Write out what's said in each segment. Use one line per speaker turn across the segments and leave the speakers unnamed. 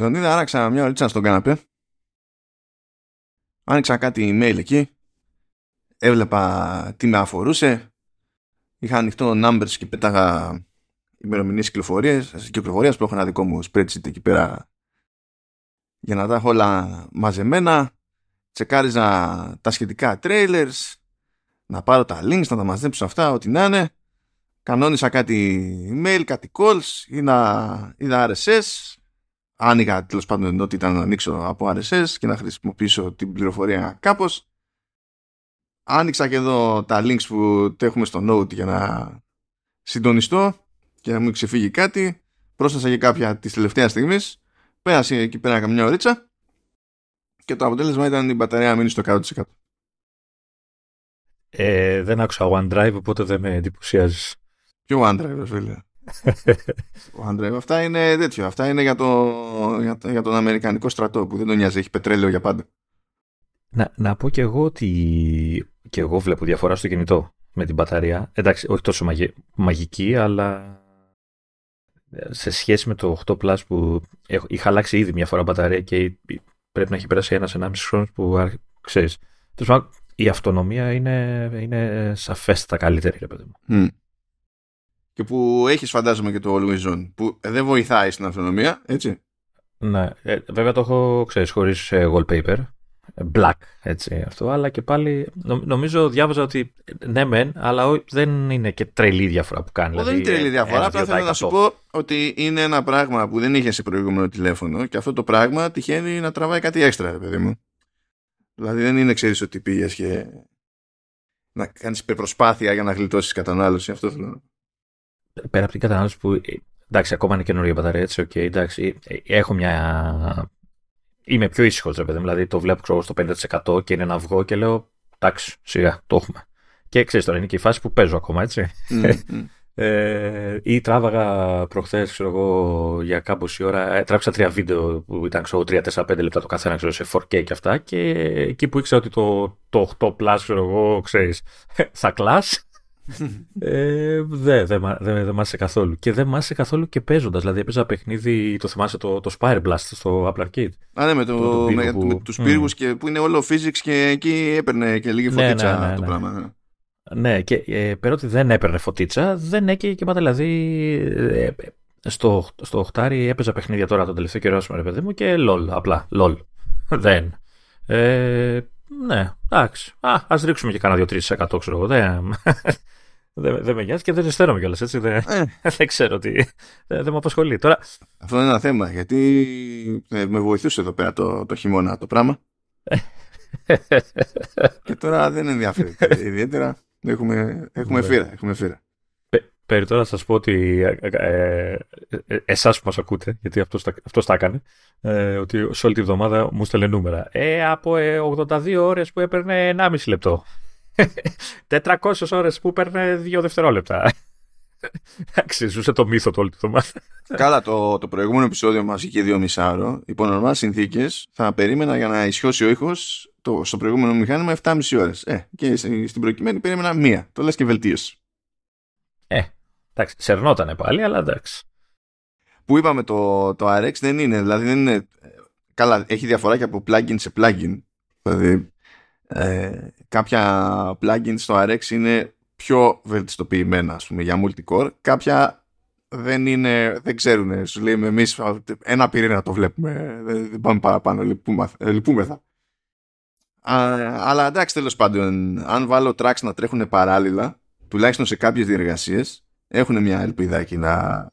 Λεωνίδα, άραξα μια ωρίτσα στον καναπέ. Άνοιξα κάτι email εκεί. Έβλεπα τι με αφορούσε. Είχα ανοιχτό numbers και πέταγα ημερομηνίες κυκλοφορίας που έχω ένα δικό μου spreadsheet εκεί πέρα για να τα έχω όλα μαζεμένα. Τσεκάριζα τα σχετικά trailers, να πάρω τα links, να τα μαζέψω αυτά, ό,τι να είναι. Κανόνισα κάτι email, κάτι calls, είδα, είδα RSS, άνοιγα τέλος πάντων ενώ ήταν να ανοίξω από RSS και να χρησιμοποιήσω την πληροφορία κάπως. Άνοιξα και εδώ τα links που έχουμε στο Note για να συντονιστώ και να μου ξεφύγει κάτι. Πρόσθεσα και κάποια της τελευταίας στιγμής. Πέρασε εκεί πέρα καμιά ωρίτσα και το αποτέλεσμα ήταν η μπαταρία να μείνει στο 100%.
Ε, δεν άκουσα OneDrive, οπότε δεν με εντυπωσιάζεις.
Ποιο OneDrive, φίλε; OneDrive. Αυτά είναι τέτοιο. Αυτά είναι για, το, για, για, τον Αμερικανικό στρατό που δεν τον νοιάζει. Έχει πετρέλαιο για πάντα.
Να, να πω και εγώ ότι και εγώ βλέπω διαφορά στο κινητό με την μπαταρία. Εντάξει, όχι τόσο μαγική, αλλά σε σχέση με το 8 Plus που είχα αλλάξει ήδη μια φορά μπαταρία και πρέπει να έχει περάσει ένα-ενάμιση χρόνος που ξέρεις. η αυτονομία είναι, είναι σαφέστατα καλύτερη, ρε παιδί μου.
Και που έχεις φαντάζομαι και το Always On, που δεν βοηθάει στην αυτονομία, έτσι.
Ναι, ε, βέβαια το έχω, ξέρεις, χωρίς ε, wallpaper, black, έτσι αυτό, αλλά και πάλι νομίζω διάβαζα ότι ναι μεν, αλλά δεν είναι και τρελή διαφορά που κάνει.
δεν είναι
δηλαδή,
τρελή διαφορά, απλά θέλω να σου πω ότι είναι ένα πράγμα που δεν είχε σε προηγούμενο τηλέφωνο και αυτό το πράγμα τυχαίνει να τραβάει κάτι έξτρα, παιδί μου. Δηλαδή δεν είναι, ξέρεις ότι πήγες και να κάνεις υπερπροσπάθεια για να γλιτώσεις κατανάλωση, αυτό θέλω να
Πέρα από την κατανάλωση που εντάξει, ακόμα είναι καινούργια μπαταρία, έτσι, okay, εντάξει, έχω μια είμαι πιο ήσυχος, ρε παιδί Δηλαδή το βλέπω ξέρω, στο 50% και είναι ένα αυγό και λέω εντάξει, σιγά, το έχουμε. Και ξέρεις τώρα, είναι και η φάση που παίζω ακόμα, έτσι. Mm, ε, ή τράβαγα προχθές, ξέρω εγώ, για κάμποση ώρα. Ε, τράβηξα τρία βίντεο που ήταν, ξέρω 3-4-5 λεπτά το καθένα, ξέρω, σε 4K και αυτά. Και εκεί που ήξερα ότι το, το 8 Plus, ξέρω εγώ, ξέρεις, θα κλάσει ε, δεν δε, δε, δε, μ' καθόλου. Και δεν μ' άρεσε καθόλου και παίζοντας. Δηλαδή, έπαιζα παιχνίδι, το θυμάσαι το, το Spire Blast στο Apple Arcade.
Α, ναι, με, το, το, με, που... με τους πύργους mm. και που είναι όλο physics και εκεί έπαιρνε και λίγη ναι, φωτίτσα ναι, ναι, ναι, το πράγμα. Ναι.
Ναι, και ε, πέρα ότι δεν έπαιρνε φωτίτσα, δεν έκαιγε και πάντα. Δηλαδή, ε, στο, στο οχτάρι έπαιζα παιχνίδια τώρα τον τελευταίο καιρό, ρε παιδί μου, και λολ, απλά, λολ. δεν. Ε, ναι, εντάξει. Α ας ρίξουμε και κάνα 2-3% ξέρω εγώ. Δεν, δεν, δεν με νοιάζει και δεν ζεσταίνομαι κιόλας. Έτσι. Δεν, ε. δεν ξέρω τι. Δεν, δεν με απασχολεί. Τώρα...
Αυτό είναι ένα θέμα. Γιατί ε, με βοηθούσε εδώ πέρα το, το χειμώνα το πράγμα. και τώρα δεν ενδιαφέρει ιδιαίτερα. Έχουμε, έχουμε ναι. φύρα. Έχουμε φύρα.
Περί τώρα σας πω ότι ε, ε, ε, εσάς που μας ακούτε, γιατί αυτός, αυτός τα έκανε, ε, ότι σε όλη τη βδομάδα μου στέλνε νούμερα. Ε, από 82 ώρες που έπαιρνε 1,5 λεπτό. 400 ώρες που έπαιρνε 2 δευτερόλεπτα. Εντάξει, ζούσε το μύθο το όλη τη βδομάδα.
Καλά, το, το προηγούμενο επεισόδιο μας είχε δύο μισάωρο. Υπό νορμάλ συνθήκες θα περίμενα για να ισιώσει ο ήχος το, στο προηγούμενο μηχάνημα 7,5 ώρες. Ε, και στην προκειμένη περίμενα μία. Το λες και βελτίωση.
Ε, εντάξει, σερνότανε πάλι, αλλά εντάξει.
Που είπαμε το, το RX δεν είναι, δηλαδή δεν είναι... Καλά, έχει διαφορά και από plugin σε plugin. Δηλαδή, ε, κάποια plugin στο RX είναι πιο βελτιστοποιημένα, ας πούμε, για multicore. Κάποια δεν είναι, δεν ξέρουν. Σου λέει εμείς ένα πυρήνα το βλέπουμε. Δεν πάμε παραπάνω. Λυπούμεθα. αλλά εντάξει, τέλος πάντων, αν βάλω tracks να τρέχουν παράλληλα, τουλάχιστον σε κάποιες διεργασίες έχουν μια ελπιδάκι να,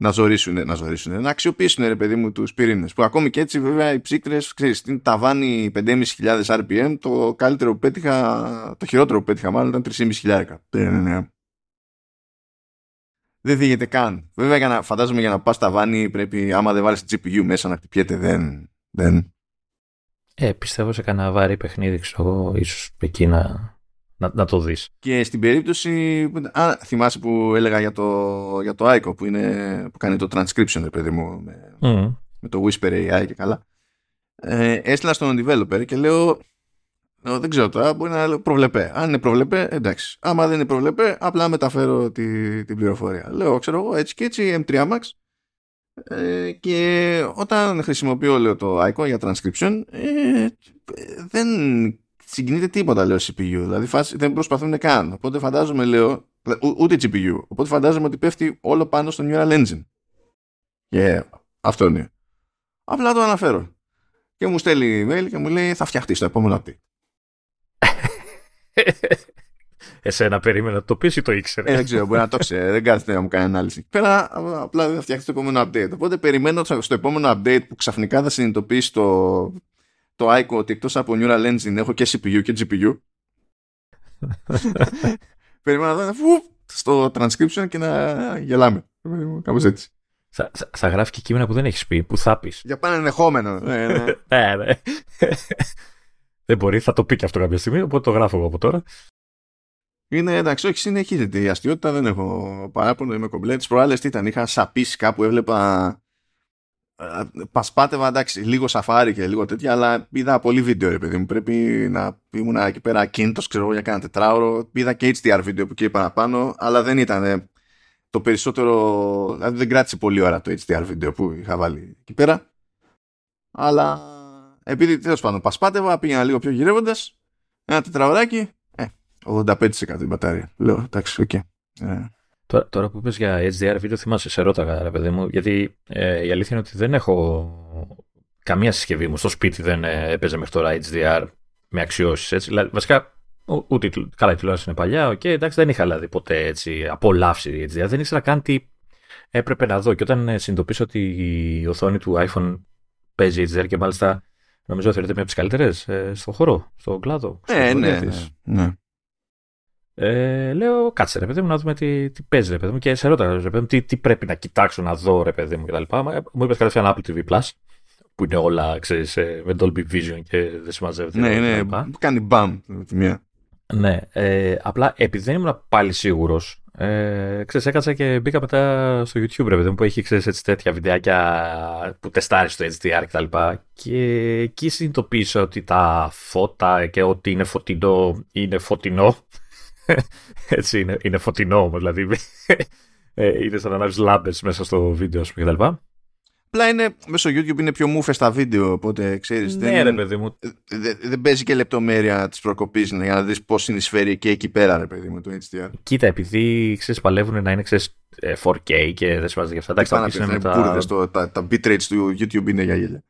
να ζωρίσουν, να ζωρίσουν, να αξιοποιήσουν ρε παιδί μου τους πυρήνες που ακόμη και έτσι βέβαια οι ψύκτρες ξέρεις την ταβάνι 5.500 RPM το καλύτερο που πέτυχα το χειρότερο που πέτυχα μάλλον ήταν 3.500 ναι, ναι, ναι. δεν δίγεται καν βέβαια για να, φαντάζομαι για να πας ταβάνι πρέπει άμα δεν βάλεις GPU μέσα να χτυπιέται δεν, δεν.
Ε, πιστεύω σε κανένα βάρη παιχνίδι ξέρω ίσως εκεί να να, να το δεις.
Και στην περίπτωση, α, θυμάσαι που έλεγα για το, για το ICO που, είναι, που κάνει το transcription, ρε παιδί μου, με, με το Whisper AI και καλά. Ε, έστειλα στον developer και λέω, δεν ξέρω τώρα, μπορεί να λέω προβλεπέ. Αν είναι προβλεπέ, εντάξει. Άμα δεν είναι προβλεπέ, απλά μεταφέρω τη, την πληροφορία. Λέω, ξέρω εγώ, έτσι και έτσι, M3 Max, Ε, και όταν χρησιμοποιώ λέω, το ICO για transcription ε, δεν συγκινείται τίποτα λέω CPU δηλαδή φάση, δεν προσπαθούν καν οπότε φαντάζομαι λέω ούτε GPU οπότε φαντάζομαι ότι πέφτει όλο πάνω στο Neural Engine και αυτό είναι απλά το αναφέρω και μου στέλνει email και μου λέει θα φτιαχτείς στο επόμενο update
Εσένα περίμενα το πεις ή το ήξερες;
Ε, δεν ξέρω, μπορεί να το ξέρει. δεν κάθεται να μου κάνει ανάλυση. Πέρα απλά δεν θα φτιάξεις το επόμενο update. Οπότε περιμένω στο επόμενο update που ξαφνικά θα συνειδητοποιήσει το, το ICO ότι εκτός από Neural Engine έχω και CPU και GPU. περιμένω να δω στο transcription και να γελάμε. Κάπως έτσι.
Θα, θα, θα, γράφει και κείμενα που δεν έχεις πει, που θα πεις.
Για πάνε ενδεχόμενο. ναι, ναι.
ναι, ναι. δεν μπορεί, θα το πει και αυτό κάποια στιγμή, οπότε το γράφω εγώ από τώρα.
Είναι εντάξει, όχι συνεχίζεται η αστείωτα, δεν έχω παράπονο, είμαι κομπλέ. Τι προάλλες τι ήταν, είχα σαπίσει κάπου, έβλεπα. Πασπάτευα εντάξει, λίγο σαφάρι και λίγο τέτοια, αλλά είδα πολύ βίντεο ρε παιδί μου. Πρέπει να ήμουν εκεί πέρα κίνητο, ξέρω εγώ, για κάνα τετράωρο. Είδα και HDR βίντεο που εκεί παραπάνω, αλλά δεν ήταν το περισσότερο. Δηλαδή δεν κράτησε πολύ ώρα το HDR βίντεο που είχα βάλει εκεί πέρα. Αλλά επειδή τέλος πάντων πασπάτευα, πήγαινα λίγο πιο γυρεύοντας, ένα τετραωράκι, 85% η μπαταρία. Λέω, εντάξει, OK. Okay.
Ε. Τώρα, τώρα που είπες για HDR βίντεο θυμάσαι, σε ρώταγα ρε παιδί μου, γιατί ε, η αλήθεια είναι ότι δεν έχω καμία συσκευή μου στο σπίτι δεν ε, έπαιζε μέχρι τώρα HDR με αξιώσεις. Έτσι. Δηλαδή, βασικά, ούτε καλά η τηλεόραση είναι παλιά, okay, εντάξει, δεν είχα δηλαδή ποτέ έτσι, απολαύσει HDR. Δεν ήξερα καν τι έπρεπε να δω. Και όταν ε, συνειδητοποίησα ότι η οθόνη του iPhone παίζει HDR και μάλιστα νομίζω θεωρείται μια από τις καλύτερες ε, στον χώρο, στον κλάδο.
Ε, ναι, ναι, ναι.
Ε, λέω, κάτσε ρε παιδί μου να δούμε τι, τι παίζει ρε παιδί μου και σε ρώτα ρε παιδί μου τι, τι πρέπει να κοιτάξω να δω ρε παιδί μου κτλ. Μου είπες κατευθείαν Apple TV Plus που είναι όλα ξέρεις, ε, με Dolby Vision και δεν συμμαζεύεται.
Ναι, ναι, κάνει μπαμ τη μία.
Ναι, ε, απλά επειδή δεν ήμουν πάλι σίγουρος, ε, ξέρεις, έκατσα και μπήκα μετά στο YouTube, ρε παιδί μου, που έχει ξέρεις, έτσι, τέτοια βιντεάκια που τεστάρεις στο HDR κτλ. Και, και εκεί συνειδητοποίησα ότι τα φώτα και ότι είναι φωτεινό είναι φωτεινό Έτσι είναι, είναι φωτεινό όμως, δηλαδή. Ε, είναι σαν να ανάβεις λάμπες μέσα στο βίντεο, ας πούμε, κτλ.
Απλά είναι, μέσω YouTube είναι πιο μούφε τα βίντεο, οπότε ξέρεις.
Ναι, δεν, ρε παιδί μου.
Δεν, δεν παίζει και λεπτομέρεια της προκοπής για να δεις πώς συνεισφέρει και εκεί πέρα, ρε παιδί μου, το HDR.
Κοίτα, επειδή ξέρεις, παλεύουν να είναι ξέρεις, 4K ε, και δεν σημαίνει για αυτά.
Εντάξει, τα, τα, τα bitrates του YouTube είναι για γέλια.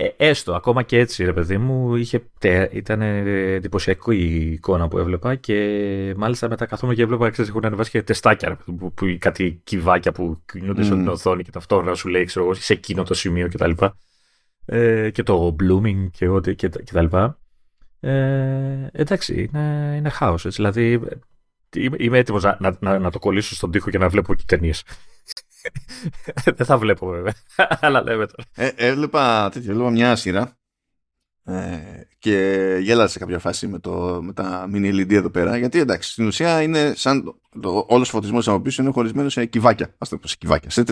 Ε, έστω, ακόμα και έτσι, ρε παιδί μου, είχε, ήταν εντυπωσιακή η εικόνα που έβλεπα και μάλιστα μετά καθόμουν και έβλεπα, ξέρεις, έχουν ανεβάσει και τεστάκια, που, που, που, κάτι κυβάκια που κινούνται mm. σε την οθόνη και ταυτόχρονα σου λέει, ξέρω εγώ, σε εκείνο το σημείο κτλ. Ε, και το blooming και ό,τι και, και τα λοιπά. Ε, εντάξει, είναι, είναι χάος, έτσι, δηλαδή είμαι, είμαι έτοιμος να, να, να, να, το κολλήσω στον τοίχο και να βλέπω και ταινίες. Δεν θα βλέπω βέβαια. Αλλά λέμε τώρα.
Ε, έβλεπα, τέτοιο, έβλεπα μια σειρά ε, και γέλασε σε κάποια φάση με, το, με τα mini LED εδώ πέρα. Γιατί εντάξει, στην ουσία είναι σαν το, το, όλος ο φωτισμός από πίσω είναι χωρισμένος σε κυβάκια. Ας το πω σε κυβάκια. Σε,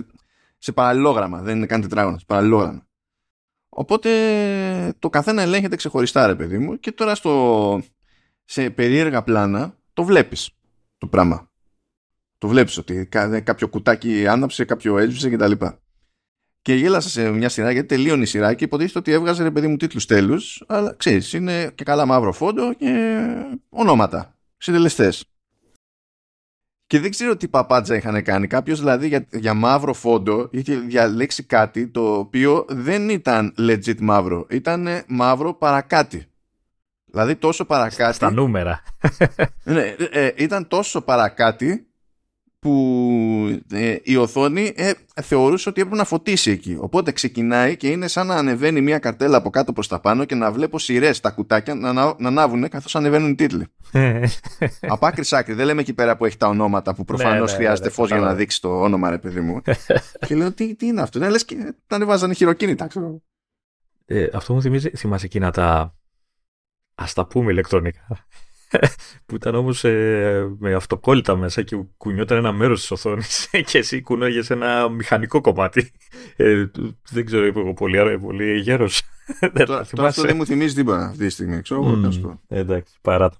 σε παραλληλόγραμμα. Δεν είναι καν τετράγωνος. Σε παραλληλόγραμμα. Οπότε το καθένα ελέγχεται ξεχωριστά, ρε παιδί μου, και τώρα στο, σε περίεργα πλάνα το βλέπεις το πράγμα. Το βλέπεις ότι κάποιο κουτάκι άναψε, κάποιο έσβησε κτλ. Και γέλασα σε μια σειρά γιατί τελείωνε η σειρά και υποτίθεται ότι έβγαζε ρε παιδί μου τίτλους τέλους, αλλά ξέρεις, είναι και καλά μαύρο φόντο και ονόματα, συντελεστές. Και δεν ξέρω τι παπάτζα είχαν κάνει. Κάποιος δηλαδή για, για μαύρο φόντο είχε διαλέξει κάτι το οποίο δεν ήταν legit μαύρο. Ήταν μαύρο παρακάτι. Δηλαδή τόσο παρακάτι.
Στα νούμερα.
ναι, ε, ήταν τόσο παρακάτι που ε, η οθόνη ε, θεωρούσε ότι έπρεπε να φωτίσει εκεί. Οπότε ξεκινάει και είναι σαν να ανεβαίνει μια καρτέλα από κάτω προς τα πάνω και να βλέπω σειρές τα κουτάκια να, να, να ανάβουν καθώς ανεβαίνουν οι τίτλοι. από άκρης άκρη. Δεν λέμε εκεί πέρα που έχει τα ονόματα που προφανώς ναι, ναι, χρειάζεται ναι, φως για να δείξει το όνομα ρε παιδί μου. και λέω τι, τι είναι αυτό. Δεν λες και τα ανεβάζανε χειροκίνητα. Ξέρω.
Ε, αυτό μου θυμίζει, θυμάσαι εκείνα τα ας τα πούμε ηλεκτρονικά που ήταν όμως ε, με αυτοκόλλητα μέσα και κουνιόταν ένα μέρος της οθόνης και εσύ κουνάγες ένα μηχανικό κομμάτι. Ε, δεν ξέρω, είπε εγώ πολύ, πολύ γέρος.
Τώρα, αυτό δεν μου θυμίζει τίποτα αυτή τη στιγμή. Ξέρω, mm,
εντάξει, παρά το.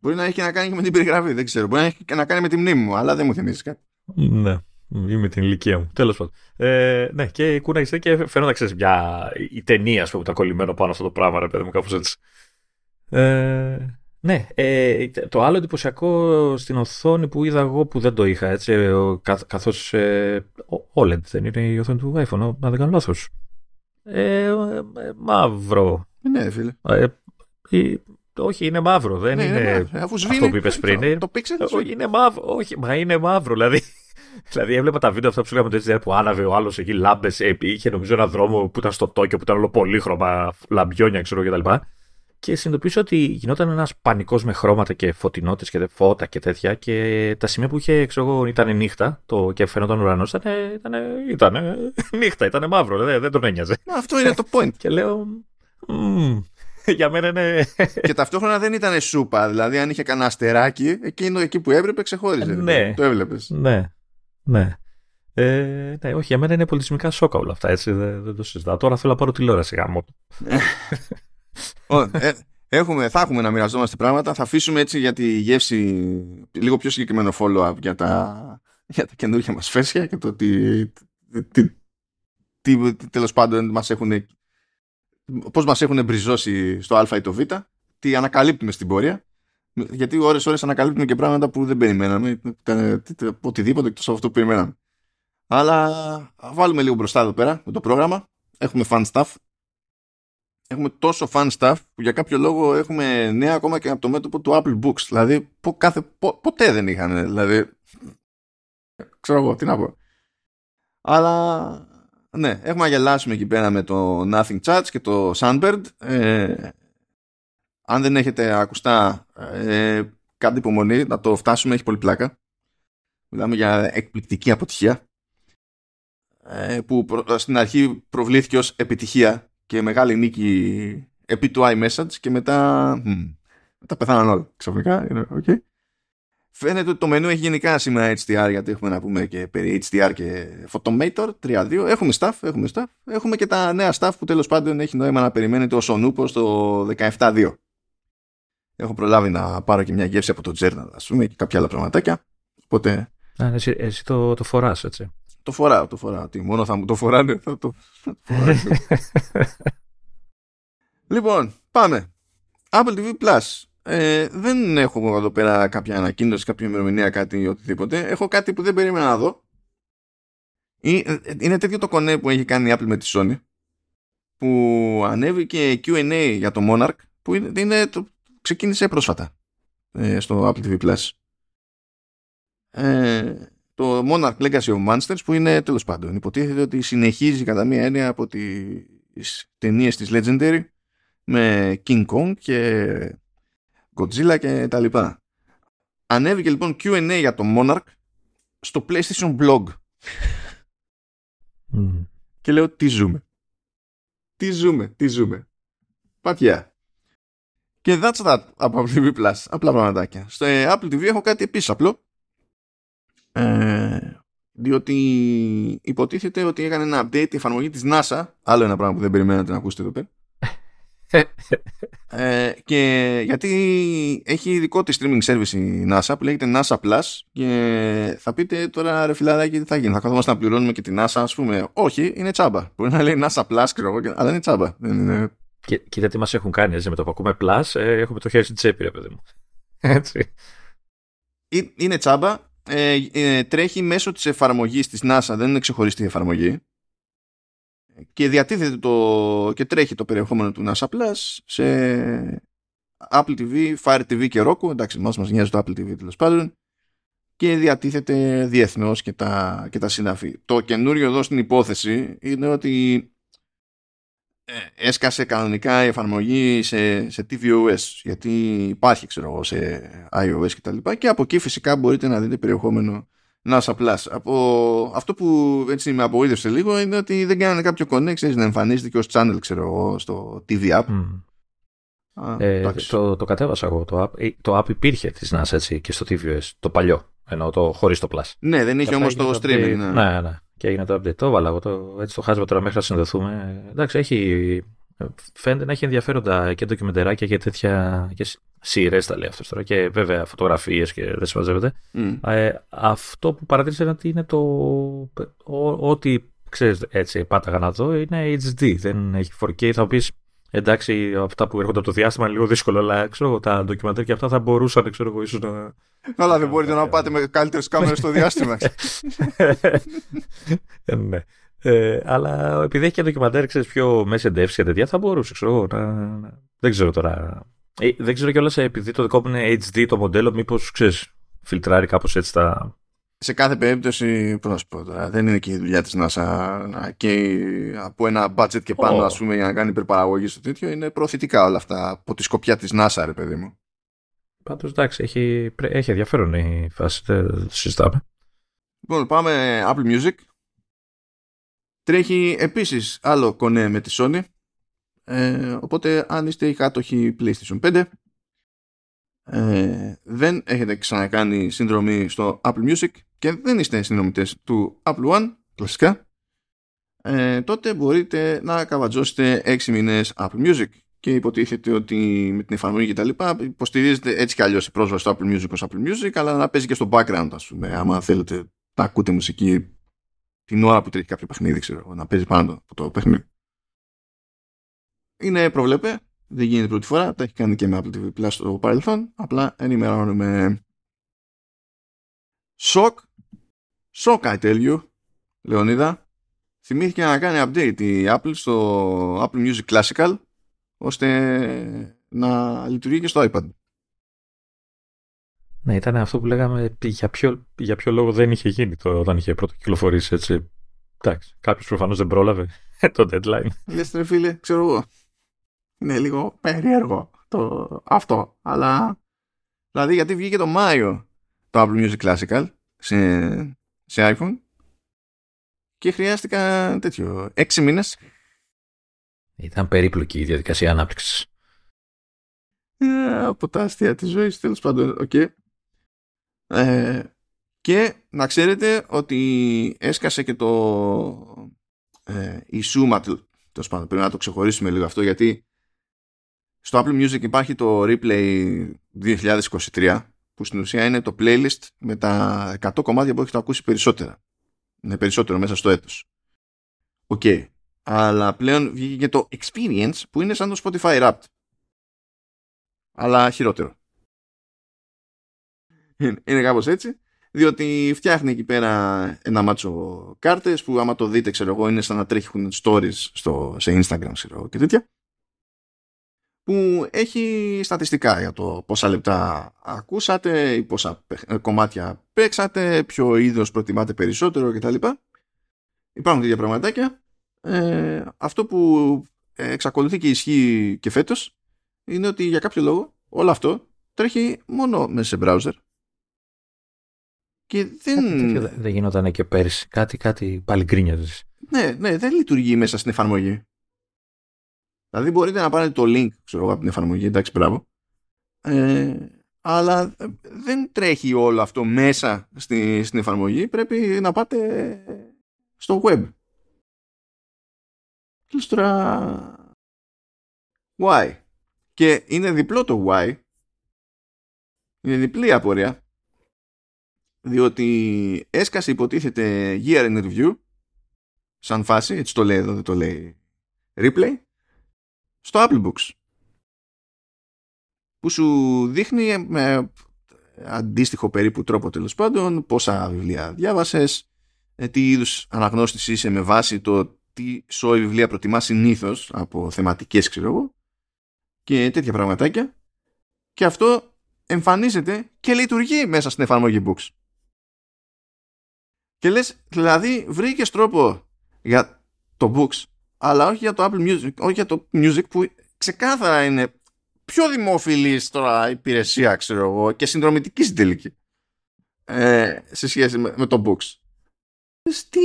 Μπορεί να έχει να κάνει και με την περιγραφή, δεν ξέρω. Μπορεί να έχει και να κάνει με τη μνήμη μου, αλλά δεν μου θυμίζει κάτι.
Ναι. Είμαι την ηλικία μου. Τέλος πάντων. Ε, ναι, και κούναγε και φαίνονταν, ξέρεις, μια η ταινία που ήταν κολλημένο πάνω αυτό το πράγμα, ρε παιδί μου, κάπως έτσι. Ε, ναι, ε, το άλλο εντυπωσιακό στην οθόνη που είδα εγώ που δεν το είχα, έτσι, καθ, καθώς ε, OLED δεν είναι η οθόνη του iPhone, να δεν κάνω λάθος. Ε, ε, μαύρο.
Ναι, φίλε.
Ε, όχι, είναι μαύρο, δεν
ναι,
είναι,
είναι Αφού σβήνει,
αυτό που είπες πριν.
Το, το pixel
είναι μαύρο, όχι, μα είναι μαύρο, δηλαδή. Δηλαδή έβλεπα τα βίντεο αυτά που σου λέγαμε το HDR που άναβε ο άλλος εκεί λάμπες. Είχε νομίζω ένα δρόμο που ήταν στο Τόκιο που ήταν όλο πολύχρωμα, λαμπιόνια ξέρω κτλ και συνειδητοποίησα ότι γινόταν ένας πανικός με χρώματα και φωτεινότητες και φώτα και τέτοια. Και τα σημεία που είχε, ξέρω εγώ, ήταν νύχτα το, και φαινόταν ουρανός, ήταν, ήταν, ήταν, νύχτα, ήταν μαύρο, δεν, δεν τον ένοιαζε.
Αυτό είναι το point.
και λέω. για μένα είναι.
και ταυτόχρονα δεν ήταν σούπα. Δηλαδή, αν είχε κανένα αστεράκι, εκείνο εκεί που έπρεπε ξεχώριζε.
ναι.
Το έβλεπες.
Ναι. Ναι. Ε, ναι, όχι, για μένα είναι πολιτισμικά σόκα όλα αυτά. Έτσι, δεν, δεν το συζητάω. Τώρα θέλω να πάρω τηλεόραση γάμο.
ε, έχουμε, θα έχουμε να μοιραζόμαστε πράγματα. Θα αφήσουμε έτσι για τη γεύση λίγο πιο συγκεκριμένο follow-up για τα, για τα καινούργια μας φέσια και το τι, τι, τι, τέλος πάντων μας έχουν πώς μας έχουν μπριζώσει στο α ή το β. Τι ανακαλύπτουμε στην πορεία. Γιατί ώρες ώρες ανακαλύπτουμε και πράγματα που δεν περιμέναμε. Οτιδήποτε εκτός από αυτό που περιμέναμε. Αλλά βάλουμε λίγο μπροστά εδώ πέρα με το πρόγραμμα. Έχουμε fun stuff έχουμε τόσο fun stuff που για κάποιο λόγο έχουμε νέα ακόμα και από το μέτωπο του Apple Books. Δηλαδή, πο, κάθε, πο, ποτέ δεν είχαν. Δηλαδή, ξέρω εγώ, τι να πω. Αλλά, ναι, έχουμε να γελάσουμε εκεί πέρα με το Nothing Chats και το Sunbird. Ε, αν δεν έχετε ακουστά, ε, κάντε υπομονή να το φτάσουμε, έχει πολύ πλάκα. Μιλάμε για εκπληκτική αποτυχία. Ε, που στην αρχή προβλήθηκε ως επιτυχία και μεγάλη νίκη επί του iMessage και μετά, μετά πεθάναν όλα ξαφνικά. Okay. Φαίνεται ότι το μενού έχει γενικά σήμερα HDR γιατί έχουμε να πούμε και περί HDR και Photomator 3.2. Έχουμε staff, έχουμε staff. Έχουμε και τα νέα staff που τέλος πάντων έχει νόημα να περιμένετε ως ονούπο στο 17.2. Έχω προλάβει να πάρω και μια γεύση από το Journal ας πούμε και κάποια άλλα πραγματάκια. Οπότε...
Α, εσύ, εσύ το, το φοράς έτσι.
Το φοράω, το φοράω. Τι, μόνο θα μου το φοράνε, θα το, λοιπόν, πάμε. Apple TV Plus. Ε, δεν έχω εδώ πέρα κάποια ανακοίνωση, κάποια ημερομηνία, κάτι οτιδήποτε. Έχω κάτι που δεν περίμενα να δω. Ε, είναι τέτοιο το κονέ που έχει κάνει η Apple με τη Sony που ανέβηκε Q&A για το Monarch που είναι, είναι το, ξεκίνησε πρόσφατα ε, στο Apple TV Plus. Ε, το Monarch Legacy of Monsters που είναι τέλος πάντων υποτίθεται ότι συνεχίζει κατά μία έννοια από τις ταινίες της Legendary με King Kong και Godzilla και τα λοιπά. Ανέβηκε λοιπόν Q&A για το Monarch στο PlayStation Blog. Και λέω τι ζούμε. Τι ζούμε, τι ζούμε. Πατιά. Και that's that από Apple TV Plus. Απλά πραγματάκια. Στο Apple TV έχω κάτι επίσης απλό ε, διότι υποτίθεται ότι έκανε ένα update η εφαρμογή της NASA άλλο ένα πράγμα που δεν περιμένατε να ακούσετε εδώ πέρα. Ε, και γιατί έχει δικό της streaming service η NASA που λέγεται NASA Plus και θα πείτε τώρα ρε φιλαράκι τι θα γίνει θα καθόμαστε να πληρώνουμε και την NASA ας πούμε. Όχι είναι τσάμπα. Μπορεί να λέει NASA Plus ξέρω, αλλά είναι τσάμπα. Δεν είναι...
Και, κοίτα τι μας έχουν κάνει έτσι, με το που ακούμε Plus ε, έχουμε το χέρι στην τσέπη ρε παιδί μου. Έτσι.
Είναι τσάμπα ε, ε, τρέχει μέσω της εφαρμογής της NASA, δεν είναι ξεχωριστή εφαρμογή. Και διατίθεται το και τρέχει το περιεχόμενο του NASA Plus σε Apple TV, Fire TV και Roku, εντάξει μας μας νοιάζει το Apple TV τέλος πάντων. Και διατίθεται διεθνώς και τα, και τα συναφή. Το καινούριο εδώ στην υπόθεση είναι ότι ε, έσκασε κανονικά η εφαρμογή σε, σε tvOS γιατί υπάρχει ξέρω εγώ σε iOS και τα λοιπά και από εκεί φυσικά μπορείτε να δείτε περιεχόμενο NASA Plus. Από αυτό που έτσι με απογοήτευσε λίγο είναι ότι δεν κάνανε κάποιο connect να εμφανίζεται και ως channel ξέρω εγώ στο TV app.
ε, το, το κατέβασα εγώ. Το app, ε, το app υπήρχε της NASA έτσι και στο tvOS, το παλιό. Ενώ το χωρίς το Plus.
Ναι, δεν είχε όμως το streaming.
Ναι. ναι, ναι. Και έγινε το update. Το έβαλα εγώ. Το, έτσι το χάσμα τώρα μέχρι να συνδεθούμε. Εντάξει, έχει Φαίνεται να έχει ενδιαφέροντα και ντοκιμεντεράκια και τέτοια και σειρές τα λέει αυτός τώρα και βέβαια φωτογραφίες και δεν συμμαζεύεται.
Mm.
Ε, αυτό που παρατήρησα είναι ότι είναι το. Ό,τι ξέρεις έτσι πάταγα να δω είναι HD, δεν έχει 4K. Θα πεις εντάξει, αυτά που έρχονται από το διάστημα είναι λίγο δύσκολο, αλλά ξέρω τα ντοκιμαντέρ και αυτά θα μπορούσαν, ξέρω εγώ, ίσως να.
Αλλά δεν μπορείτε να πάτε με καλύτερες κάμερες στο διάστημα.
Ε, ναι. Ε, αλλά επειδή έχει και ντοκιμαντέρ, ξέρεις πιο μέσα εντεύξει και τέτοια, θα μπορούσε, ξέρω εγώ. Να... Δεν ξέρω τώρα. Ε, δεν ξέρω κιόλας επειδή το δικό μου είναι HD το μοντέλο, μήπως ξέρεις, φιλτράρει κάπως έτσι τα.
Σε κάθε περίπτωση, πώς να σου πω τώρα, δεν είναι και η δουλειά της NASA να καίει από ένα budget και πάνω,
Oh.
ας πούμε, για να κάνει υπερπαραγωγή στο τέτοιο. Είναι προωθητικά όλα αυτά από τη σκοπιά της NASA, ρε παιδί μου.
Πάντως εντάξει, έχει, πρέ- έχει ενδιαφέρον η φάση, δεν δεν το συζητάμε.
Λοιπόν, πάμε Apple Music. Τρέχει επίσης άλλο κονέ με τη Sony. Ε, οπότε αν είστε οι κάτοχοι PlayStation 5 ε, δεν έχετε ξανακάνει συνδρομή στο Apple Music και δεν είστε συνδρομητές του Apple One κλασικά. Ε, τότε μπορείτε να καβατζώσετε 6 μήνες Apple Music. Και υποτίθεται ότι με την εφαρμογή και τα λοιπά υποστηρίζετε έτσι κι αλλιώς η πρόσβαση στο Apple Music ως Apple Music αλλά να παίζει και στο background ας πούμε. Άμα θέλετε να ακούτε μουσική την ώρα που τρέχει κάποιο παιχνίδι ξέρω εγώ, να παίζει πάνω από το παιχνίδι. Είναι προβλέπε δεν γίνεται πρώτη φορά τα έχει κάνει και με Apple TV Plus στο παρελθόν απλά ενημερώνουμε. Σοκ Σοκ I tell you Λεωνίδα θυμήθηκε να κάνει update η Apple στο Apple Music Classical ώστε να λειτουργεί και στο iPad.
Ναι, ήταν αυτό που λέγαμε για ποιο, για ποιο λόγο δεν είχε γίνει το, όταν είχε πρώτο κυκλοφορήσει έτσι. Εντάξει, κάποιος προφανώς δεν πρόλαβε το deadline.
Λες ρε φίλε, ξέρω εγώ. Είναι λίγο περίεργο το αυτό, αλλά δηλαδή γιατί βγήκε το Μάιο το Apple Music Classical σε, σε iPhone και χρειάστηκα τέτοιο έξι μήνες
Ήταν περίπλοκη η διαδικασία ανάπτυξης.
Ε, από τα αστεία της ζωής τέλος πάντων οκ. ε, και να ξέρετε ότι έσκασε και το ε, η Suma τέλος πάντων πρέπει να το ξεχωρίσουμε λίγο αυτό γιατί στο Apple Music υπάρχει το Replay 2023 που στην ουσία είναι το playlist με τα 100 κομμάτια που έχετε ακούσει περισσότερα. Είναι περισσότερο μέσα στο έτος. Οκ. Αλλά πλέον βγήκε και το Experience που είναι σαν το Spotify Wrapped. Αλλά χειρότερο. Είναι, είναι κάπως έτσι, διότι φτιάχνει εκεί πέρα ένα μάτσο κάρτες που άμα το δείτε, ξέρω εγώ, είναι σαν να τρέχουν stories στο, σε Instagram, ξέρω εγώ, και τέτοια, που έχει στατιστικά για το πόσα λεπτά ακούσατε ή πόσα παιχ- κομμάτια παίξατε, ποιο είδος προτιμάτε περισσότερο κτλ. Υπάρχουν τέτοια πραγματάκια. Ε, αυτό που εξακολουθεί και ισχύει και φέτος είναι ότι για κάποιο λόγο όλο αυτό τρέχει μόνο μέσα σε browser. Και
Κάτι
δεν,
τέτοιο δεν δεν γινόταν και πέρυσι. Κάτι, κάτι πάλι γκρίνιαζε.
ναι, ναι, δεν λειτουργεί μέσα στην εφαρμογή. Δηλαδή μπορείτε να πάρετε το link ξέρω εγώ, από την εφαρμογή, εντάξει, μπράβο. Ε, αλλά ε, δεν τρέχει όλο αυτό μέσα στη, στην εφαρμογή. Πρέπει να πάτε στο web. Και λες τώρα... Why? Και είναι διπλό το why. Είναι διπλή απορία. Διότι έσκασε υποτίθεται year in review σαν φάση, έτσι το λέει εδώ, δεν το λέει replay, στο Apple Books. Που σου δείχνει με αντίστοιχο περίπου τρόπο τέλος πάντων πόσα βιβλία διάβασες, ε, τι είδους αναγνώστης είσαι με βάση το τι σόι βιβλία προτιμάς συνήθως από θεματικές ξέρω εγώ και τέτοια πραγματάκια και αυτό εμφανίζεται και λειτουργεί μέσα στην εφαρμογή Books. Και λες, δηλαδή βρήκες τρόπο για το Books αλλά όχι για το Apple Music, όχι για το Music που ξεκάθαρα είναι πιο δημοφιλής τώρα υπηρεσία ξέρω εγώ και συνδρομητική στην τελική ε, σε σχέση με, με το Books. Λες, Τι,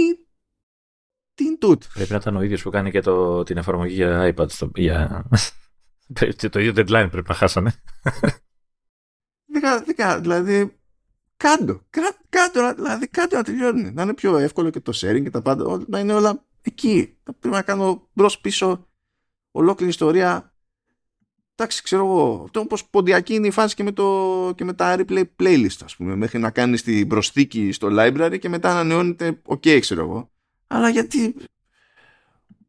τι είναι τούτο;
Πρέπει να ήταν ο ίδιος που κάνει και το, την εφαρμογή για iPad. Στο, για... το ίδιο deadline πρέπει να χάσανε.
Δεκα, δεκα, δηλαδή κάτω, κά, κάτω, δηλαδή κάτω να τελειώνει. Να είναι πιο εύκολο και το sharing και τα πάντα, όλα- να είναι όλα εκεί. Θα Πρέπει να κάνω μπρος πίσω ολόκληρη ιστορία εντάξει ξέρω εγώ όπως ποντιακή είναι η φάση και με, το, και με τα replay playlist ας πούμε μέχρι να κάνεις την προσθήκη στο library και μετά ανανεώνεται ok ξέρω εγώ αλλά γιατί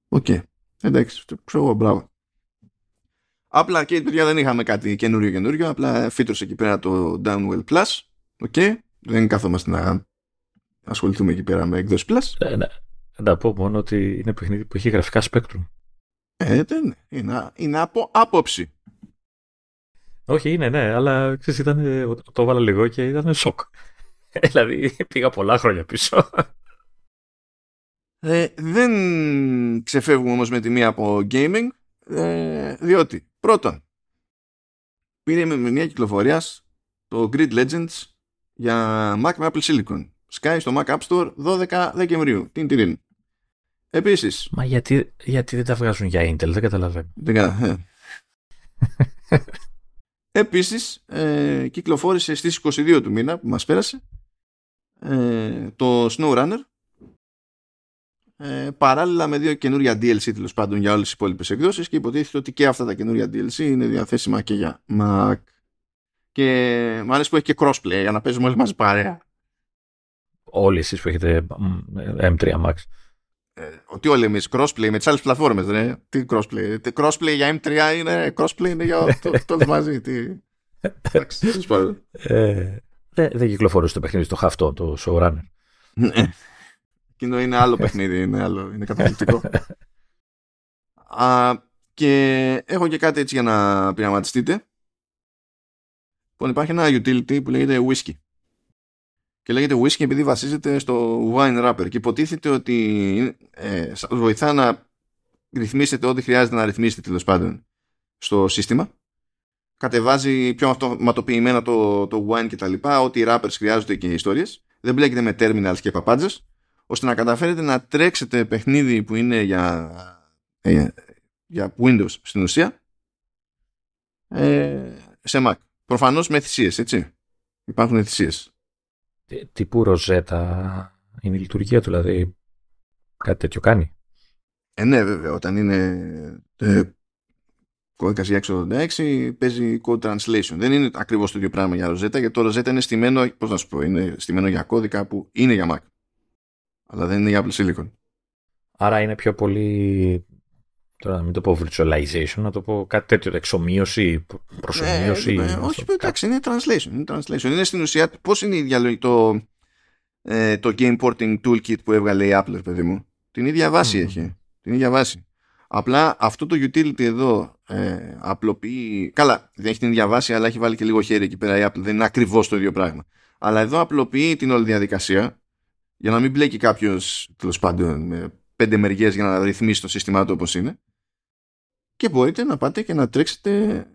OK okay. εντάξει ξέρω εγώ μπράβο Απλά και παιδιά δεν είχαμε κάτι καινούριο καινούριο, απλά φύτρωσε εκεί πέρα το Downwell Plus. OK. Okay. Δεν καθόμαστε να ασχοληθούμε εκεί πέρα με εκδόσεις Plus.
Ε, να, να πω μόνο ότι είναι παιχνίδι που έχει γραφικά Spectrum.
Ε, δεν είναι. Είναι από άποψη.
Όχι, είναι, ναι, αλλά ξέρεις, ήταν, το έβαλα λίγο και ήταν σοκ. δηλαδή πήγα πολλά χρόνια πίσω.
Ε, δεν ξεφεύγουμε όμως με τη μία από gaming, ε, διότι πρώτον, πήρε με μια κυκλοφορία το Grid Legends για Mac με Apple Silicon. Sky στο Mac App Store 12 Δεκεμβρίου. Την τυρήν. Επίσης.
Μα γιατί, γιατί δεν τα βγάζουν για Intel, δεν καταλαβαίνω.
Δεν καταλαβαίνω. Επίσης, ε, κυκλοφόρησε στις 22 του μήνα που μας πέρασε ε, το SnowRunner ε, παράλληλα με δύο καινούρια DLC τέλος πάντων για όλες τις υπόλοιπες εκδόσεις και υποτίθεται ότι και αυτά τα καινούρια DLC είναι διαθέσιμα και για Mac. Και μου αρέσει που έχει και crossplay για να παίζουμε όλοι μαζί παρέα.
Όλοι εσείς που έχετε M3 Max.
Ε, ότι όλοι εμείς crossplay με τις άλλες πλατφόρμες, ρε. Τι crossplay. Τι crossplay για M3 είναι, crossplay είναι για το, το μαζί. Τι...
ε, δεν, δεν κυκλοφορούσε το παιχνίδι στο χαυτό, το showrunner.
Ναι. Εκείνο είναι άλλο παιχνίδι, είναι, άλλο, είναι καταπληκτικό. Α, και έχω και κάτι έτσι για να πειραματιστείτε. Λοιπόν, υπάρχει ένα utility που λέγεται whisky. Και λέγεται whisky επειδή βασίζεται στο wine wrapper και υποτίθεται ότι ε, σας βοηθά να ρυθμίσετε ό,τι χρειάζεται να ρυθμίσετε τέλος πάντων στο σύστημα. Κατεβάζει πιο αυτοματοποιημένα το, το wine και τα λοιπά, ό,τι wrappers χρειάζονται και οι ιστορίες. Δεν μπλέκεται με terminals και παπάντζες ώστε να καταφέρετε να τρέξετε παιχνίδι που είναι για, ε, για Windows στην ουσία ε, σε Mac. Προφανώς με θυσίες, έτσι. Υπάρχουν θυσίες.
Τι, τύπου ροζέτα είναι η λειτουργία του, δηλαδή κάτι τέτοιο κάνει.
Ε, ναι, βέβαια, όταν είναι ε, κώδικας για 686 παίζει code translation. Δεν είναι ακριβώς το ίδιο πράγμα για ροζέτα, γιατί το ροζέτα είναι στημένο, πώς να σου πω, είναι στημένο για κώδικα που είναι για Mac αλλά δεν είναι για Apple Silicon.
Άρα είναι πιο πολύ, τώρα να μην το πω virtualization, να το πω κάτι τέτοιο, εξομοίωση, προσωμείωση.
Ναι, ναι, όχι, εντάξει, είναι translation, είναι translation. Είναι στην ουσία, πώς είναι η διαλογή, το, ε, το game porting toolkit που έβγαλε η Apple, παιδί μου. Την ίδια βάση έχει. Την ίδια βάση. Απλά αυτό το utility εδώ ε, απλοποιεί. Καλά, δεν έχει την ίδια βάση, αλλά έχει βάλει και λίγο χέρι εκεί πέρα η Apple. Δεν είναι ακριβώς το ίδιο πράγμα. Αλλά εδώ απλοποιεί την όλη διαδικασία για να μην μπλέκει κάποιος τέλος πάντων με πέντε μεριές για να ρυθμίσει το σύστημά του όπως είναι. Και μπορείτε να πάτε και να τρέξετε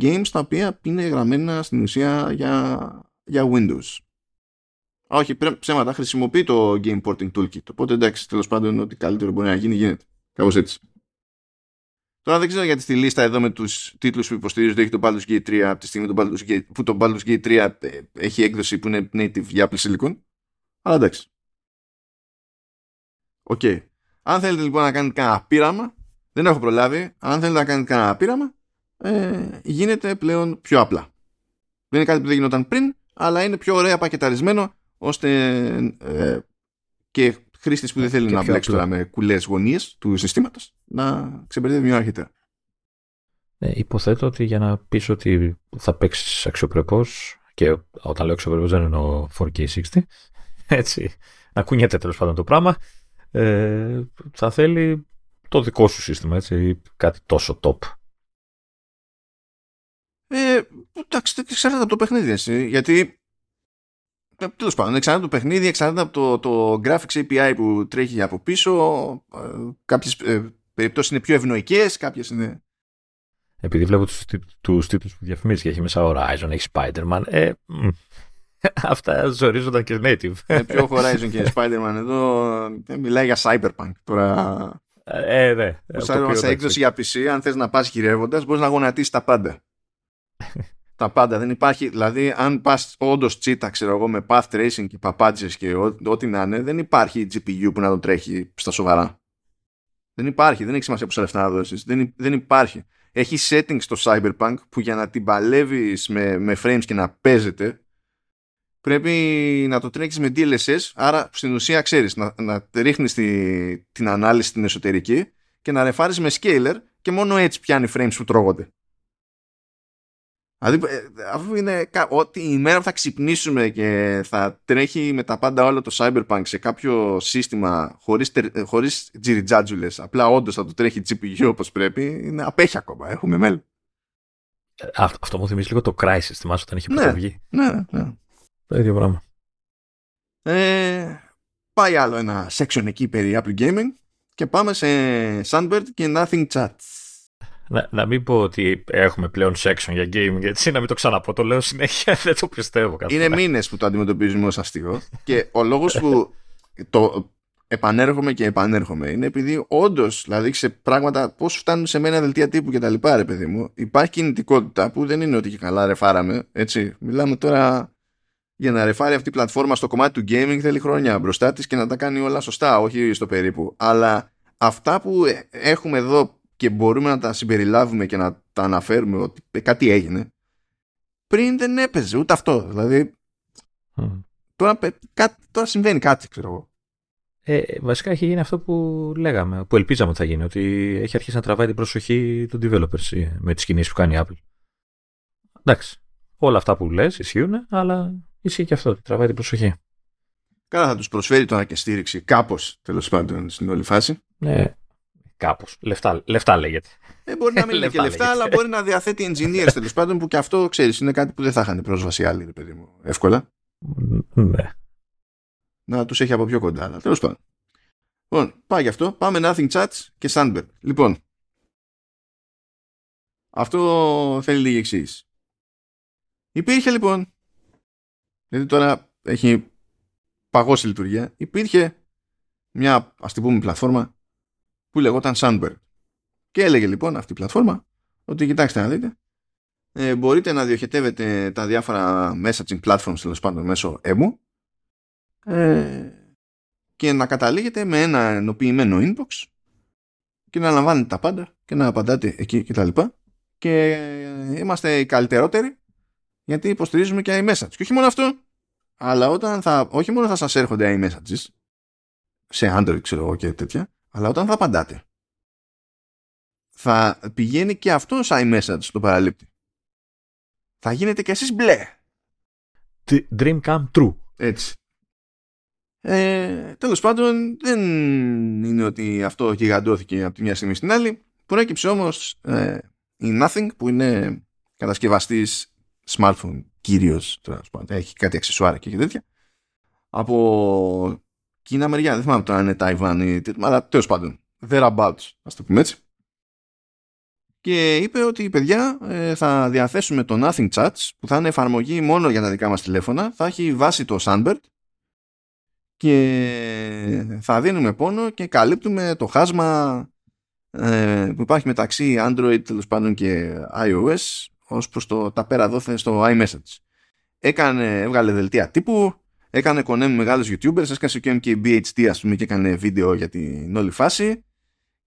games τα οποία είναι γραμμένα στην ουσία για, για Windows. όχι, ψέματα, χρησιμοποιεί το Game Porting Toolkit. Οπότε εντάξει, τέλος πάντων, ό,τι καλύτερο μπορεί να γίνει, γίνεται. Κάπως έτσι. Τώρα δεν ξέρω γιατί στη λίστα εδώ με τους τίτλους που υποστηρίζονται έχει το Baldur's Gate 3 από τη στιγμή που το Baldur's Gate 3 ε, έχει έκδοση που είναι native για Apple Silicon. Αλλά εντάξει. OK. Okay. Αν θέλετε λοιπόν να κάνετε κανένα πείραμα, δεν έχω προλάβει, αν θέλετε να κάνετε κανένα πείραμα, ε, γίνεται πλέον πιο απλά. Δεν είναι κάτι που δεν γινόταν πριν, αλλά είναι πιο ωραία πακεταρισμένο, ώστε ε, και χρήστης που δεν θέλει να μπλέξει τώρα με κουλές γωνίες του συστήματος να ξεμπερδεύει μια αρχιτέρα.
Ε, υποθέτω ότι για να πεις ότι θα παίξεις αξιοπρεπώς, και όταν λέω αξιοπρεπώς δεν εννοώ 4K60, έτσι, να κουνιέται τέλος πάντων το πράγμα, ε, θα θέλει το δικό σου σύστημα, έτσι, κάτι τόσο top.
Ε, εντάξει, εξαρτάται από το παιχνίδι, έτσι, γιατί ε, τέλος πάντων, εξαρτάται από το παιχνίδι, εξαρτάται από το, το graphics API που τρέχει από πίσω, ε, κάποιες ε, περιπτώσεις είναι πιο ευνοϊκές, κάποιες είναι...
Επειδή βλέπω τους, τους τίτλους που διαφημίζει και έχει μέσα Horizon, έχει Spider-Man, ε, Αυτά ζορίζονταν και native.
Ε, πιο Horizon και Spider-Man εδώ ε, μιλάει για Cyberpunk. Τώρα...
Ε, ναι.
Cyberpunk σε έκδοση για PC, αν θες να πας γυρεύοντας, μπορείς να γονατίσεις τα πάντα. τα πάντα. Δεν υπάρχει, δηλαδή, αν πας όντως τσίτα, ξέρω εγώ, με path tracing και παπάντζες και ό,τι να είναι, δεν υπάρχει GPU που να το τρέχει στα σοβαρά. Δεν υπάρχει, δεν έχει σημασία πόσα λεφτά να δώσεις. Δεν, δεν υπάρχει. Έχει settings στο Cyberpunk που για να την παλεύεις με, με frames και να παίζεται πρέπει να το τρέξεις με DLSS. Άρα στην ουσία ξέρεις να, να ρίχνεις τη, την ανάλυση στην εσωτερική και να ρεφάρεις με scaler και μόνο έτσι πιάνει frames που τρώγονται. Δηλαδή, ε, αφού είναι ότι η μέρα που θα ξυπνήσουμε και θα τρέχει με τα πάντα όλο το Cyberpunk σε κάποιο σύστημα χωρίς, χωρίς τζιριτζάτζουλες, απλά όντως θα το τρέχει GPU όπως πρέπει, είναι απέχει ακόμα. Έχουμε μέλλον.
Ε, αυτό, αυτό μου θυμίζει λίγο το Crisis, θυμάσαι όταν είχε
ναι,
βγει.
Ναι, ναι.
Το ίδιο πράγμα.
Ε, πάει άλλο ένα section εκεί περί Apple Gaming και πάμε σε Sunbird και Nothing Chats.
Να, να μην πω ότι έχουμε πλέον section για gaming, έτσι, να μην το ξαναπώ. Το λέω συνέχεια, δεν το πιστεύω καθόλου.
Είναι μήνες που το αντιμετωπίζουμε ως αστείο. και ο λόγος που το επανέρχομαι και επανέρχομαι είναι επειδή όντως, δηλαδή σε πράγματα, πώς φτάνουν σε μένα δελτία τύπου και τα λοιπά, ρε παιδί μου, υπάρχει κινητικότητα που δεν είναι ότι και καλά ρεφάραμε. Έτσι. Μιλάμε τώρα για να ρεφάρει αυτή η πλατφόρμα στο κομμάτι του gaming θέλει χρόνια μπροστά της και να τα κάνει όλα σωστά, όχι στο περίπου. Αλλά αυτά που έχουμε εδώ και μπορούμε να τα συμπεριλάβουμε και να τα αναφέρουμε ότι κάτι έγινε πριν δεν έπαιζε ούτε αυτό δηλαδή τώρα, τώρα συμβαίνει κάτι ξέρω εγώ
ε, βασικά έχει γίνει αυτό που λέγαμε, που ελπίζαμε ότι θα γίνει, ότι έχει αρχίσει να τραβάει την προσοχή των developers ε, με τις κινήσεις που κάνει η Apple. Εντάξει, όλα αυτά που λες ισχύουν, αλλά ισχύει και αυτό, ότι τραβάει την προσοχή.
Καλά θα τους προσφέρει τώρα και στήριξη κάπως, τέλος πάντων, στην όλη φάση.
Ναι, Κάπως. Λεφτά, λεφτά λέγεται.
Ε, μπορεί να μην είναι και λεφτά, αλλά μπορεί να διαθέτει engineers τέλος πάντων που και αυτό ξέρεις είναι κάτι που δεν θα είχαν πρόσβαση άλλοι, ρε παιδί μου, εύκολα.
Ναι.
Να τους έχει από πιο κοντά, αλλά τέλος πάντων. Λοιπόν, πάει γι' αυτό. Πάμε Nothing Chats και Sandberg. Λοιπόν, αυτό θέλει λίγη εξή. Υπήρχε λοιπόν, γιατί τώρα έχει παγώσει λειτουργία, υπήρχε μια ας την πούμε πλατφόρμα που λεγόταν Sunbird. Και έλεγε λοιπόν αυτή η πλατφόρμα ότι κοιτάξτε να δείτε ε, μπορείτε να διοχετεύετε τα διάφορα messaging platforms τέλος πάντων μέσω έμου ε, και να καταλήγετε με ένα ενοποιημένο inbox και να λαμβάνετε τα πάντα και να απαντάτε εκεί και τα λοιπά και είμαστε οι καλύτερότεροι γιατί υποστηρίζουμε και iMessage και όχι μόνο αυτό αλλά όταν θα, όχι μόνο θα σας έρχονται iMessages σε Android ξέρω εγώ και τέτοια αλλά όταν θα απαντάτε, θα πηγαίνει και αυτός σαν iMessage στο παραλήπτη. Θα γίνετε και εσείς μπλε.
Dream come true.
Έτσι. Ε, τέλος πάντων δεν είναι ότι αυτό γιγαντώθηκε από τη μια στιγμή στην άλλη. Προέκυψε όμως ε, η Nothing που είναι κατασκευαστής smartphone κυρίως, έχει κάτι αξεσουάρα και τέτοια, από Κίνα μεριά, δεν θυμάμαι τώρα αν είναι Ταϊβάν ή αλλά τέλος πάντων. Thereabouts, ας το πούμε έτσι. Και είπε ότι οι παιδιά ε, θα διαθέσουμε το Nothing Chats που θα είναι εφαρμογή μόνο για τα δικά μας τηλέφωνα. Θα έχει βάσει το Sunbird και θα δίνουμε πόνο και καλύπτουμε το χάσμα ε, που υπάρχει μεταξύ Android τέλος πάντων και iOS ως προς το τα πέρα δόθε στο iMessage. Έκανε, έβγαλε δελτία τύπου, έκανε κονέ με μεγάλους youtubers, έσκασε και ο MKBHD ας πούμε και έκανε βίντεο για την όλη φάση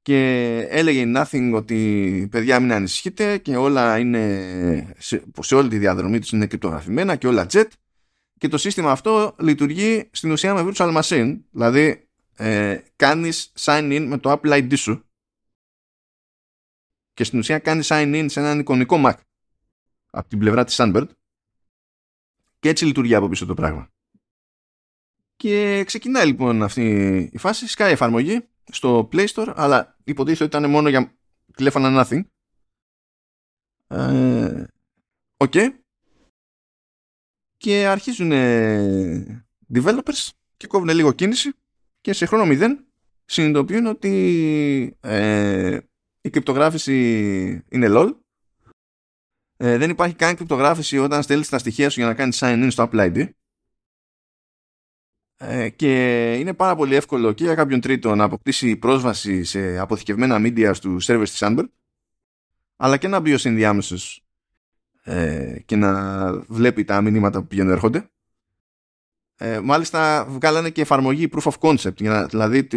και έλεγε nothing ότι παιδιά μην ανησυχείτε και όλα είναι σε, σε όλη τη διαδρομή τους είναι κρυπτογραφημένα και όλα jet και το σύστημα αυτό λειτουργεί στην ουσία με virtual machine δηλαδή ε, κάνεις sign in με το Apple ID σου και στην ουσία κάνεις sign in σε έναν εικονικό Mac από την πλευρά της Sunbird και έτσι λειτουργεί από πίσω το πράγμα. Και ξεκινάει λοιπόν αυτή η φάση, σκάει εφαρμογή στο Play Store, αλλά υποτίθεται ότι ήταν μόνο για τηλέφωνα nothing. Ε, OK. okay. Και αρχίζουν developers και κόβουν λίγο κίνηση και σε χρόνο μηδέν συνειδητοποιούν ότι ε, η κρυπτογράφηση είναι LOL. Ε, δεν υπάρχει καν κρυπτογράφηση όταν στέλνεις τα στοιχεία σου για να κάνεις sign in στο Apple ID. Ε, και είναι πάρα πολύ εύκολο και για κάποιον τρίτο να αποκτήσει πρόσβαση σε αποθηκευμένα media στους servers της Sunbird αλλά και να μπει ως ενδιάμεσος ε, και να βλέπει τα μηνύματα που πηγαίνουν έρχονται. Ε, μάλιστα βγάλανε και εφαρμογή proof of concept, για να, δηλαδή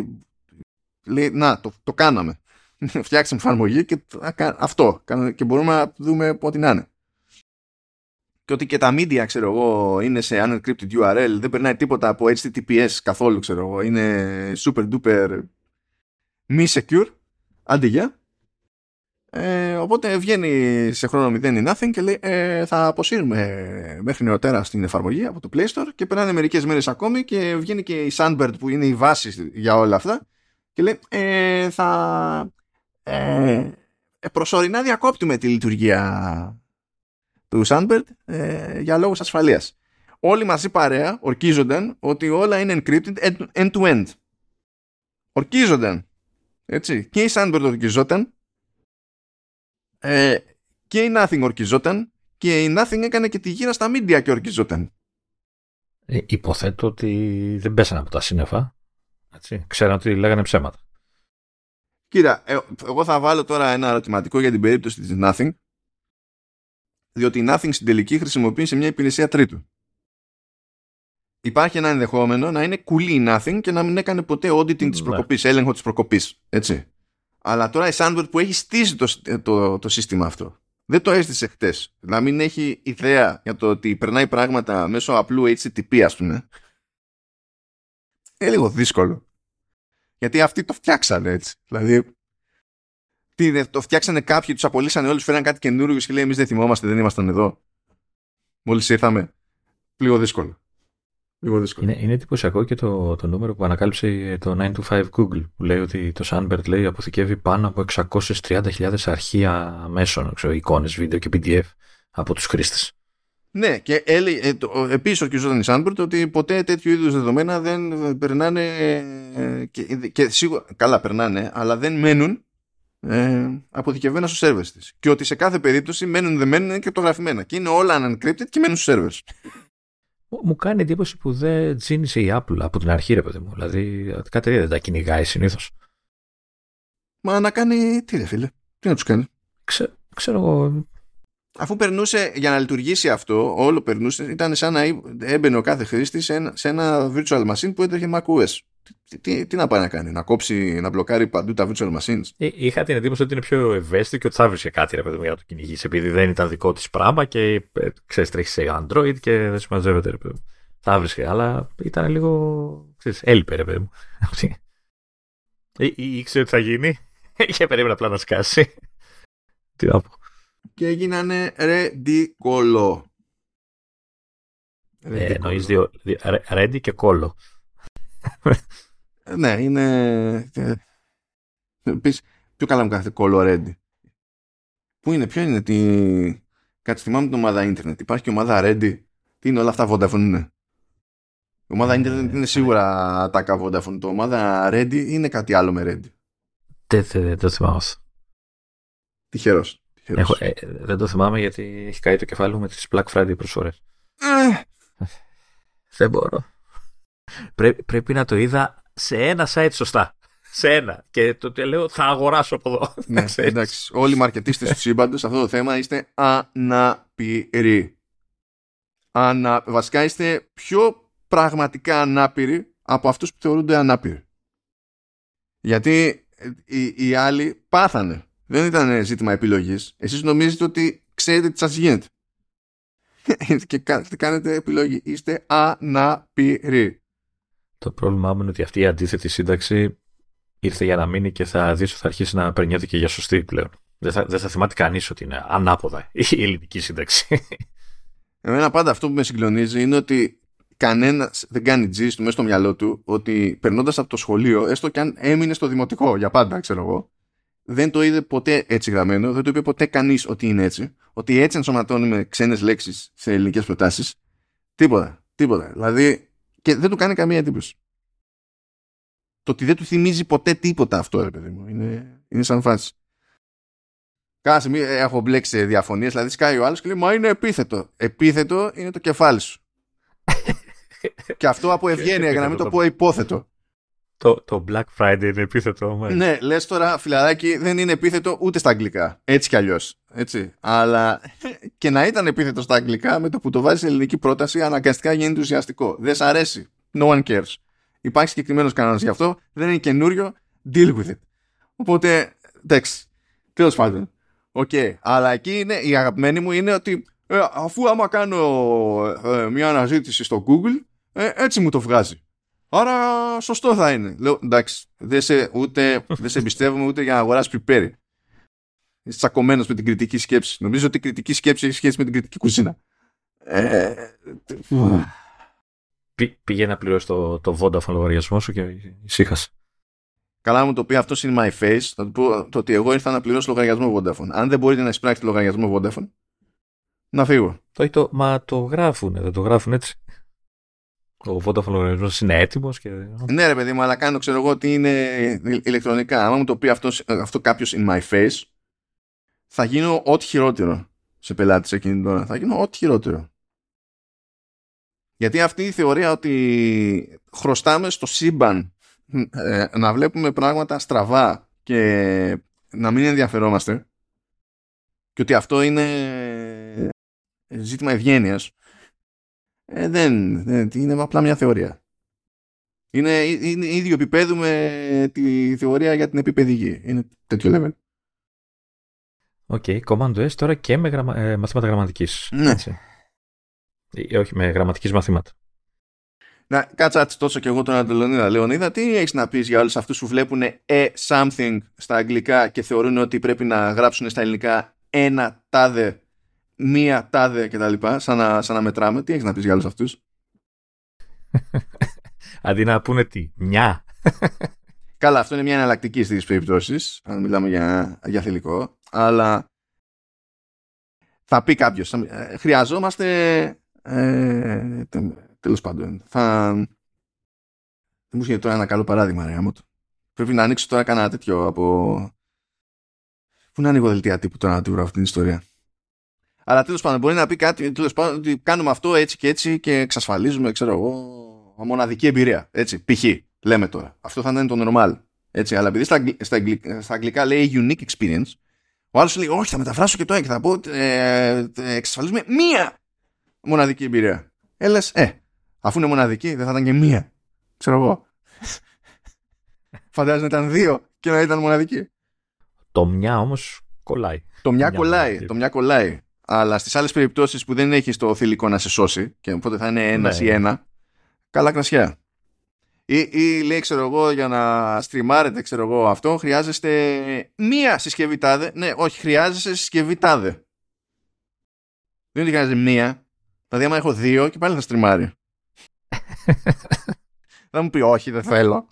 λέει να το, το κάναμε φτιάξαμε εφαρμογή και αυτό. Και μπορούμε να δούμε ό,τι να είναι. Και ότι και τα media ξέρω εγώ είναι σε unencrypted URL δεν περνάει τίποτα από HTTPS καθόλου ξέρω εγώ. Είναι super duper μη secure. Αντί για ε, οπότε βγαίνει σε χρόνο μηδέν η Nothing και λέει ε, θα αποσύρουμε μέχρι νεοτέρα στην εφαρμογή από το Play Store και περνάνε μερικές μέρες ακόμη και βγαίνει και η Sunbird που είναι η βάση για όλα αυτά και λέει ε, θα ε, προσωρινά διακόπτουμε τη λειτουργία του Sunbird ε, για λόγους ασφαλείας. Όλοι μαζί παρέα ορκίζονταν ότι όλα είναι encrypted end-to-end. Ορκίζονταν. Έτσι. Και η Sunbird ορκιζόταν ε, και η Nothing ορκιζόταν και η Nothing έκανε και τη γύρα στα media και ορκιζόταν.
Ε, υποθέτω ότι δεν πέσανε από τα σύννεφα. Έτσι. Ξέραν ότι λέγανε ψέματα.
Κοίτα, ε, εγώ θα βάλω τώρα ένα ερωτηματικό για την περίπτωση της Nothing διότι η Nothing στην τελική χρησιμοποιεί μια υπηρεσία τρίτου. Υπάρχει ένα ενδεχόμενο να είναι κουλή η Nothing και να μην έκανε ποτέ auditing ναι. της προκοπής, έλεγχο της προκοπής. Έτσι. Αλλά τώρα η Sandberg που έχει στήσει το, το, το σύστημα αυτό δεν το έστησε χτες. Να μην έχει ιδέα για το ότι περνάει πράγματα μέσω απλού HTTP, ας πούμε. Είναι λίγο δύσκολο. Γιατί αυτοί το φτιάξανε έτσι. Δηλαδή, τι, το φτιάξανε κάποιοι, τους απολύσανε όλους, φέραν κάτι καινούριο και λέει: Εμείς δεν θυμόμαστε, δεν ήμασταν εδώ. Μόλις ήρθαμε. Λίγο δύσκολο.
Είναι, είναι εντυπωσιακό και το, το νούμερο που ανακάλυψε το 925 Google που λέει ότι το Sunbird λέει αποθηκεύει πάνω από 630.000 αρχεία μέσων, ξέρω, εικόνες, βίντεο και PDF από τους χρήστες.
Ναι, και ε, επίσης ορκιζόταν η Sunbird ότι ποτέ τέτοιου είδους δεδομένα δεν περνάνε ε, και, και σίγουρα, καλά περνάνε, αλλά δεν μένουν ε, αποθηκευμένα στους servers της. Και ότι σε κάθε περίπτωση μένουν δεν μένουν είναι κρυπτογραφημένα. Και είναι όλα unencrypted και μένουν στους servers.
Μου κάνει εντύπωση που δεν τζίνησε η Apple από την αρχή, ρε παιδί μου. Δηλαδή, κάτι δεν τα κυνηγάει συνήθως.
Μα να κάνει. Τι ρε φίλε, τι να τους κάνει.
Ξέ, ξέρω εγώ.
Αφού περνούσε για να λειτουργήσει αυτό, όλο περνούσε, ήταν σαν να έμπαινε ο κάθε χρήστη σε, ένα, σε ένα virtual machine που έτρεχε macOS. Τι, τι, τι, να πάει να κάνει, να κόψει, να μπλοκάρει παντού τα virtual machines.
Ε, είχα την εντύπωση ότι είναι πιο ευαίσθητο και ότι θα βρίσκε κάτι ρε παιδί μου για να το κυνηγήσει, επειδή δεν ήταν δικό τη πράγμα και ε, ξέρει, τρέχει σε Android και δεν συμμαζεύεται ρε παιδί μου. Θα βρίσκε, αλλά ήταν λίγο. Ξέρεις, έλειπε ρε παιδί μου. Ή, ή ήξερε ότι θα γίνει και περίμενε απλά να σκάσει. Τι να πω.
Και έγινανε ρεντικόλο.
Ε, εννοείς δύο. Ρέντι και κόλο
ναι, είναι. Πεις, πιο καλά μου κάθεται κολορέντι. Πού είναι, ποιο είναι, τι. Κάτι θυμάμαι την ομάδα ίντερνετ. Υπάρχει και ομάδα Ready. Τι είναι όλα αυτά Vodafone είναι; Η ομάδα ίντερνετ είναι σίγουρα τα Vodafone. Το ομάδα Ready είναι κάτι άλλο με Ready.
Δεν το θυμάμαι αυτό.
Τυχερός.
ε, δεν το θυμάμαι γιατί έχει καεί το κεφάλι μου με τις Black Friday προσφορές. Ε. δεν μπορώ. Πρέ, πρέπει να το είδα σε ένα site σωστά. Σε ένα. Και το λέω θα αγοράσω από εδώ.
Ναι, εντάξει. Όλοι οι μαρκετίστες τους σύμπαντος σε αυτό το θέμα είστε ανάπηροι. Ανα... Βασικά είστε πιο πραγματικά ανάπηροι από αυτούς που θεωρούνται ανάπηροι. Γιατί ε, οι, οι άλλοι πάθανε. Δεν ήταν ζήτημα επιλογής. Εσείς νομίζετε ότι ξέρετε τι σας γίνεται. και κάνετε επιλογή. Είστε ανάπηροι.
Το πρόβλημά μου είναι ότι αυτή η αντίθετη σύνταξη ήρθε για να μείνει και θα δεις ότι θα αρχίσει να περνιέται και για σωστή πλέον. Δεν θα, δεν θα θυμάται κανείς ότι είναι ανάποδα η ελληνική σύνταξη.
Εμένα πάντα αυτό που με συγκλονίζει είναι ότι κανένα δεν κάνει τζι στο μέσα στο μυαλό του ότι περνώντας από το σχολείο, έστω και αν έμεινε στο δημοτικό για πάντα, ξέρω εγώ, δεν το είδε ποτέ έτσι γραμμένο, δεν το είπε ποτέ κανείς ότι είναι έτσι, ότι έτσι ενσωματώνουμε ξένες λέξεις σε ελληνικές προτάσεις. Τίποτα. Τίποτα. Δηλαδή, και δεν του κάνει καμία εντύπωση. Το ότι δεν του θυμίζει ποτέ τίποτα αυτό, ρε παιδί μου. Είναι, είναι σαν φάση. Κάσε, μη έχω μπλέξει διαφωνίες. Δηλαδή, σκάει ο άλλος και λέει Μα είναι επίθετο. Επίθετο είναι το κεφάλι σου. και αυτό από ευγένεια, για να μην το πω υπόθετο.
Το, το Black Friday είναι επίθετο.
Όμως. Ναι, λες τώρα, φιλαράκι, δεν είναι επίθετο ούτε στα αγγλικά. Έτσι κι αλλιώς. Έτσι. Αλλά και να ήταν επίθετο στα αγγλικά, με το που το βάζεις σε ελληνική πρόταση, αναγκαστικά γίνεται ουσιαστικό. Δεν σ' αρέσει. No one cares. Υπάρχει συγκεκριμένος κανόνας γι' αυτό. Δεν είναι καινούριο. Deal with it. Οπότε, εντάξει, τέλος πάντων. OK, okay. αλλά εκεί είναι, η αγαπημένη μου είναι ότι ε, αφού άμα κάνω ε, μια αναζήτηση στο Google, ε, έτσι μου το βγάζει. Άρα σωστό θα είναι. Λέω, εντάξει, δεν σε, ούτε, δεν σε εμπιστεύομαι ούτε για να αγοράσεις πιπέρι. Είσαι τσακωμένος με την κριτική σκέψη. Νομίζω ότι η κριτική σκέψη έχει σχέση με την κριτική κουζίνα. Ε,
Πήγε να πληρώσει το, το Vodafone λογαριασμό σου και ησύχασε.
Καλά μου το πει αυτό είναι my face. Θα του πω το ότι εγώ ήρθα να πληρώσω λογαριασμό Vodafone. Αν δεν μπορείτε να εισπράξετε λογαριασμό Vodafone, να φύγω.
Το, το, μα το γράφουν, δεν το γράφουν έτσι. Ο Vodafone λογαριασμό είναι έτοιμος. Και...
Ναι, ρε παιδί μου, αλλά κάνω ξέρω εγώ ότι είναι ηλεκτρονικά. Αν μου το πει αυτός, αυτό κάποιος in my face, θα γίνω ό,τι χειρότερο σε πελάτη εκείνη την ώρα. Θα γίνω ό,τι χειρότερο. Γιατί αυτή η θεωρία ότι χρωστάμε στο σύμπαν ε, να βλέπουμε πράγματα στραβά και να μην ενδιαφερόμαστε και ότι αυτό είναι ζήτημα ευγένειας. Ε, δεν, δεν, είναι απλά μια θεωρία. Είναι, είναι ίδιο επίπεδο με τη θεωρία για την επίπεδη Είναι τέτοιο level.
Οκ, okay, Command S τώρα και με γραμμα... ε, μαθήματα γραμματικής.
Ναι. Έτσι.
Ή, όχι, με γραμματικής μαθήματα.
Να κάτσα τόσο και εγώ τον Αντελονίδα. Λεωνίδα, τι έχεις να πεις για όλους αυτούς που βλέπουν e something στα αγγλικά και θεωρούν ότι πρέπει να γράψουν στα ελληνικά ένα τάδε, μία τάδε κτλ. Σαν να, σαν να μετράμε. Τι έχεις να πεις για όλους αυτούς;
Αντί να πούνε τι, μια.
Καλά, αυτό είναι μια εναλλακτική στις περιπτώσεις, αν μιλάμε για, για θηλυκό. Αλλά θα πει κάποιος, ε, χρειαζόμαστε. Ε, Τέλος πάντων. Θα. Δεν μου είχε τώρα ένα καλό παράδειγμα, ρε, Πρέπει να ανοίξω τώρα κανένα τέτοιο από. Πού να ανοίγω δελτία τύπου τώρα να του αυτή την ιστορία; Αλλά τέλος πάντων, μπορεί να πει κάτι, τέλος πάντων, ότι κάνουμε αυτό έτσι και έτσι και εξασφαλίζουμε, ξέρω εγώ, μοναδική εμπειρία. Έτσι, π.χ. λέμε τώρα. Αυτό θα είναι το normal. Έτσι, αλλά επειδή στα, στα, αγγλικά, στα αγγλικά λέει unique experience, ο άλλος λέει, Όχι, θα μεταφράσω και το και θα πω, ε, ε, εξασφαλίζουμε μία μοναδική εμπειρία. Έλε, ε, Αφού είναι μοναδική, δεν θα ήταν και μία. Ξέρω εγώ. Φαντάζομαι να ήταν δύο και να ήταν μοναδική.
Το μια όμως κολλάει.
Το μια, κολλάει. Το μια κολλάει. Αλλά στις άλλες περιπτώσεις που δεν έχει το θηλυκό να σε σώσει και οπότε θα είναι ένας ναι. ή ένα, καλά κρασιά. Ή, ή λέει, ξέρω εγώ, για να στριμάρετε, ξέρω εγώ, αυτό, χρειάζεστε μία συσκευή τάδε. Ναι, όχι, χρειάζεσαι συσκευή τάδε. Δεν είναι ότι χρειάζεται μία. Δηλαδή, άμα έχω δύο και πάλι θα στριμάρει. Θα μου πει όχι, δεν θέλω.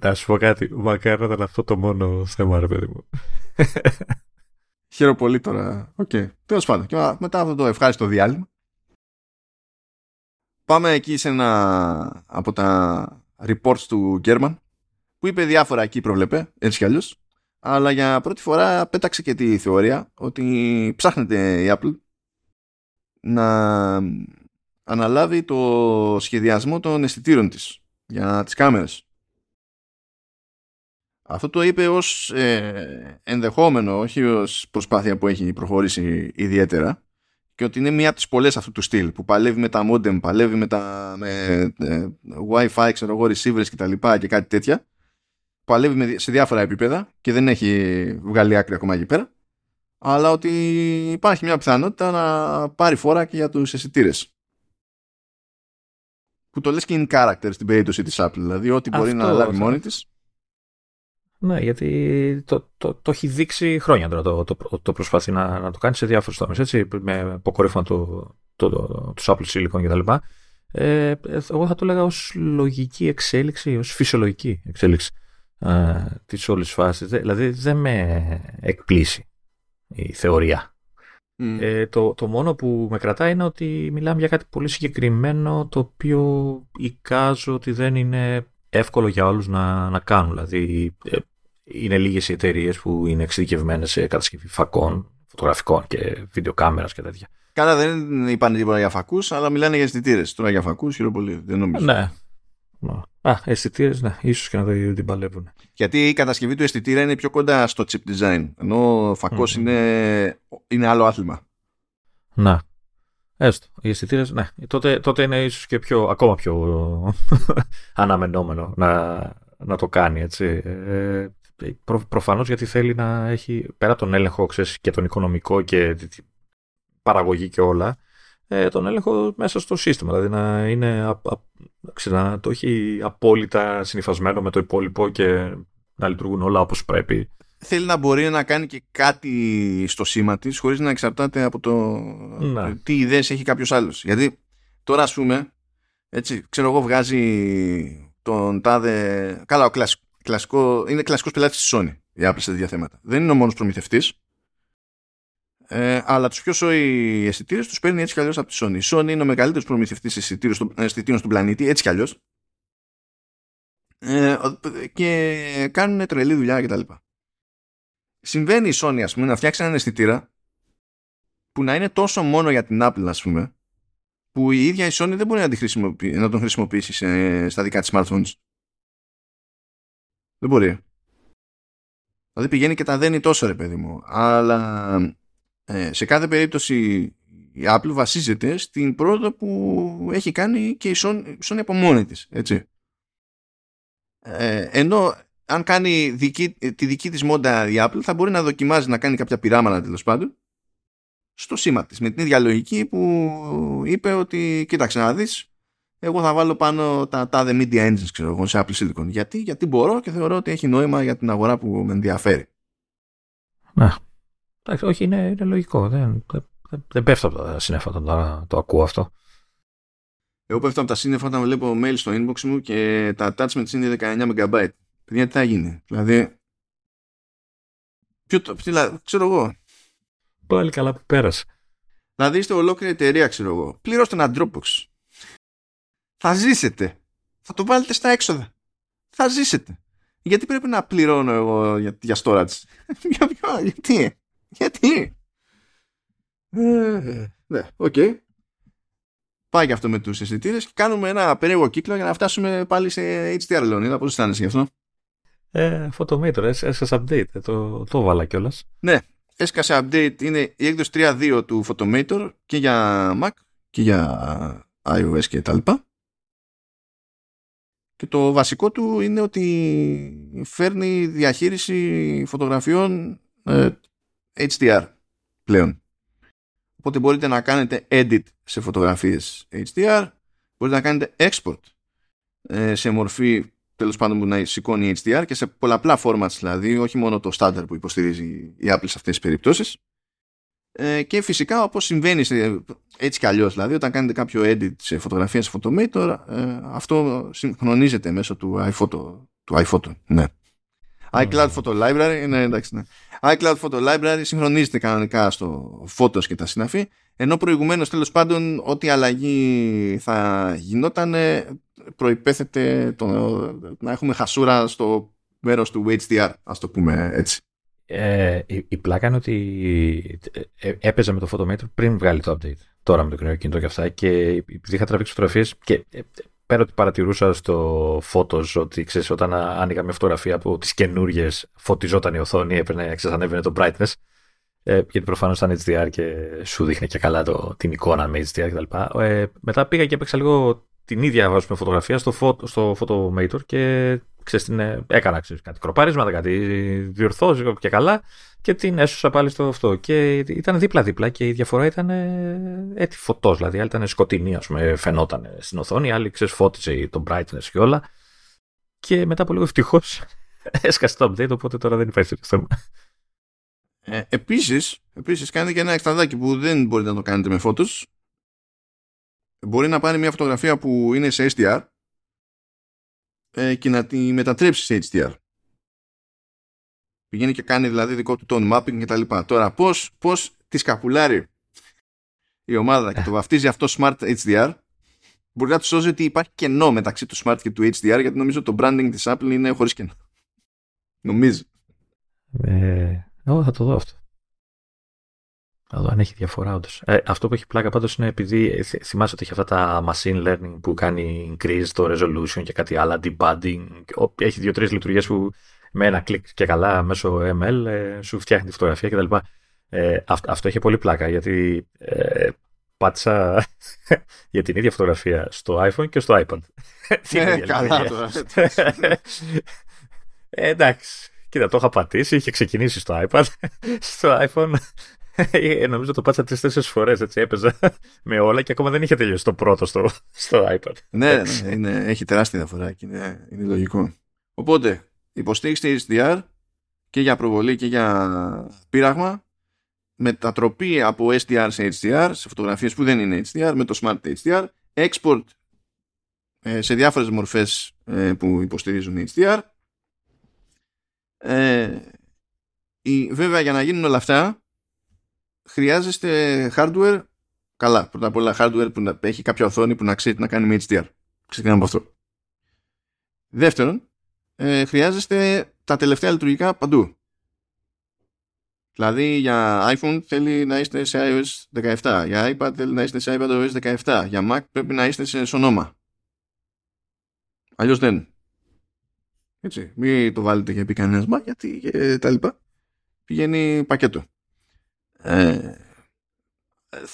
Να σου πω κάτι. Μακάρι να ήταν αυτό το μόνο θέμα, ρε παιδί μου.
Χαίρομαι πολύ τώρα. OK. Okay. Τέλος πάντων. Και μετά αυτό το ευχάριστο διάλειμμα. Πάμε εκεί σε ένα από τα reports του Γκέρμαν που είπε διάφορα εκεί προβλέπε, έτσι κι αλλιώς. Αλλά για πρώτη φορά πέταξε και τη θεωρία ότι ψάχνεται η Apple να αναλάβει το σχεδιασμό των αισθητήρων της για τις κάμερες. Αυτό το είπε ως ε, ενδεχόμενο, όχι ως προσπάθεια που έχει προχωρήσει ιδιαίτερα και ότι είναι μία από τις πολλές αυτού του στυλ που παλεύει με τα modem, παλεύει με τα με, ε, wifi, ξέρω εγώ, receivers και τα λοιπά και κάτι τέτοια. Παλεύει σε διάφορα επίπεδα και δεν έχει βγάλει άκρη ακόμα εκεί πέρα. Αλλά ότι υπάρχει μια πιθανότητα να πάρει φόρα και για τους αισθητήρες. Που το λες και in character στην περίπτωση της Apple, δηλαδή ό,τι μπορεί να λάβει μόνη της.
Ναι, γιατί το, το, το, έχει δείξει χρόνια τώρα, το, το, το προσπαθεί να, να το κάνει σε διάφορους τομείς, έτσι, με αποκορύφωμα του, το, το, τους Apple Silicon κτλ. Ε, εγώ θα το έλεγα ως λογική εξέλιξη, ως φυσιολογική εξέλιξη ε, της όλης φάσης. Δηλαδή δεν με εκπλήσει η θεωρία ε, το, το μόνο που με κρατάει είναι ότι μιλάμε για κάτι πολύ συγκεκριμένο το οποίο εικάζω ότι δεν είναι εύκολο για όλους να, να κάνουν. Δηλαδή ε, είναι λίγες οι εταιρείες που είναι εξειδικευμένες σε κατασκευή φακών, φωτογραφικών και βιντεοκάμερας και τέτοια.
Κάνα δεν είπαν τίποτα για φακούς, αλλά μιλάνε για αισθητήρες. Τώρα για φακούς πολύ, δεν νομίζω.
Ναι. Α, αισθητήρες, ναι, ίσως και να δεν την παλεύουν.
Γιατί η κατασκευή του αισθητήρα είναι πιο κοντά στο chip design. Ενώ ο φακός είναι, είναι άλλο άθλημα.
Να. Έστω. Οι αισθητήρες, ναι. Τότε, τότε είναι ίσως και πιο, ακόμα πιο αναμενόμενο να, να το κάνει, έτσι. Ε, προ, προφανώς γιατί θέλει να έχει, πέρα τον έλεγχο ξέρεις, και τον οικονομικό και την παραγωγή και όλα, ε, τον έλεγχο μέσα στο σύστημα. Δηλαδή να, είναι, α, να το έχει απόλυτα συνειφασμένο με το υπόλοιπο και να λειτουργούν όλα όπως πρέπει.
Θέλει να μπορεί να κάνει και κάτι στο σήμα της χωρίς να εξαρτάται από το να. τι ιδέες έχει κάποιος άλλος. Γιατί τώρα ας πούμε, έτσι, ξέρω εγώ βγάζει τον τάδε... Καλά, ο κλασικό, είναι κλασικός πελάτης της Sony η Apple σε τέτοια θέματα. Δεν είναι ο μόνος προμηθευτής ε, αλλά τους πιο σόι αισθητήρες τους παίρνει έτσι κι αλλιώς από τη Sony. Η Sony είναι ο μεγαλύτερος προμηθευτής αισθητήρων στον πλανήτη, έτσι κι αλλιώς. Ε, και κάνουν τρελή δουλειά κτλ. Συμβαίνει η Sony, ας πούμε, να φτιάξει έναν αισθητήρα που να είναι τόσο μόνο για την Apple, ας πούμε, που η ίδια η Sony δεν μπορεί να, να τον χρησιμοποιήσει σε, στα δικά της smartphones. Δεν μπορεί. Δηλαδή πηγαίνει και τα δένει τόσο ρε παιδί μου. Αλλά ε, σε κάθε περίπτωση η Apple βασίζεται στην πρόοδο που έχει κάνει και η Sony, Sony από μόνη της. Έτσι. Ε, ενώ αν κάνει δική, τη δική της μόντα η Apple θα μπορεί να δοκιμάζει να κάνει κάποια πειράματα τέλος πάντων στο σήμα της με την ίδια λογική που είπε ότι κοίταξε να δεις εγώ θα βάλω πάνω τα τάδε media engines ξέρω εγώ σε Apple Silicon γιατί, γιατί μπορώ και θεωρώ ότι έχει νόημα για την αγορά που με ενδιαφέρει
να Εντάξει, όχι, είναι, είναι λογικό. Δεν, δεν, δεν πέφτω από τα σύννεφα όταν το, το ακούω αυτό.
Εγώ πέφτω από τα σύννεφα όταν βλέπω mail στο inbox μου και τα attachments είναι 19 MB. Παιδιά, τι θα γίνει; Δηλαδή. Ποιο το. Δηλαδή, ξέρω εγώ.
Πάλι καλά που πέρασε.
Δηλαδή είστε ολόκληρη εταιρεία, ξέρω εγώ. Πληρώστε ένα Dropbox. Θα ζήσετε. Θα το βάλετε στα έξοδα. Θα ζήσετε. Γιατί πρέπει να πληρώνω εγώ για, για storage; γιατί; Γιατί; Ε, ναι, OK. Okay. Πάει και αυτό με τους αισθητήρες και κάνουμε ένα περίεργο κύκλο για να φτάσουμε πάλι σε HDR Λεωνίδα. Πώς αισθάνεσαι γι' αυτό.
Ε, Photomator, έσκασε update. Ε, το, το 'βαλα κιόλας.
Ναι, έσκασε update. Είναι η έκδοση 3.2 του Photomator και για Mac και για iOS και τα λοιπά. Και το βασικό του είναι ότι φέρνει διαχείριση φωτογραφιών ε, HDR πλέον. Οπότε μπορείτε να κάνετε edit σε φωτογραφίες HDR, μπορείτε να κάνετε export ε, σε μορφή τέλος πάντων που να σηκώνει HDR και σε πολλαπλά formats δηλαδή, όχι μόνο το standard που υποστηρίζει η Apple σε αυτές τις περιπτώσεις. Ε, και φυσικά όπως συμβαίνει σε, έτσι κι αλλιώς δηλαδή όταν κάνετε κάποιο edit σε φωτογραφία σε Photomator ε, αυτό συγχρονίζεται μέσω του iPhoto, του iPhoto ναι. iCloud Photo Library, ναι εντάξει ναι iCloud Photo Library συγχρονίζεται κανονικά στο Photos και τα συναφή ενώ προηγουμένως τέλος πάντων ό,τι αλλαγή θα γινόταν προϋπέθεται το, να έχουμε χασούρα στο μέρος του HDR ας το πούμε έτσι.
Ε, η, η, πλάκα είναι ότι ε, έπαιζε με το Photometer πριν βγάλει το update. Τώρα με το καινούργιο κινητό και αυτά. Και επειδή είχα τραβήξει φωτογραφίες και ε, πέρα ότι παρατηρούσα στο Photos ότι ξέρεις, όταν άνοιγα μια φωτογραφία από τις καινούριε φωτιζόταν η οθόνη, έπαιρνε, ξέρεις, ανέβαινε το brightness. Ε, γιατί προφανώς ήταν HDR και σου δείχνει και καλά το, την εικόνα με HDR κτλ. Ε, μετά πήγα και έπαιξα λίγο την ίδια βάζουμε φωτογραφία στο, φω, στο Photomator και ξέρεις, την, ε, έκανα ξέρεις, κάτι κροπάρισμα, κάτι διορθώ και καλά και την έσωσα πάλι στο αυτό. Και ήταν δίπλα-δίπλα και η διαφορά ήταν ε, έτσι φωτός. Δηλαδή, άλλη ήταν σκοτεινή, ας πούμε, φαινόταν στην οθόνη, άλλη ξέρεις, φώτιζε το brightness και όλα. Και μετά από λίγο ευτυχώς έσκασε το update, οπότε τώρα δεν υπάρχει τέτοιο θέμα.
Ε, επίσης, επίσης κάνετε και ένα εξτραδάκι που δεν μπορείτε να το κάνετε με φώτος. Μπορεί να πάρει μια φωτογραφία που είναι σε SDR ε, και να τη μετατρέψεις σε HDR. Πηγαίνει και κάνει δηλαδή δικό του tone mapping και τα λοιπά. Τώρα πώς, πώς τη σκαπουλάρει η ομάδα και το βαφτίζει αυτό Smart HDR μπορεί να τους σώζει ότι υπάρχει κενό μεταξύ του Smart και του HDR γιατί νομίζω το branding της Apple είναι χωρίς κενό. Νομίζω.
Ε, εγώ θα το δω αυτό. Θα δω αν έχει διαφορά όντως. Ε, αυτό που έχει πλάκα πάντως είναι επειδή ε, θυμάσαι ότι έχει αυτά τα machine learning που κάνει increase το resolution και κάτι άλλα, debugging. Έχει δύο-τρεις λειτουργίες που με ένα κλικ και καλά μέσω ML ε, σου φτιάχνει τη φωτογραφία κτλ. Ε, αυτό, αυτό έχει πολύ πλάκα γιατί ε, πάτσα για την ίδια φωτογραφία στο iPhone και στο iPad.
Ε, καλά τώρα.
Ε, εντάξει. Κοίτα, το είχα πατήσει, είχε ξεκινήσει στο iPad. στο iPhone ε, νομίζω το πάτσα τρει-τέσσερι φορές έτσι έπαιζα με όλα και ακόμα δεν είχε τελειώσει το πρώτο στο, στο iPad.
ναι, ναι είναι, έχει τεράστια διαφορά και είναι, είναι λογικό. Οπότε, υποστήριξη HDR και για προβολή και για πείραγμα μετατροπή από SDR σε HDR σε φωτογραφίες που δεν είναι HDR με το Smart HDR export ε, σε διάφορες μορφές ε, που υποστηρίζουν HDR ε, η, βέβαια για να γίνουν όλα αυτά χρειάζεστε hardware; Καλά πρώτα απ' όλα hardware που να, έχει κάποια οθόνη που να ξέρει να κάνει με HDR ξεκινάμε από αυτό δεύτερον ε, χρειάζεστε τα τελευταία λειτουργικά παντού Δηλαδή για iPhone θέλει να είστε σε iOS 17, για iPad θέλει να είστε σε iPadOS 17, για Mac πρέπει να είστε σε Sonoma. Αλλιώς δεν. Έτσι, μην το βάλετε για πει κανένας γιατί και τα λοιπά. Πηγαίνει πακέτο. Ε,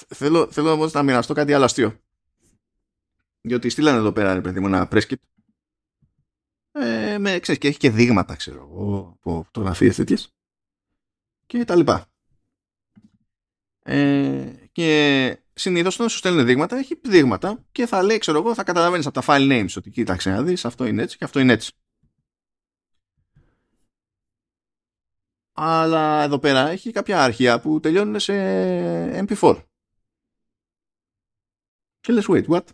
θέλω, θέλω όμως να μοιραστώ κάτι άλλο αστείο. Διότι στείλανε εδώ πέρα, ρε παιδί μου, ένα press Ε, με, ξέρεις, και έχει και δείγματα, ξέρω από φωτογραφίες τέτοιες και τα λοιπά. Ε, και συνήθως όταν σου στέλνουν δείγματα έχει δείγματα και θα λέει ξέρω εγώ θα καταλαβαίνεις από τα file names ότι κοίταξε να δεις αυτό είναι έτσι και αυτό είναι έτσι. Αλλά εδώ πέρα έχει κάποια αρχεία που τελειώνουν σε MP4. Και λες wait what?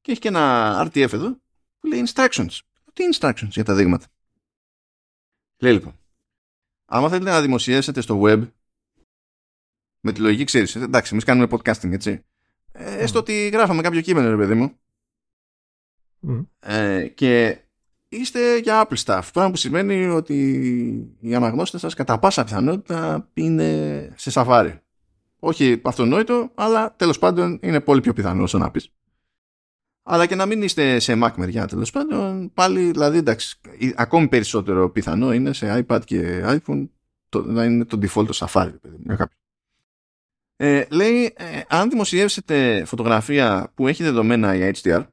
Και έχει και ένα RTF εδώ που λέει instructions. Τι instructions για τα δείγματα; Λέει λοιπόν άμα θέλετε να δημοσιεύσετε στο web με τη λογική ξέρεις, εντάξει, εμείς κάνουμε podcasting, έτσι. Ε, έστω ότι γράφαμε κάποιο κείμενο, ρε παιδί μου. Ε, και είστε για Apple Staff. Πράγμα που σημαίνει ότι οι αναγνώστες σας κατά πάσα πιθανότητα είναι σε σαφάρι. Όχι αυτονόητο, αλλά τέλος πάντων είναι πολύ πιο πιθανό όσο να πεις. Αλλά και να μην είστε σε Mac μεριά τέλος πάντων, πάλι δηλαδή εντάξει, ακόμη περισσότερο πιθανό είναι σε iPad και iPhone το, να είναι το default το Safari. Παιδί, ε, λέει, ε, αν δημοσιεύσετε φωτογραφία που έχει δεδομένα για HDR,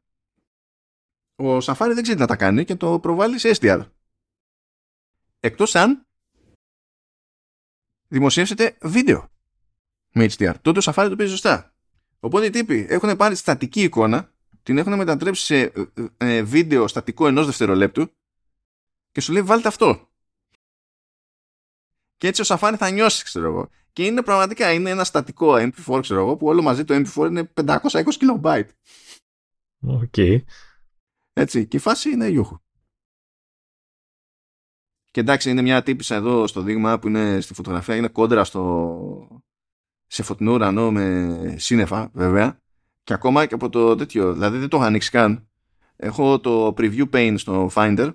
ο Safari δεν ξέρει να τα κάνει και το προβάλλει σε SDR. Εκτός αν δημοσιεύσετε βίντεο με HDR. Τότε ο Safari το παίζει σωστά. Οπότε οι τύποι έχουν πάρει στατική εικόνα την έχουν μετατρέψει σε ε, ε, βίντεο στατικό ενός δευτερολέπτου και σου λέει βάλτε αυτό. Και έτσι ο Safari θα νιώσει, ξέρω εγώ. Και είναι πραγματικά είναι ένα στατικό MP4, ξέρω εγώ, που όλο μαζί το MP4 είναι 520 KB.
OK. Okay.
Έτσι, και η φάση είναι γιούχου. Και εντάξει, είναι μια τύπησα εδώ στο δείγμα που είναι στη φωτογραφία, είναι κόντρα στο... σε φωτεινό ουρανό με σύννεφα, βέβαια. Και ακόμα και από το τέτοιο, δηλαδή δεν το έχω ανοίξει καν. Έχω το preview pane στο Finder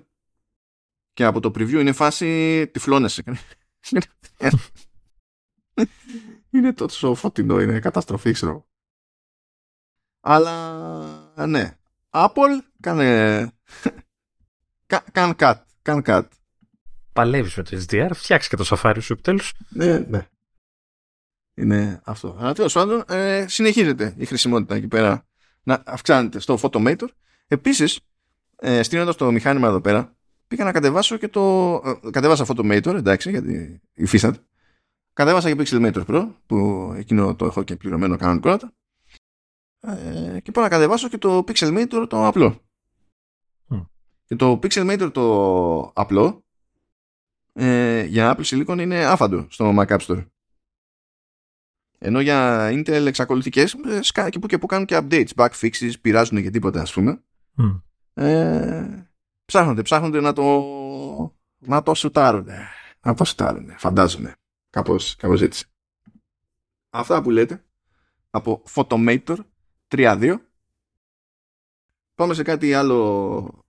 και από το preview είναι φάση τυφλώνεσαι. είναι τόσο φωτεινό, είναι καταστροφή, ξέρω. Αλλά ναι. Apple κάνε. Καν cut. Καν cut.
Παλεύεις με το HDR, φτιάξει και το Safari σου επιτέλους.
Ναι, ναι είναι αυτό. Αλλά τέλος πάντων ε, συνεχίζεται η χρησιμότητα εκεί πέρα να αυξάνεται στο Photomator. Επίσης, ε, στείνοντας το μηχάνημα εδώ πέρα, πήγα να κατεβάσω και το. Ε, κατέβασα Photomator, εντάξει, γιατί υφίσταται. Κατέβασα και Pixelmator Pro, που εκείνο το έχω και πληρωμένο κανονικότατα. Ε, και πάω να κατεβάσω και το Pixelmator το απλό. Mm. Και το Pixelmator το απλό ε, για Apple Silicon είναι άφαντο στο Mac App Store. Ενώ για Intel εξακολουθεί και και που και που κάνουν και updates, bug fixes, πειράζουν και τίποτα ας πούμε. Mm. Ε, ψάχνονται, ψάχνονται να το να το σουτάρουν. Να το σουτάρουν, φαντάζομαι. Κάπως, κάπως έτσι. Αυτά που λέτε από Photomator 3.2 πάμε σε κάτι άλλο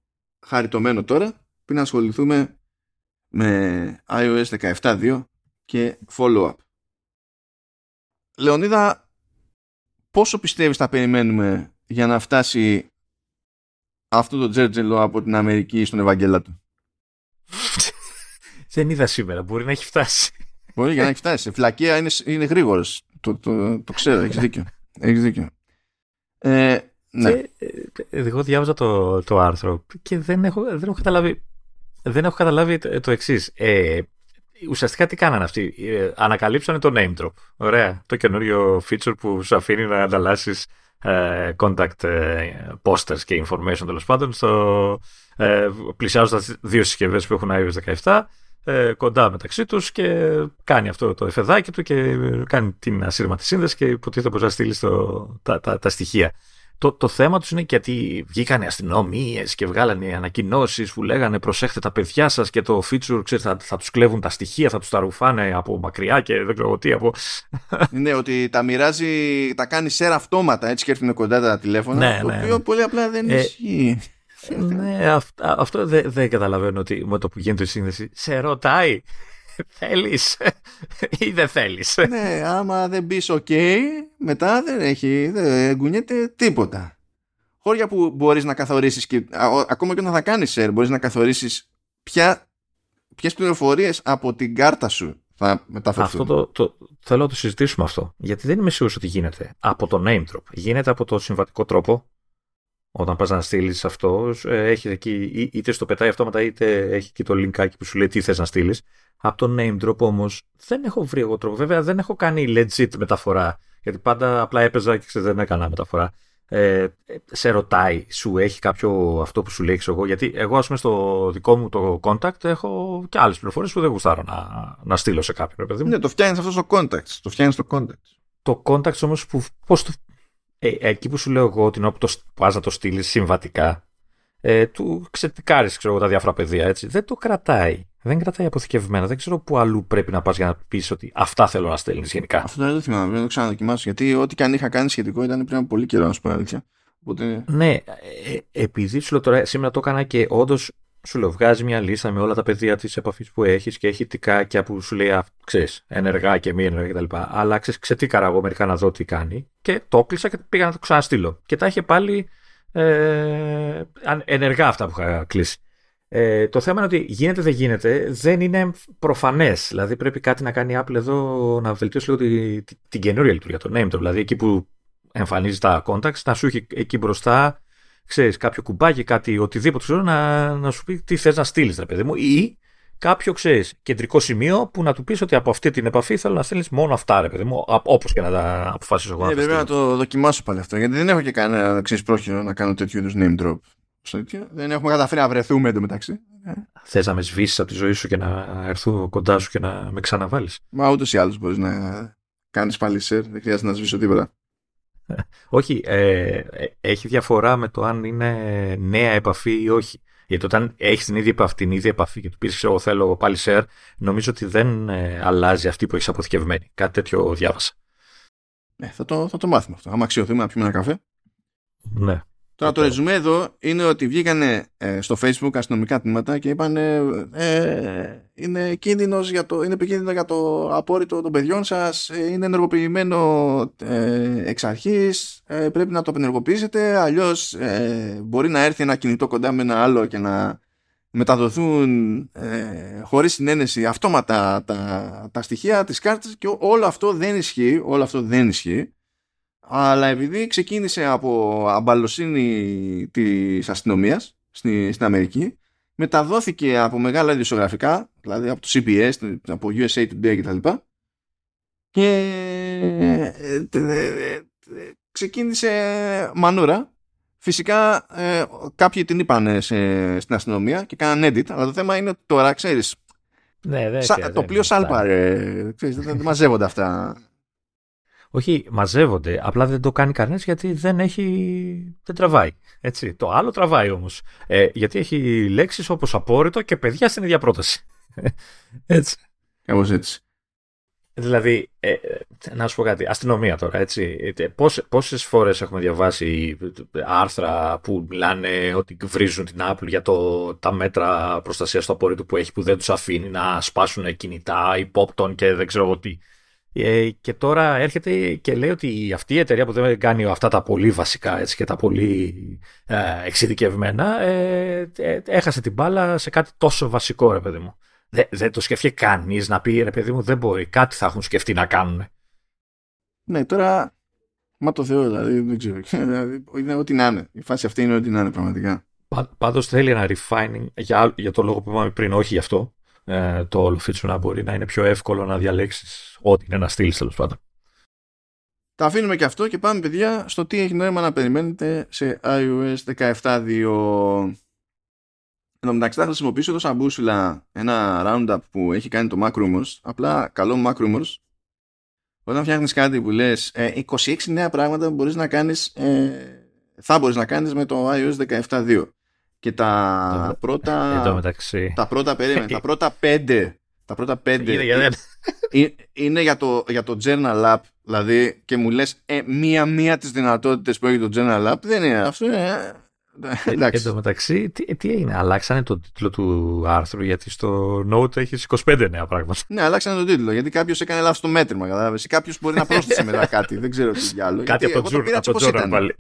χαριτωμένο τώρα πριν ασχοληθούμε με iOS 17.2 και follow-up. Λεωνίδα, πόσο πιστεύεις θα περιμένουμε για να φτάσει αυτό το τζέρτζελο από την Αμερική στον Ευαγγέλα του.
Δεν είδα σήμερα, μπορεί να έχει φτάσει.
Μπορεί για να έχει φτάσει. Φλακία είναι, είναι γρήγορος. Το, το, το ξέρω, έχεις δίκιο. Έχεις δίκιο. Ε, ναι. Και,
ε, εγώ διάβαζα το, το άρθρο και δεν έχω, δεν έχω καταλάβει, δεν έχω καταλάβει το, το εξής. Ε, ουσιαστικά τι κάνανε αυτοί; Ε, ανακαλύψανε το name drop. Ωραία. Το καινούριο feature που σου αφήνει να ανταλλάσσεις ε, contact ε, posters και information τέλος πάντων στο, ε, πλησιάζοντας δύο συσκευές που έχουν iOS 17 ε, κοντά μεταξύ τους και κάνει αυτό το εφεδάκι του και κάνει την ασύρματη σύνδεση και υποτίθεται πως θα στείλει τα, τα, τα στοιχεία. Το, το θέμα τους είναι γιατί βγήκαν αστυνομίες και βγάλανε ανακοινώσεις που λέγανε προσέχτε τα παιδιά σας και το feature ξέρετε, θα, θα τους κλέβουν τα στοιχεία, θα τους τα ρουφάνε από μακριά και δεν ξέρω τι. Από...
Ναι, ότι τα μοιράζει, τα κάνει share αυτόματα έτσι και έρθουν κοντά τα τηλέφωνα.
Ναι, το
ναι, οποίο ναι. πολύ απλά δεν ε, ισχύει.
Ναι, αυτό, αυτό δεν, δεν καταλαβαίνω ότι με το που γίνεται η σύνδεση σε ρωτάει. Θέλεις ή δεν θέλεις;
Ναι, άμα δεν πεις OK, μετά δεν έχει, δεν κουνιέται τίποτα. Χώρια που μπορείς να καθορίσεις και ακόμα και όταν θα κάνεις share, μπορείς να καθορίσεις ποιες πληροφορίες από την κάρτα σου θα μεταφερθούν.
Αυτό το, το, θέλω να το συζητήσουμε αυτό. Γιατί δεν είμαι σίγουρος ότι γίνεται από το name drop. Γίνεται από το συμβατικό τρόπο όταν πας να στείλεις αυτό, ε, έχει εκεί, είτε στο πετάει αυτόματα, είτε έχει και το linkάκι που σου λέει τι θες να στείλεις. Από το name drop όμως δεν έχω βρει εγώ τρόπο. Βέβαια δεν έχω κάνει legit μεταφορά. Γιατί πάντα απλά έπαιζα και δεν έκανα μεταφορά. Ε, σε ρωτάει, σου έχει κάποιο αυτό που σου λέει, εγώ. Γιατί εγώ, ας πούμε, στο δικό μου το contact έχω και άλλες πληροφορίες που δεν γουστάρω να, να στείλω σε κάποιον. Παιδί
Ναι, το φτιάχνεις αυτό στο contact. Το φτιάχνεις στο contact.
Το contact όμως που. Πώς το, ε, εκεί που σου λέω εγώ την όπου το πας να το στείλεις συμβατικά, ε, του ξετικάρεις ξέρω τα διάφορα πεδία έτσι. Δεν το κρατάει. Δεν κρατάει αποθηκευμένα. Δεν ξέρω πού αλλού πρέπει να πας για να πεις ότι αυτά θέλω να στέλνεις γενικά.
Αυτό δεν το θυμάμαι. Δεν το ξαναδοκιμάσω. Γιατί ό,τι και αν είχα κάνει σχετικό ήταν πριν από πολύ καιρό, να σου πω αλήθεια.
Οπότε... Ναι, ε, επειδή σου λέω τώρα, σήμερα το έκανα και όντως σου λέω, βγάζει μια λίστα με όλα τα πεδία της επαφής που έχεις και έχει τικάκια που σου λέει, ξέρεις, ενεργά και μη ενεργά κτλ. Αλλά ξέρεις, ξετίκαρα εγώ μερικά να δω τι κάνει και το κλείσα και πήγα να το ξαναστείλω. Και τα είχε πάλι ε, ενεργά αυτά που είχα κλείσει. Ε, το θέμα είναι ότι γίνεται δεν γίνεται, δεν είναι προφανές. Δηλαδή πρέπει κάτι να κάνει η Apple εδώ να βελτιώσει λίγο την, την, την καινούργια λειτουργία, το name, δηλαδή εκεί που εμφανίζει τα contacts, να σου έχει εκεί μπροστά ξέρεις, κάποιο κουμπάκι, κάτι οτιδήποτε ξέρω, να, να σου πει τι θες να στείλεις, ρε παιδί μου, ή κάποιο ξέρεις, κεντρικό σημείο που να του πεις ότι από αυτή την επαφή θέλω να στείλεις μόνο αυτά, ρε παιδί μου, όπως και να τα αποφασίσω εγώ.
Ε, βέβαια να το δοκιμάσω πάλι αυτό, γιατί δεν έχω και κανένα ξέρεις, πρόχειρο να κάνω τέτοιου είδους name drop. Δεν έχουμε καταφέρει να βρεθούμε εντωμεταξύ.
Θες να με σβήσεις από τη ζωή σου και να έρθω κοντά σου και να με ξαναβάλεις;
Μα ούτως ή άλλως μπορείς να κάνεις πάλι share, δεν χρειάζεται να σβήσω τίποτα.
όχι, ε, ε, έχει διαφορά με το αν είναι νέα επαφή ή όχι. Γιατί όταν έχεις την ίδια επαφή, την ίδια επαφή και του πεις: Εγώ θέλω πάλι share, νομίζω ότι δεν ε, αλλάζει αυτή που έχεις αποθηκευμένη. Κάτι τέτοιο διάβασα.
Ε, θα, το, θα το μάθουμε αυτό. Άμα αξιωθούμε να πιούμε ένα καφέ.
Ναι.
Τώρα το ρεζουμέ εδώ είναι ότι βγήκανε ε, στο facebook αστυνομικά τμήματα και είπαν ε, είναι, κίνδυνος για το, είναι επικίνδυνο για το απόρριτο των παιδιών σας, ε, είναι ενεργοποιημένο ε, εξ αρχής, ε, πρέπει να το απενεργοποιήσετε, αλλιώς ε, μπορεί να έρθει ένα κινητό κοντά με ένα άλλο και να μεταδοθούν ε, χωρίς συνένεση αυτόματα τα, τα στοιχεία της κάρτας και όλο αυτό δεν ισχύει, όλο αυτό δεν ισχύει αλλά επειδή ξεκίνησε από αμπαλοσύνη της αστυνομίας στην, στην Αμερική μεταδόθηκε από μεγάλα ειδησιογραφικά δηλαδή από το CBS, από USA Today κτλ. Και ε, ε, ξεκίνησε μανούρα. Φυσικά ε, κάποιοι την είπαν στην αστυνομία και κάναν edit αλλά το θέμα είναι ότι τώρα ξέρεις
ναι, δεν,
το πλοίο σάλπαρε δεν, δεν μαζεύονται αυτά
όχι, μαζεύονται. Απλά δεν το κάνει κανένα γιατί δεν έχει. δεν τραβάει. Έτσι. Το άλλο τραβάει όμως. Ε, γιατί έχει λέξεις όπως απόρριτο και παιδιά στην ίδια πρόταση. έτσι.
Κάπως έτσι.
Δηλαδή, ε, ε, να σου πω κάτι, αστυνομία τώρα, έτσι. Ε, πόσες, πόσες φορές έχουμε διαβάσει άρθρα που μιλάνε ότι βρίζουν την Apple για το, τα μέτρα προστασίας του απορρίτου που έχει που δεν τους αφήνει να σπάσουν κινητά, υπόπτων και δεν ξέρω τι. Ε, και τώρα έρχεται και λέει ότι αυτή η εταιρεία που δεν κάνει αυτά τα πολύ βασικά έτσι, και τα πολύ ε, εξειδικευμένα ε, ε, έχασε την μπάλα σε κάτι τόσο βασικό ρε παιδί μου. Δεν, δεν το σκεφτεί κανείς να πει ρε παιδί μου δεν μπορεί, κάτι θα έχουν σκεφτεί να κάνουν.
Ναι, τώρα. Μα το Θεό, δηλαδή δεν ξέρω. Δηλαδή, είναι ό,τι να είναι. Η φάση αυτή είναι ό,τι να είναι πραγματικά.
Πάντως θέλει ένα refining για, για το λόγο που είπαμε πριν, όχι γι' αυτό. Ε, το όλο feature να μπορεί να είναι πιο εύκολο να διαλέξεις ό,τι είναι να στείλεις τέλος πάντων.
Τα αφήνουμε και αυτό και πάμε παιδιά στο τι έχει νόημα να περιμένετε σε iOS 17.2. Εν τω μεταξύ θα χρησιμοποιήσω εδώ σαν μπούσουλα ένα roundup που έχει κάνει το Macrumors. Απλά καλό Macrumors. Όταν φτιάχνεις κάτι που λες ε, 26 νέα πράγματα που μπορείς να κάνεις, ε, θα μπορείς να κάνεις με το iOS 17.2. Και τα πρώτα...
Εδώ μεταξύ.
Τα πρώτα, περίμενε, τα πρώτα πέντε τα πρώτα πέντε
Είναι για,
είναι για το, για το Journal App δηλαδή και μου λες ε, μία-μία τις δυνατότητες που έχει το Journal App δεν είναι αυτό είναι,
Εντάξει. Εν τω μεταξύ, τι, τι έγινε, αλλάξανε τον τίτλο του άρθρου γιατί στο Note έχεις 25 νέα πράγματα.
Ναι, αλλάξανε τον τίτλο γιατί κάποιος έκανε λάθος το μέτρημα. Κατάλαβες. Κάποιος μπορεί να πρόσθεσε μετά κάτι. Δεν ξέρω τι άλλο.
Κάτι από το, το journal πάλι.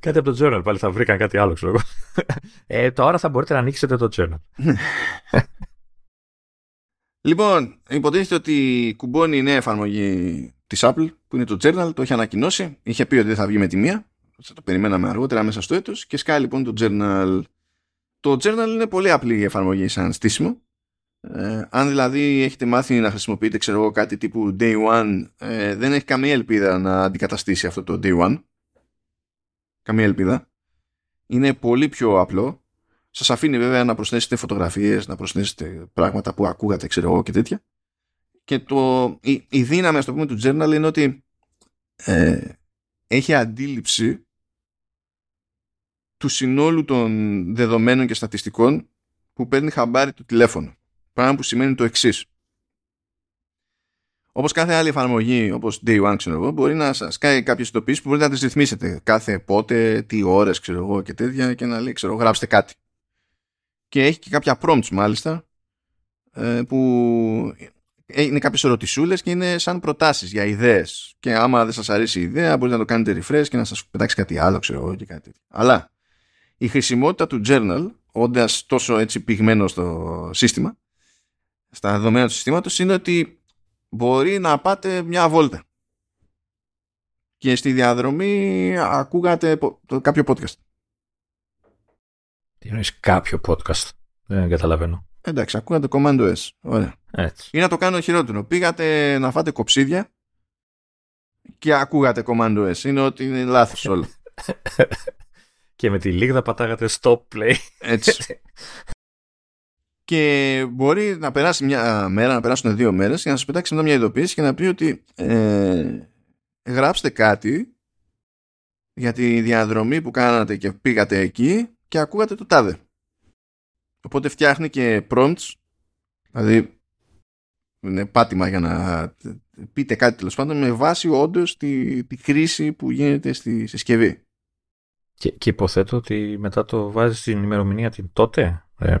Κάτι από το journal πάλι θα βρήκαν κάτι άλλο, ξέρω εγώ. Ε, τώρα θα μπορείτε να ανοίξετε το journal.
λοιπόν, υποτίθεται ότι κουμπώνει η νέα εφαρμογή της Apple που είναι το Journal, το έχει ανακοινώσει. Είχε πει ότι δεν θα βγει με τη μία. Θα το περιμέναμε αργότερα μέσα στο έτος και σκάει λοιπόν το Journal. Το Journal είναι πολύ απλή η εφαρμογή σαν στήσιμο. Ε, αν δηλαδή έχετε μάθει να χρησιμοποιείτε ξέρω εγώ, κάτι τύπου Day One ε, δεν έχει καμία ελπίδα να αντικαταστήσει αυτό το Day One. Καμία ελπίδα. Είναι πολύ πιο απλό. Σας αφήνει βέβαια να προσθέσετε φωτογραφίες, να προσθέσετε πράγματα που ακούγατε ξέρω εγώ και τέτοια. Και το, η, η δύναμη ας το πούμε του Journal είναι ότι ε, έχει αντίληψη του συνόλου των δεδομένων και στατιστικών που παίρνει χαμπάρι το τηλέφωνο. Πράγμα που σημαίνει το εξής. Όπως κάθε άλλη εφαρμογή, όπως Day One, ξέρω εγώ, μπορεί να σας κάνει κάποιες ειδοποιήσεις που μπορείτε να τις ρυθμίσετε κάθε πότε, τι ώρες, ξέρω εγώ και τέτοια και να λέει, ξέρω γράψτε κάτι. Και έχει και κάποια prompts μάλιστα ε, που είναι κάποιες ερωτησούλες και είναι σαν προτάσεις για ιδέες. Και άμα δεν σας αρέσει η ιδέα, μπορείτε να το κάνετε refresh και να σας πετάξει κάτι άλλο, ξέρω εγώ και κάτι Αλλά η χρησιμότητα του journal, όντας τόσο έτσι πυγμένο στο σύστημα, στα δεδομένα του συστήματος, είναι ότι μπορεί να πάτε μια βόλτα. Και στη διαδρομή ακούγατε κάποιο podcast.
Τι εννοείς κάποιο podcast; Δεν καταλαβαίνω.
Εντάξει, ακούγατε Command S. Ωραία.
Έτσι.
Ή να το κάνω χειρότερο. Πήγατε να φάτε κοψίδια και ακούγατε Command S. Είναι ότι είναι λάθος όλο.
και με τη λίγδα πατάγατε stop play.
Έτσι. και μπορεί να περάσει μια μέρα, να περάσουν δύο μέρες και να σας πετάξει μετά μια ειδοποίηση και να πει ότι ε, γράψτε κάτι για τη διαδρομή που κάνατε και πήγατε εκεί και ακούγατε το τάδε. Οπότε φτιάχνει και prompts, δηλαδή είναι πάτημα για να πείτε κάτι τέλος πάντων με βάση όντως τη, τη χρήση που γίνεται στη συσκευή.
Και, και υποθέτω ότι μετά το βάζεις στην ημερομηνία την τότε ε,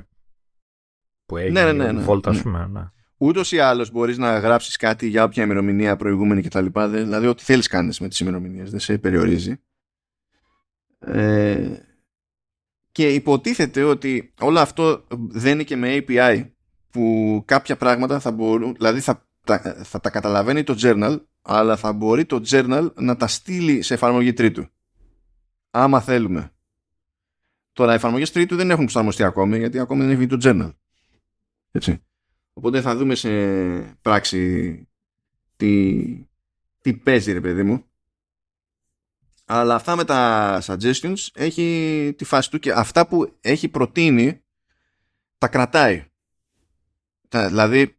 που έγινε
ναι, ναι, ναι, ναι,
βόλτα, ναι. πούμε. Ναι.
Ούτως ή άλλως μπορείς να γράψεις κάτι για όποια ημερομηνία προηγούμενη κτλ. Δηλαδή, ό,τι θέλεις κάνεις με τις ημερομηνίες, δεν σε περιορίζει. Ε, και υποτίθεται ότι όλο αυτό δεν είναι και με API που κάποια πράγματα θα μπορούν, δηλαδή θα, θα τα καταλαβαίνει το journal, αλλά θα μπορεί το journal να τα στείλει σε εφαρμογή τρίτου. Άμα θέλουμε. Τώρα, οι εφαρμογές τρίτου δεν έχουν προσαρμοστεί ακόμη, γιατί ακόμη δεν έχει βγει το journal. Έτσι. Οπότε θα δούμε σε πράξη τι, τι παίζει, ρε παιδί μου. Αλλά αυτά με τα suggestions έχει τη φάση του και αυτά που έχει προτείνει τα κρατάει. δηλαδή,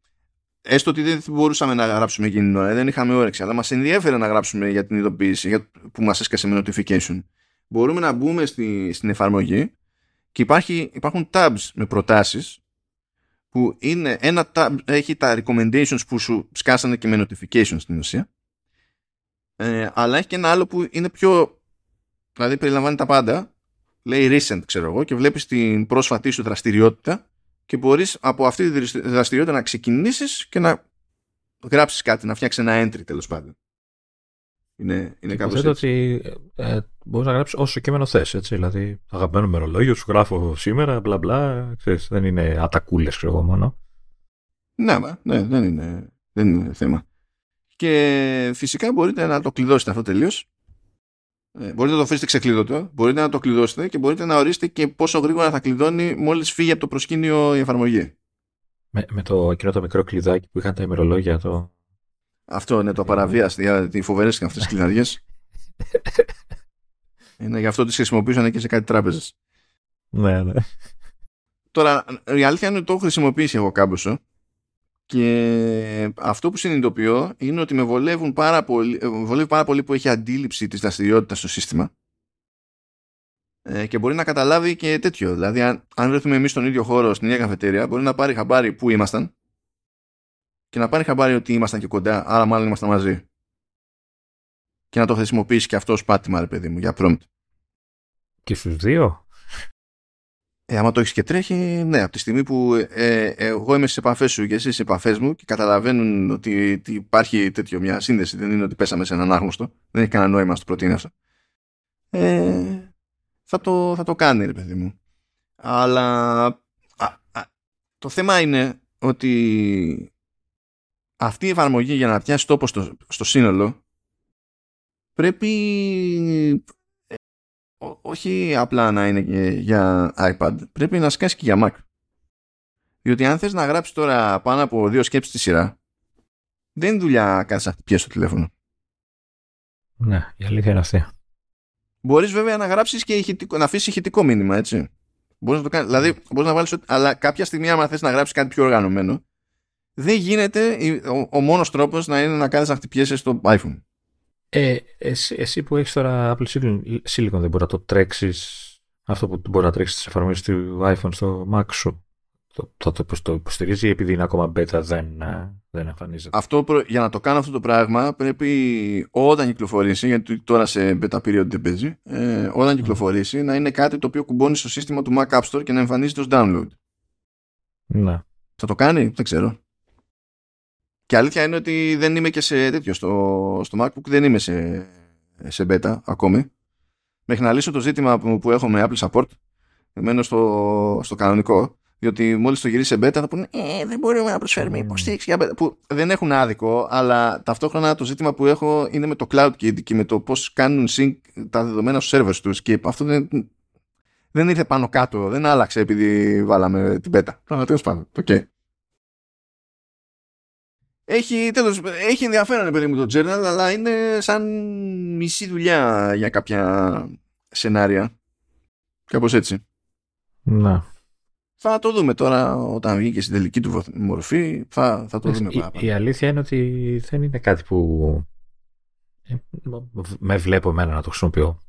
έστω ότι δεν μπορούσαμε να γράψουμε εκείνη την ώρα, δεν είχαμε όρεξη, αλλά μας ενδιέφερε να γράψουμε για την ειδοποίηση που μας έσκασε με notification. Μπορούμε να μπούμε στη, στην εφαρμογή και υπάρχει, υπάρχουν tabs με προτάσεις που είναι ένα tab έχει τα recommendations που σου σκάσανε και με notifications στην ουσία ε, αλλά έχει και ένα άλλο που είναι πιο δηλαδή περιλαμβάνει τα πάντα λέει recent ξέρω εγώ και βλέπεις την πρόσφατη σου δραστηριότητα και μπορείς από αυτή τη δραστηριότητα να ξεκινήσεις και να γράψεις κάτι, να φτιάξεις ένα entry τέλος πάντων. Είναι, είναι κάπως έτσι.
ότι ε, μπορείς να γράψεις όσο κείμενο θες, έτσι, δηλαδή αγαπημένο μερολόγιο, σου γράφω σήμερα, μπλα μπλα, ξέρεις, δεν είναι ατακούλες ξέρω εγώ μόνο.
Ναι, ναι, δεν είναι, δεν είναι θέμα. και φυσικά μπορείτε να το κλειδώσετε αυτό τελείως ε, μπορείτε να το αφήσετε ξεκλείδωτο, μπορείτε να το κλειδώσετε και μπορείτε να ορίσετε και πόσο γρήγορα θα κλειδώνει μόλις φύγει από το προσκήνιο η εφαρμογή.
Με, με το εκείνο το μικρό κλειδάκι που είχαν τα ημερολόγια το...
Αυτό είναι το παραβίαστη, γιατί φοβερές αυτές τις κλειδαριές. είναι γι' αυτό τις χρησιμοποιούσαν και σε κάτι τράπεζες.
Ναι, ναι.
Τώρα, η αλήθεια είναι ότι το έχω χρησιμοποιήσει εγώ κάμποσο και αυτό που συνειδητοποιώ είναι ότι με βολεύουν πάρα πολύ, ε, βολεύει πάρα πολύ που έχει αντίληψη της δραστηριότητας στο σύστημα ε, και μπορεί να καταλάβει και τέτοιο. Δηλαδή, αν, αν βρεθούμε εμείς στον ίδιο χώρο, στην ίδια καφετέρια, μπορεί να πάρει χαμπάρι που ήμασταν και να πάρει χαμπάρι ότι ήμασταν και κοντά, άρα μάλλον ήμασταν μαζί. Και να το χρησιμοποιήσει και αυτός ως πάτημα, ρε παιδί μου, για prompt.
Και στους δύο;
Ε, άμα το έχεις και τρέχει, ναι, από τη στιγμή που ε, ε, εγώ είμαι στις επαφές σου και εσύ στις επαφές μου και καταλαβαίνουν ότι, ότι, υπάρχει τέτοιο μια σύνδεση, δεν είναι ότι πέσαμε σε έναν άγνωστο, δεν έχει κανένα νόημα να το προτείνει αυτό. Ε, θα, το, θα το κάνει, ρε παιδί μου. Αλλά α, α, το θέμα είναι ότι αυτή η εφαρμογή για να πιάσει τόπο στο, στο σύνολο πρέπει όχι απλά να είναι για iPad, πρέπει να σκάσει και για Mac. Διότι αν θες να γράψεις τώρα πάνω από δύο σκέψεις στη σειρά, δεν είναι δουλειά κάτι σαν χτυπιές στο τηλέφωνο.
Ναι, η αλήθεια είναι αυτή.
Μπορείς βέβαια να γράψεις και ηχητικό, να αφήσεις ηχητικό μήνυμα, έτσι. Μπορείς να το κάνεις, δηλαδή μπορείς να βάλεις, αλλά κάποια στιγμή άμα θες να γράψεις κάτι πιο οργανωμένο, δεν γίνεται ο, ο μόνος τρόπος να είναι να κάνεις να χτυπιέσαι στο iPhone.
Ε, εσύ, εσύ, που έχεις τώρα Apple Silicon δεν μπορεί να το τρέξεις αυτό που μπορεί να τρέξεις τις εφαρμογές του iPhone στο Mac σου. Το, το, το, το υποστηρίζει επειδή είναι ακόμα beta δεν, ε, δεν εμφανίζεται.
Αυτό, για να το κάνω αυτό το πράγμα πρέπει όταν κυκλοφορήσει, γιατί τώρα σε beta period δεν παίζει, ε, όταν κυκλοφορήσει να είναι κάτι το οποίο κουμπώνει στο σύστημα του Mac App Store και να εμφανίζεται ως download.
Ναι.
Θα το κάνει, δεν ξέρω. Και αλήθεια είναι ότι δεν είμαι και σε τέτοιο. Στο, στο MacBook δεν είμαι σε, σε beta ακόμη. Μέχρι να λύσω το ζήτημα που, που έχω με Apple Support, μένω στο, στο κανονικό, διότι μόλις το γυρίσει σε beta θα πούνε Ε, δεν μπορούμε να προσφέρουμε υποστήριξη για beta. Που δεν έχουν άδικο, αλλά ταυτόχρονα το ζήτημα που έχω είναι με το CloudKit και με το πώς κάνουν sync τα δεδομένα στους servers τους. Και αυτό δεν, δεν ήρθε πάνω κάτω, δεν άλλαξε επειδή βάλαμε την beta. Τέλος πάντων. Okay. Έχει, τέλος, έχει ενδιαφέρον παιδί μου το journal αλλά είναι σαν μισή δουλειά για κάποια σενάρια. Κάπως έτσι.
Να
θα το δούμε τώρα όταν βγει και στην τελική του μορφή θα, θα το δούμε
η, η αλήθεια είναι ότι δεν είναι κάτι που ε, με βλέπω εμένα να το χρησιμοποιώ.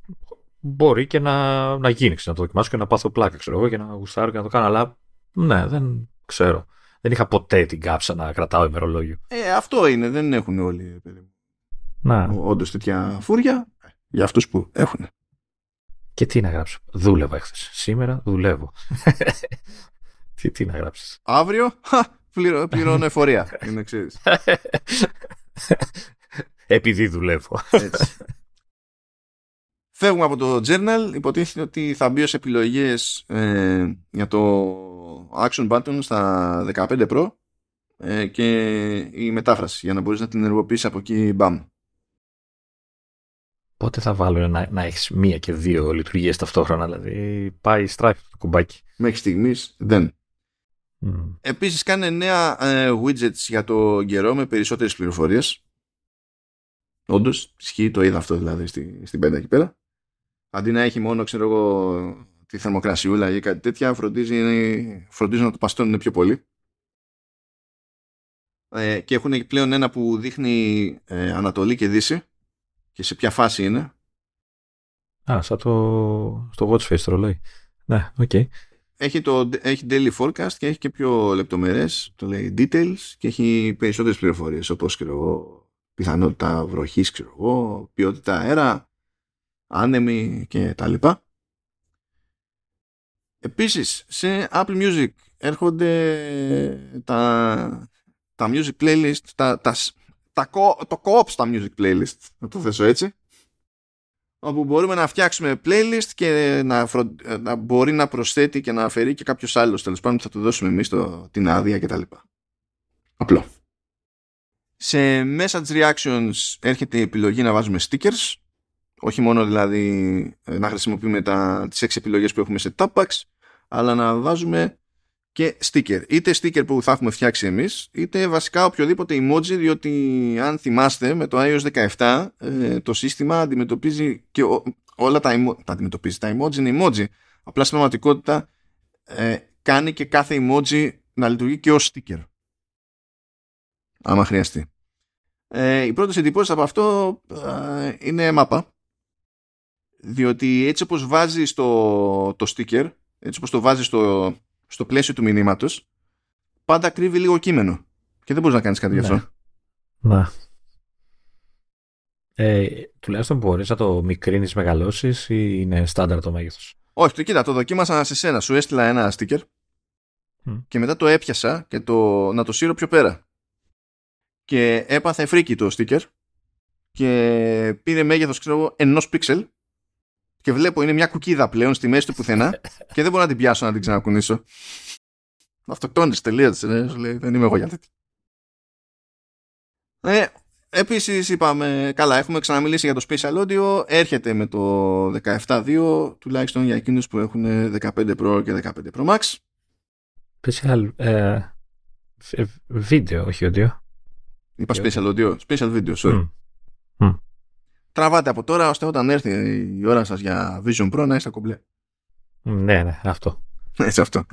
Μπορεί και να, να γίνει να το δοκιμάσω και να πάθω πλάκα ξέρω εγώ και να γουστάρω και να το κάνω αλλά ναι δεν ξέρω δεν είχα ποτέ την κάψα να κρατάω ημερολόγιο.
Ε, αυτό είναι. Δεν έχουν όλοι.
Να.
Όντως τέτοια φούρια για αυτούς που έχουν.
Και τι να γράψω. Δούλευα χθε. Σήμερα δουλεύω. τι, τι να γράψεις.
Αύριο πληρω, πληρώνω εφορία. είναι ξέρεις.
Επειδή δουλεύω.
Έτσι. Φεύγουμε από το journal. Υποτίθεται ότι θα μπει ως επιλογές ε, για το action button στα 15 Pro ε, και η μετάφραση για να μπορείς να την ενεργοποιήσεις από εκεί μπαμ.
Πότε θα βάλω να, να έχεις μία και δύο λειτουργίες ταυτόχρονα, δηλαδή πάει στράφη το κουμπάκι.
Μέχρι στιγμής δεν. Mm. Επίσης κάνε νέα ε, widgets για το καιρό με περισσότερες πληροφορίες. Όντως, ισχύει, το είδα αυτό δηλαδή στη, στην πέντα εκεί πέρα. Αντί να έχει μόνο, ξέρω εγώ, τη θερμοκρασιούλα ή κάτι τέτοια φροντίζει, φροντίζουν να το παστώνουν πιο πολύ. Ε, και έχουν πλέον ένα που δείχνει ε, Ανατολή και Δύση και σε ποια φάση είναι.
Α, σαν το στο Watch Face το λέει. Ναι, OK. Okay.
έχει, το, έχει daily forecast και έχει και πιο λεπτομερές το λέει details και έχει περισσότερες πληροφορίες όπως ξέρω πιθανότητα βροχής ξέρω εγώ, ποιότητα αέρα άνεμη και τα λοιπά Επίσης, σε Apple Music έρχονται τα, τα music playlist, τα, τα, τα, το co-op στα music playlist, να το θέσω έτσι, όπου μπορούμε να φτιάξουμε playlist και να, να μπορεί να προσθέτει και να αφαιρεί και κάποιος άλλος τέλος πάντων θα του δώσουμε εμείς το, την άδεια κτλ. Απλό. Σε message reactions έρχεται η επιλογή να βάζουμε stickers. Όχι μόνο δηλαδή ε, να χρησιμοποιούμε τα, τις έξι επιλογές που έχουμε σε Tapbox, αλλά να βάζουμε και sticker. Είτε sticker που θα έχουμε φτιάξει εμείς, είτε βασικά οποιοδήποτε emoji, διότι αν θυμάστε με το iOS 17 ε, το σύστημα αντιμετωπίζει και όλα τα, emo, τα αντιμετωπίζει. Τα emoji είναι emoji. Απλά στην πραγματικότητα ε, κάνει και κάθε emoji να λειτουργεί και ως sticker. Άμα χρειαστεί. Ε, οι πρώτες εντυπώσεις από αυτό ε, είναι μάπα. Διότι έτσι όπως βάζει το, το sticker, έτσι όπως το βάζεις στο, στο πλαίσιο του μηνύματος, πάντα κρύβει λίγο κείμενο. Και δεν μπορείς να κάνεις κάτι γι' αυτό.
Ναι. ναι. Ε, τουλάχιστον μπορείς να το μικρύνεις μεγαλώσεις ή είναι στάνταρ το μέγεθος;
Όχι, το κοίτα, το δοκίμασα σε σένα. Σου έστειλα ένα sticker και μετά το έπιασα και το, να το σύρω πιο πέρα. Και έπαθε φρίκι το sticker και πήρε μέγεθος, ξέρω εγώ, ενός πίξελ και βλέπω είναι μια κουκίδα πλέον στη μέση του πουθενά και δεν μπορώ να την πιάσω να την ξανακουνήσω. Αυτοκτόνης τελείωσε, ναι, δεν είμαι εγώ για τέτοιο. Ε, επίσης είπαμε, καλά έχουμε ξαναμιλήσει για το Special Audio, έρχεται με το 17.2 τουλάχιστον για εκείνους που έχουν 15 Pro και 15 Pro Max.
Special ε, βίντεο, όχι audio.
Είπα special audio, special video, sorry. Mm. Τραβάτε από τώρα ώστε όταν έρθει η ώρα σας για Vision Pro να είστε κομπλέ.
Ναι, ναι, αυτό.
Έτσι αυτό.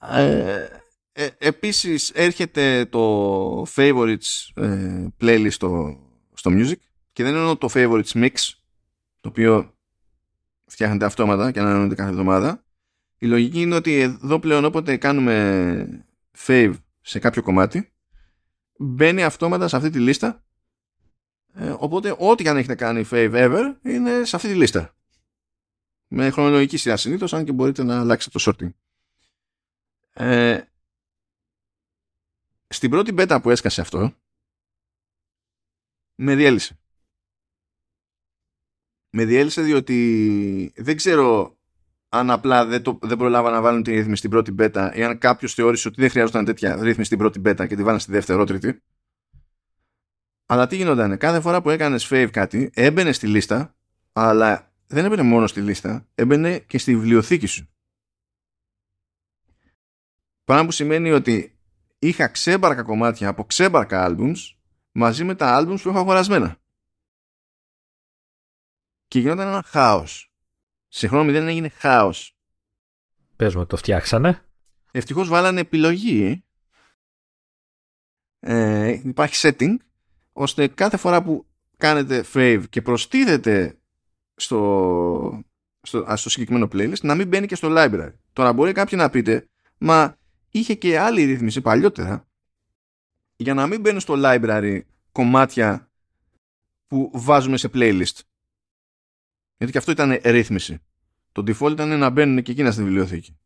Ε, ε, επίσης έρχεται το favorites ε, playlist στο, στο music και δεν είναι το favorites mix το οποίο φτιάχνεται αυτόματα και ανανεώνεται κάθε εβδομάδα η λογική είναι ότι εδώ πλέον όποτε κάνουμε fave σε κάποιο κομμάτι μπαίνει αυτόματα σε αυτή τη λίστα ε, οπότε ό,τι και αν έχετε κάνει fave ever είναι σε αυτή τη λίστα. Με χρονολογική σειρά συνήθως, αν και μπορείτε να αλλάξετε το sorting. Ε, στην πρώτη beta που έσκασε αυτό με διέλυσε. Με διέλυσε διότι δεν ξέρω αν απλά δεν, το, δεν προλάβα να βάλουν τη ρύθμιση στην πρώτη beta ή αν κάποιος θεώρησε ότι δεν χρειάζονταν τέτοια ρύθμιση στην πρώτη beta και τη βάλανε στη δευτερότριτη. Αλλά τι γινόταν, κάθε φορά που έκανες fave κάτι, έμπαινε στη λίστα, αλλά δεν έμπαινε μόνο στη λίστα, έμπαινε και στη βιβλιοθήκη σου. Πράγμα που σημαίνει ότι είχα ξέμπαρκα κομμάτια από ξέμπαρκα albums μαζί με τα albums που έχω αγορασμένα. Και γινόταν ένα χάος σε χρόνο μηδέν έγινε χάος.
Πες μου, το φτιάξανε;
Ευτυχώς βάλανε επιλογή. Ε, υπάρχει setting ώστε κάθε φορά που κάνετε fave και προστίθεται στο, στο, στο συγκεκριμένο playlist να μην μπαίνει και στο library. Τώρα μπορεί κάποιοι να πείτε μα είχε και άλλη ρύθμιση παλιότερα για να μην μπαίνουν στο library κομμάτια που βάζουμε σε playlist. Γιατί και αυτό ήταν ρύθμιση. Το default ήταν να μπαίνουν και εκείνα στη βιβλιοθήκη.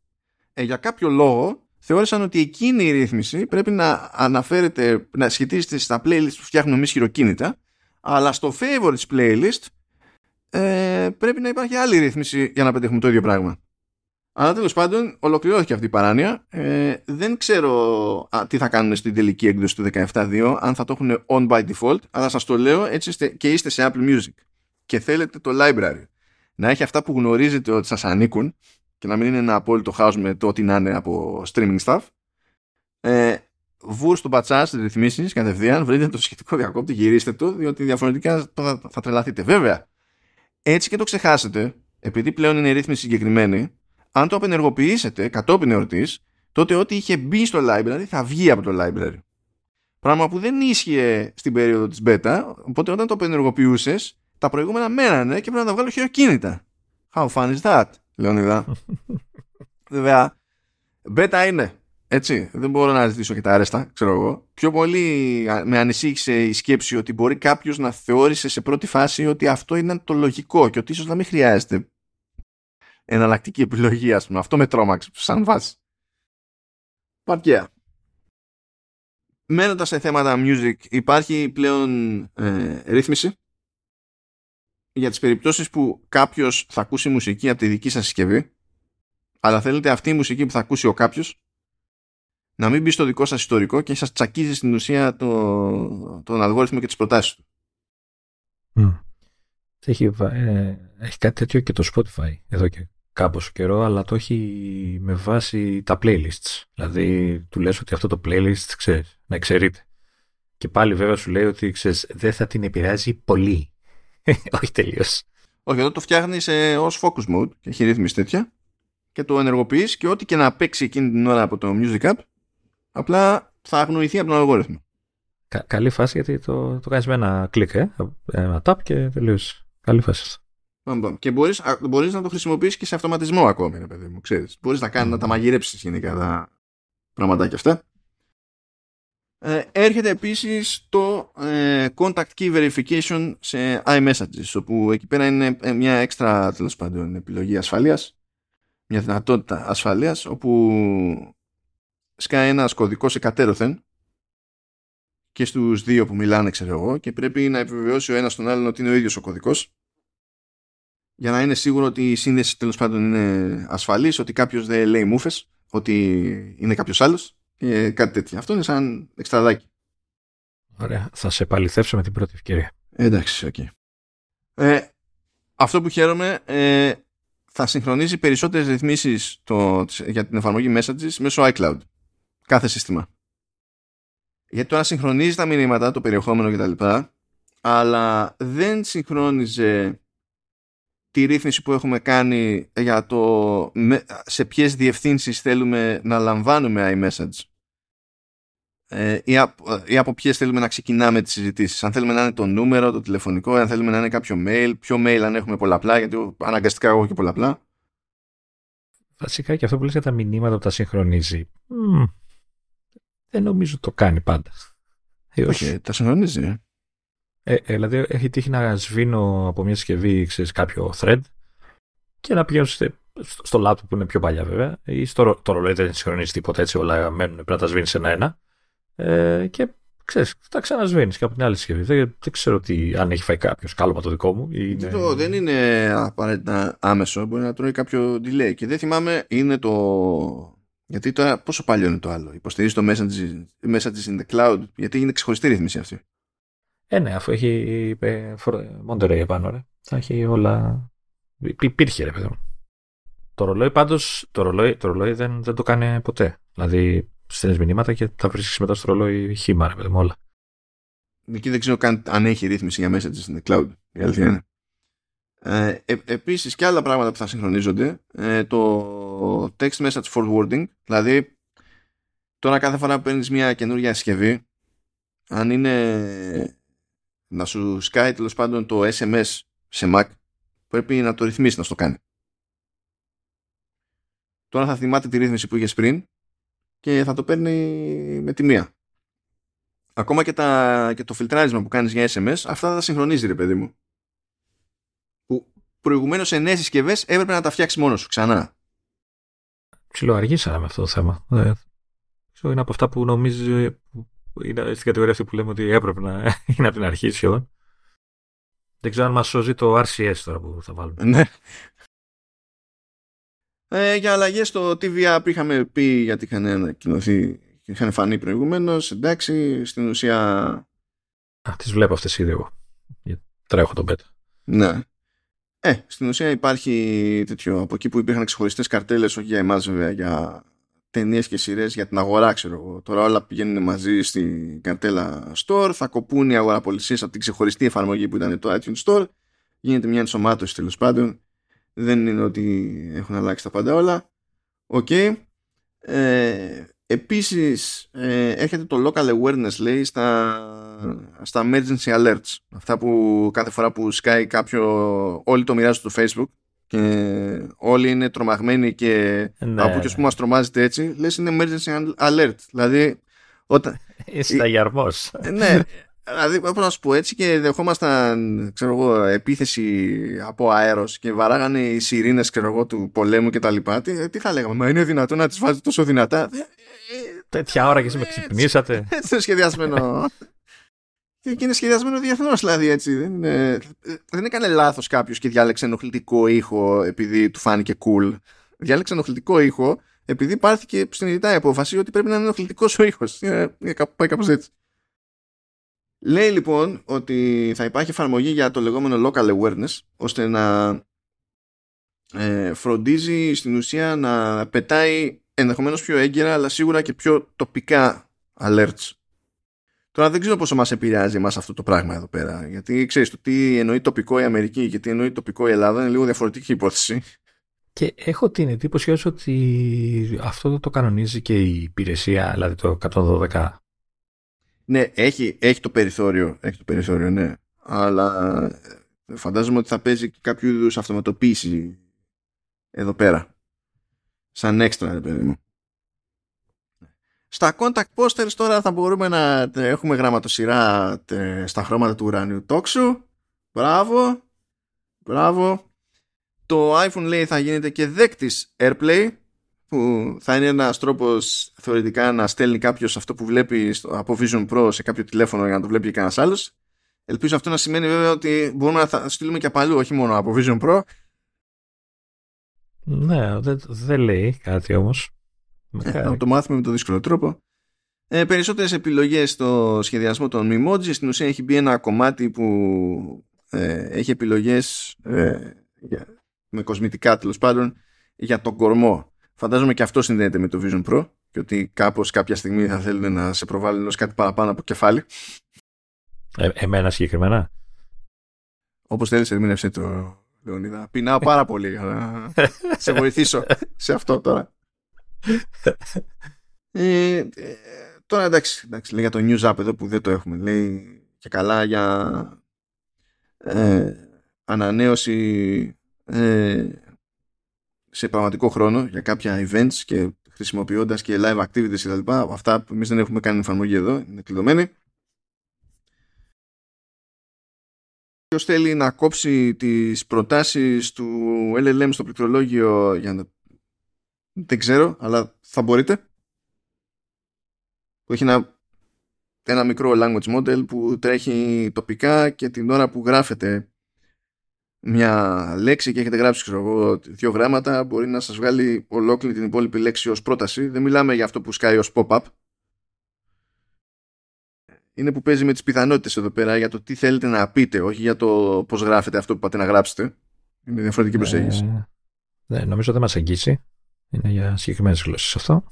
Ε, για κάποιο λόγο θεώρησαν ότι εκείνη η ρύθμιση πρέπει να αναφέρεται, να σχετίζεται στα playlist που φτιάχνουμε εμείς χειροκίνητα, αλλά στο favorites playlist ε, πρέπει να υπάρχει άλλη ρύθμιση για να πετύχουμε το ίδιο πράγμα. Αλλά τέλος πάντων, ολοκληρώθηκε αυτή η παράνοια. Ε, δεν ξέρω α, τι θα κάνουν στην τελική έκδοση του 17.2, αν θα το έχουν on by default, αλλά σας το λέω έτσι είστε, και είστε σε Apple Music και θέλετε το library να έχει αυτά που γνωρίζετε ότι σας ανήκουν και να μην είναι ένα απόλυτο χάος με το ότι να είναι από streaming stuff ε, βουρ στο πατσά στις ρυθμίσεις κατευθείαν βρείτε το σχετικό διακόπτη γυρίστε το διότι διαφορετικά θα, θα τρελαθείτε. Βέβαια έτσι και το ξεχάσετε επειδή πλέον είναι η ρύθμιση συγκεκριμένη αν το απενεργοποιήσετε κατόπιν εορτής τότε ό,τι είχε μπει στο library θα βγει από το library. Πράγμα που δεν ίσχυε στην περίοδο της beta, οπότε όταν το απενεργοποιούσες τα προηγούμενα μένανε και πρέπει να τα βγάλω χειροκίνητα. How fun is that, Λεωνίδα. Βέβαια, μπέτα είναι. Έτσι, δεν μπορώ να ζητήσω και τα αρέστα, ξέρω εγώ. Πιο πολύ με ανησύχησε η σκέψη ότι μπορεί κάποιος να θεώρησε σε πρώτη φάση ότι αυτό είναι το λογικό και ότι ίσως να μην χρειάζεται εναλλακτική επιλογή, ας πούμε. Αυτό με τρόμαξε, σαν βάση. Παρτιά. Μένοντας σε θέματα music, υπάρχει πλέον ε, ρύθμιση για τις περιπτώσεις που κάποιος θα ακούσει μουσική από τη δική σας συσκευή αλλά θέλετε αυτή η μουσική που θα ακούσει ο κάποιος να μην μπει στο δικό σας ιστορικό και σας τσακίζει στην ουσία το, τον αλγόριθμο και τις προτάσεις του.
Mm. Έχει, ε, έχει κάτι τέτοιο και το Spotify εδώ και κάποιο καιρό, αλλά το έχει με βάση τα playlists. Δηλαδή, του λες ότι αυτό το playlist, ξέρεις, να εξαιρείται. Και πάλι βέβαια σου λέει ότι, ξέρεις, δεν θα την επηρεάζει πολύ. Όχι τελείως.
Όχι, εδώ το φτιάχνεις ε, ως focus mode και έχει ρύθμιση τέτοια και το ενεργοποιείς και ό,τι και να παίξει εκείνη την ώρα από το Music App, απλά θα αγνοηθεί από τον αλγόριθμο.
Κα, καλή φάση γιατί το, το κάνεις με ένα κλικ, ε, ένα tap και τελείωσε. Καλή φάση αυτό.
Και μπορείς, μπορείς να το χρησιμοποιήσεις και σε αυτοματισμό ακόμη, ρε παιδί μου, ξέρεις. Μπορείς να, κάνεις, να τα μαγειρέψεις γενικά τα πραγματάκια αυτά. Ε, έρχεται επίσης το ε, Contact Key Verification σε iMessages, όπου εκεί πέρα είναι ε, μια έξτρα τέλος πάντων επιλογή ασφαλείας, μια δυνατότητα ασφαλείας, όπου σκάει ένας κωδικός εκατέρωθεν και στους δύο που μιλάνε, ξέρω εγώ, και πρέπει να επιβεβαιώσει ο ένας τον άλλον ότι είναι ο ίδιος ο κωδικός για να είναι σίγουρο ότι η σύνδεση τέλος πάντων είναι ασφαλής, ότι κάποιος δεν λέει μούφες, ότι είναι κάποιος άλλος και κάτι τέτοιο. Αυτό είναι σαν εξτραδάκι.
Ωραία. Θα σε επαληθεύσω με την πρώτη ευκαιρία.
Εντάξει, OK. Okay. Ε, αυτό που χαίρομαι ε, θα συγχρονίζει περισσότερες ρυθμίσεις το, για την εφαρμογή Messages μέσω iCloud. Κάθε σύστημα. Γιατί τώρα συγχρονίζει τα μηνύματα, το περιεχόμενο κτλ. Αλλά δεν συγχρόνιζε τη ρύθμιση που έχουμε κάνει για το σε ποιες διευθύνσεις θέλουμε να λαμβάνουμε iMessage ε, ή, από, ή από ποιες θέλουμε να ξεκινάμε τις συζητήσεις. Αν θέλουμε να είναι το νούμερο, το τηλεφωνικό, αν θέλουμε να είναι κάποιο mail, ποιο mail αν έχουμε πολλαπλά, γιατί αναγκαστικά έχω και πολλαπλά.
Βασικά και αυτό που λες για τα μηνύματα που τα συγχρονίζει. δεν νομίζω το κάνει πάντα.
Όχι, τα συγχρονίζει. Ε.
Ε, ε, δηλαδή έχει τύχει να σβήνω από μια συσκευή ξέρεις, κάποιο thread και να πηγαίνω στο laptop που είναι πιο παλιά βέβαια ή στο το ρολόι δεν συγχρονίζει τίποτα έτσι όλα μένουν πρέπει να τα σβήνεις ένα-ένα ε, και ξέρεις, τα ξανασβήνεις και από την άλλη συσκευή. Δεν, δεν ξέρω τι, αν έχει φάει κάποιος κάλωμα το δικό μου. Είναι...
Το, δεν είναι απαραίτητα άμεσο, μπορεί να τρώει κάποιο delay. Και δεν θυμάμαι, είναι το. Γιατί τώρα πόσο παλιό είναι το άλλο; Υποστηρίζεις το message, message in the cloud, γιατί είναι ξεχωριστή ρύθμιση αυτή.
Ε, ναι, αφού έχει Monterey επάνω, ρε. Θα έχει όλα. Υπήρχε, ρε παιδί Το ρολόι πάντω, το ρολόι, το ρολόι δεν, δεν το κάνει ποτέ. Δηλαδή, στέλνεις μηνύματα και θα βρίσκεις μετά στο ρολόι χήμα, ρε παιδί μου, όλα.
Εκεί δεν ξέρω καν αν έχει ρύθμιση για μέσα στην cloud. Η αλήθεια είναι. Ε, ε, επίσης και άλλα πράγματα που θα συγχρονίζονται ε, το text message forwarding δηλαδή τώρα κάθε φορά που παίρνεις μια καινούργια συσκευή αν είναι να σου σκάει τέλος πάντων το SMS σε Mac, πρέπει να το ρυθμίσεις να στο κάνει. Τώρα θα θυμάται τη ρύθμιση που είχες πριν και θα το παίρνει με τη μία. Ακόμα και, τα, και το φιλτράρισμα που κάνεις για SMS, αυτά θα συγχρονίζει ρε παιδί μου. Που προηγουμένως σε νέες συσκευές έπρεπε να τα φτιάξεις μόνος σου ξανά.
Ψιλοαργήσαμε με αυτό το θέμα. Ε, είναι από αυτά που νομίζει είναι στην κατηγορία αυτή που λέμε ότι έπρεπε να είναι από την αρχή σχεδόν. Δεν ξέρω αν μας σώζει το RCS τώρα που θα βάλουμε.
Ναι. Ε, για αλλαγές στο TV App είχαμε πει γιατί είχαν ανακοινωθεί είχαν φανεί προηγουμένως. Εντάξει, στην ουσία.
Α, τις βλέπω αυτές ήδη εγώ. Τρέχω τον beta.
Ναι. Ε, στην ουσία υπάρχει τέτοιο. Από εκεί που υπήρχαν ξεχωριστές καρτέλες, όχι για εμάς βέβαια, για ταινίες και σειρές για την αγορά, ξέρω εγώ. Τώρα όλα πηγαίνουν μαζί στην καρτέλα Store, θα κοπούν οι αγοραπωλησίες από την ξεχωριστή εφαρμογή που ήταν το iTunes Store. Γίνεται μια ενσωμάτωση τέλος πάντων. Δεν είναι ότι έχουν αλλάξει τα πάντα όλα. OK. Okay. Ε, επίσης ε, έρχεται το local awareness λέει στα, στα emergency alerts αυτά που κάθε φορά που σκάει κάποιο όλοι το μοιράζουν στο Facebook και όλοι είναι τρομαγμένοι και ναι, από ποιους που μας τρομάζεται έτσι λες είναι emergency alert δηλαδή όταν...
Είσαι ταγιαρμός
ναι Δηλαδή, πώ να σου πω έτσι, και δεχόμασταν ξέρω εγώ, επίθεση από αέρος και βαράγανε οι σιρήνες του πολέμου και τα λοιπά. Τι, τι θα λέγαμε, Μα είναι δυνατόν να τις βάζετε τόσο δυνατά;
Τέτοια ώρα και εσύ με ξυπνήσατε.
Έτσι είναι σχεδιασμένο. Και είναι σχεδιασμένο διεθνώς, δηλαδή έτσι. Δεν, είναι, δεν έκανε λάθος κάποιος και διάλεξε ενοχλητικό ήχο επειδή του φάνηκε cool. Διάλεξε ενοχλητικό ήχο επειδή πάρθηκε συνειδητά η απόφαση ότι πρέπει να είναι ενοχλητικός ο ήχος. Πάει κάπως έτσι. Λέει λοιπόν ότι θα υπάρχει εφαρμογή για το λεγόμενο local awareness ώστε να ε, φροντίζει στην ουσία να πετάει ενδεχομένως πιο έγκαιρα αλλά σίγουρα και πιο τοπικά alerts. Τώρα δεν ξέρω πόσο μας επηρεάζει εμάς αυτό το πράγμα εδώ πέρα γιατί ξέρεις το τι εννοεί τοπικό η Αμερική και τι εννοεί τοπικό η Ελλάδα είναι λίγο διαφορετική υπόθεση.
Και έχω την εντύπωση ότι αυτό το κανονίζει και η υπηρεσία, δηλαδή το 112
ναι, έχει, έχει το περιθώριο, έχει το περιθώριο, ναι. Αλλά ε, φαντάζομαι ότι θα παίζει κάποιο είδους αυτοματοποίηση εδώ πέρα. Σαν έξτρα, ρε παιδί μου. Στα contact posters τώρα θα μπορούμε να έχουμε γραμματοσυρά στα χρώματα του ουρανίου τόξου. Μπράβο. Μπράβο. Το iPhone λέει θα γίνεται και δέκτης AirPlay που θα είναι ένας τρόπος θεωρητικά να στέλνει κάποιος αυτό που βλέπει από Vision Pro σε κάποιο τηλέφωνο για να το βλέπει και κανένας άλλος. Ελπίζω αυτό να σημαίνει βέβαια ότι μπορούμε να θα στείλουμε και από αλλού, όχι μόνο από Vision Pro.
Ναι, δεν, δεν λέει κάτι όμως.
Ε, να το μάθουμε με τον δύσκολο τρόπο. Ε, περισσότερες επιλογές στο σχεδιασμό των Mimoji. Στην ουσία έχει μπει ένα κομμάτι που ε, έχει επιλογές ε, με κοσμητικά τέλος πάντων για τον κορμό. Φαντάζομαι και αυτό συνδέεται με το Vision Pro και ότι κάπως κάποια στιγμή θα θέλουν να σε προβάλλουν ως κάτι παραπάνω από κεφάλι.
Ε, εμένα συγκεκριμένα.
Όπως θέλεις ερμήνευσέ το Λεωνίδα. Πεινάω πάρα πολύ για να σε βοηθήσω σε αυτό τώρα. Ε, ε, τώρα εντάξει, εντάξει, λέει για το News App εδώ που δεν το έχουμε. Λέει και καλά για ε, ανανέωση ε, σε πραγματικό χρόνο για κάποια events και χρησιμοποιώντας και live activities κτλ. Αυτά που εμείς δεν έχουμε κάνει εφαρμογή εδώ, είναι κλειδωμένοι. Ποιος θέλει να κόψει τις προτάσεις του LLM στο πληκτρολόγιο για να... Δεν ξέρω, αλλά θα μπορείτε. Που έχει ένα, ένα μικρό language model που τρέχει τοπικά και την ώρα που γράφεται μια λέξη και έχετε γράψει ξέρω εγώ, δύο γράμματα μπορεί να σας βγάλει ολόκληρη την υπόλοιπη λέξη ως πρόταση. Δεν μιλάμε για αυτό που σκάει ως pop-up. Είναι που παίζει με τις πιθανότητες εδώ πέρα για το τι θέλετε να πείτε όχι για το πώς γράφετε αυτό που πάτε να γράψετε. Είναι διαφορετική προσέγγιση. Ε,
ναι, νομίζω δεν μας αγγίσει είναι για συγκεκριμένες γλώσσες αυτό.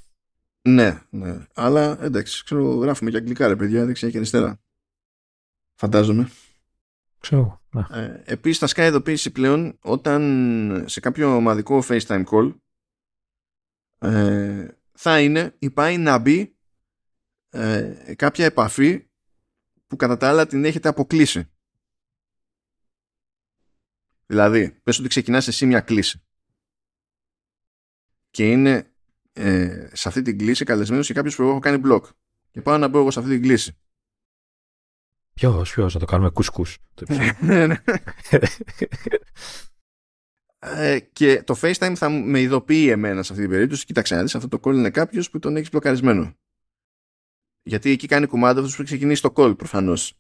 Ναι, ναι, αλλά εντάξει ξέρω, γράφουμε και αγγλικά ρε παιδιά δεξιά και αριστερά. Φαντάζομαι.
Ξέρω.
Ε, επίσης θα σκάει ειδοποίηση πλέον όταν σε κάποιο ομαδικό FaceTime call ε, θα είναι ή πάει να μπει ε, κάποια επαφή που κατά τα άλλα την έχετε αποκλείσει. Δηλαδή, πες ότι ξεκινάς εσύ μια κλίση. Και είναι ε, σε αυτή την κλίση καλεσμένος και κάποιος που έχω κάνει block και πάω να μπω εγώ σε αυτή την κλίση
Ποιο, ποιο, να το κάνουμε κουσκούς.
Ναι, ναι. ε, και το FaceTime θα με ειδοποιεί εμένα σε αυτή την περίπτωση. Κοίταξε να δεις, αυτό το call είναι κάποιος που τον έχεις μπλοκαρισμένο. Γιατί εκεί κάνει κουμάντα αυτός που ξεκινήσει το call προφανώς.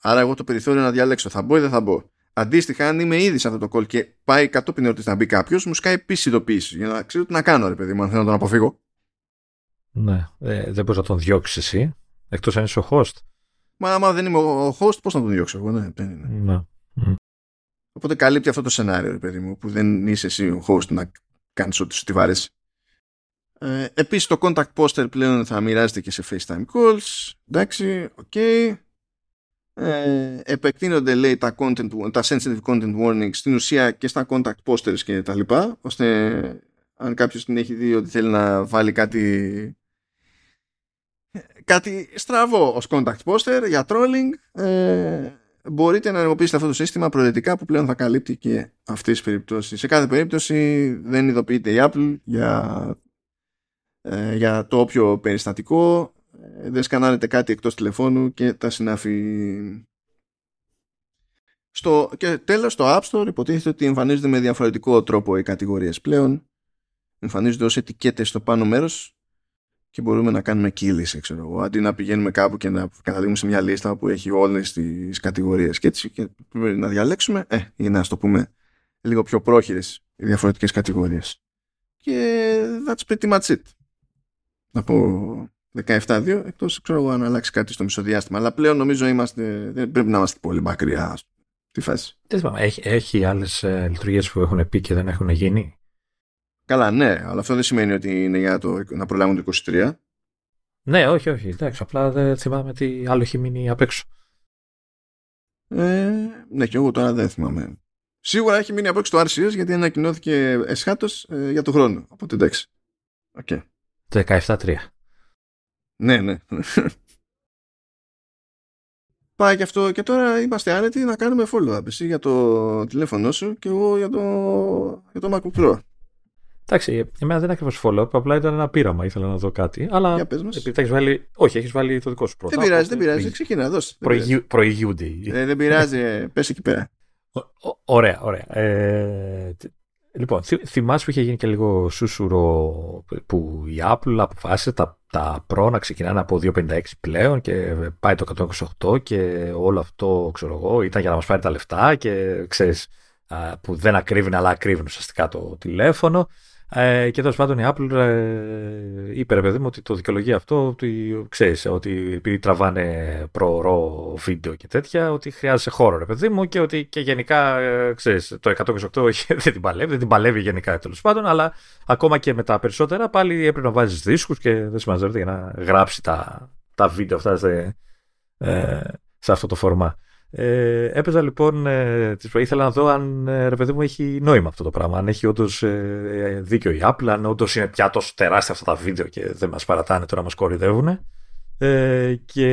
Άρα, εγώ το περιθώριο να διαλέξω θα μπω ή δεν θα μπω. Αντίστοιχα, αν είμαι ήδη σε αυτό το call και πάει κατόπιν ερώτηση να μπει κάποιος, μου σκάει επίσης ειδοποίηση για να ξέρω τι να κάνω, ρε παιδί μου, αν θέλω να τον αποφύγω.
Ναι, ε, δεν μπορείς να τον διώξεις εσύ, εκτός αν είσαι ο host.
Μα άμα δεν είμαι ο host, πώς να τον διώξω εγώ, ναι, δεν είναι.
Ναι.
Οπότε καλύπτει αυτό το σενάριο, ρε παιδί μου, που δεν είσαι εσύ ο host να κάνεις ό,τι σου τη βάρεσει. Ε, επίσης το contact poster πλέον θα μοιράζεται και σε FaceTime calls. Εντάξει, OK. Okay. Ε, επεκτείνονται λέει τα, content, τα sensitive content warnings στην ουσία και στα contact posters και τα λοιπά ώστε αν κάποιος την έχει δει ότι θέλει να βάλει κάτι κάτι στραβό ως contact poster για trolling. Ε, μπορείτε να ενεργοποιήσετε αυτό το σύστημα προαιρετικά που πλέον θα καλύπτει και αυτές τις περιπτώσεις. Σε κάθε περίπτωση δεν ειδοποιείται η Apple για, ε, για το όποιο περιστατικό. Ε, δεν σκανάρετε κάτι εκτός τηλεφώνου και τα συνάφη. Στο, και τέλος στο App Store υποτίθεται ότι εμφανίζονται με διαφορετικό τρόπο οι κατηγορίες πλέον. Εμφανίζονται ως ετικέτες στο πάνω μέρος και μπορούμε να κάνουμε κύληση, ξέρω εγώ, αντί να πηγαίνουμε κάπου και να καταλήγουμε σε μια λίστα που έχει όλες τις κατηγορίες και έτσι και πρέπει να διαλέξουμε, ε, ή να το πούμε λίγο πιο πρόχειρες οι διαφορετικές κατηγορίες. Και that's pretty much it. Από 17-2, εκτός ξέρω εγώ αν αλλάξει κάτι στο μισοδιάστημα. Αλλά πλέον νομίζω είμαστε, δεν πρέπει να είμαστε πολύ μακριά στη φάση.
Έχει, έχει άλλες ε, λειτουργίες που έχουν πει και δεν έχουν γίνει;
Καλά, ναι, αλλά αυτό δεν σημαίνει ότι είναι για το, να προλάβουν το 23.
Ναι, όχι, όχι. Εντάξει, απλά δεν θυμάμαι τι άλλο έχει μείνει απ' έξω.
Ε, ναι, και εγώ τώρα δεν θυμάμαι. Σίγουρα έχει μείνει απ' έξω το RCS γιατί ανακοινώθηκε εσχάτως ε, για το χρόνο. Οπότε εντάξει. Okay.
Το 17-3.
Ναι, ναι. Πάει και αυτό και τώρα είμαστε άνετοι να κάνουμε follow-up. Εσύ για το τηλέφωνό σου και εγώ για το, για το MacBook Pro.
Εντάξει, εμένα δεν είναι ακριβώς follow-up, απλά ήταν ένα πείραμα. Ήθελα να δω κάτι. Αλλά
Για πες μας.
επειδή έχεις βάλει. Όχι, έχεις βάλει το δικό σου πρώτα.
Δεν πειράζει, δεν πειράζει. Ξεκινά, δώσε. Δεν πειράζει.
Προηγούνται.
Ε, δεν πειράζει, ε, πες εκεί πέρα.
Ω- ω- Ωραία, ωραία. Ε, τ- λοιπόν, θυ- θυμάσαι που είχε γίνει και λίγο σούσουρο που η Apple αποφάσισε τα, τα Pro να ξεκινάνε από 256 πλέον και πάει το 128 και όλο αυτό, ξέρω εγώ, ήταν για να μας πάρει τα λεφτά και ξέρεις, α, που δεν ακρίβουν αλλά ακρίβουν ουσιαστικά το τηλέφωνο. Ε, και τέλος πάντων η Apple ε, είπε ρε παιδί μου ότι το δικαιολογεί αυτό, ότι ξέρεις, ότι επειδή τραβάνε προωρό βίντεο και τέτοια, ότι χρειάζεσαι χώρο ρε παιδί μου και ότι και γενικά ε, ξέρεις, το 128 δεν την παλεύει, δεν την παλεύει γενικά τέλος πάντων, αλλά ακόμα και με τα περισσότερα πάλι έπρεπε να βάζεις δίσκους και δεν συμμαζεύεται για να γράψει τα, τα βίντεο αυτά σε, ε, σε αυτό το φορμά. Ε, έπαιζα λοιπόν, ε, τις- ήθελα να δω αν ε, ρε παιδί μου έχει νόημα αυτό το πράγμα, αν έχει όντως ε, δίκιο η Apple, αν όντως είναι πια τόσο τεράστια αυτά τα βίντεο και δεν μας παρατάνε τώρα, μας κορυδεύουν. Ε, και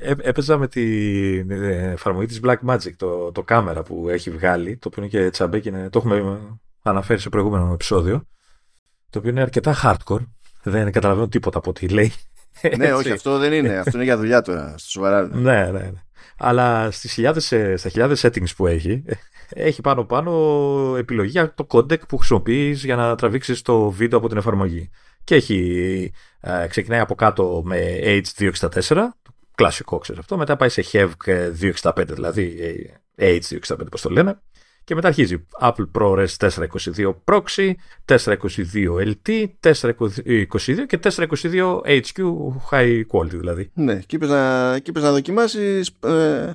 έ- έπαιζα με την ε, εφαρμογή της Blackmagic, το, το κάμερα που έχει βγάλει, το οποίο είναι και τσαμπέ και είναι- το έχουμε αναφέρει σε προηγούμενο επεισόδιο, το οποίο είναι αρκετά hardcore, δεν καταλαβαίνω τίποτα από ό,τι λέει.
ναι,
Έτσι.
όχι, αυτό δεν είναι. Αυτό είναι για δουλειά τώρα. Στο σοβαρά.
Ναι, ναι, ναι. Αλλά στις χιλιάδες, ε, στα χιλιάδες settings που έχει, ε, έχει πάνω-πάνω επιλογή για το codec που χρησιμοποιείς για να τραβήξεις το βίντεο από την εφαρμογή. Και έχει, ε, ξεκινάει από κάτω με H264, κλασικό ξέρεις αυτό, μετά πάει σε HEVC 265, δηλαδή ε, H265 πώς το λένε, και μετά αρχίζει Apple ProRes 422 Proxy, 422 LT, 422 και 422 HQ High Quality δηλαδή.
Ναι, και είπες να, και είπες να δοκιμάσεις ε,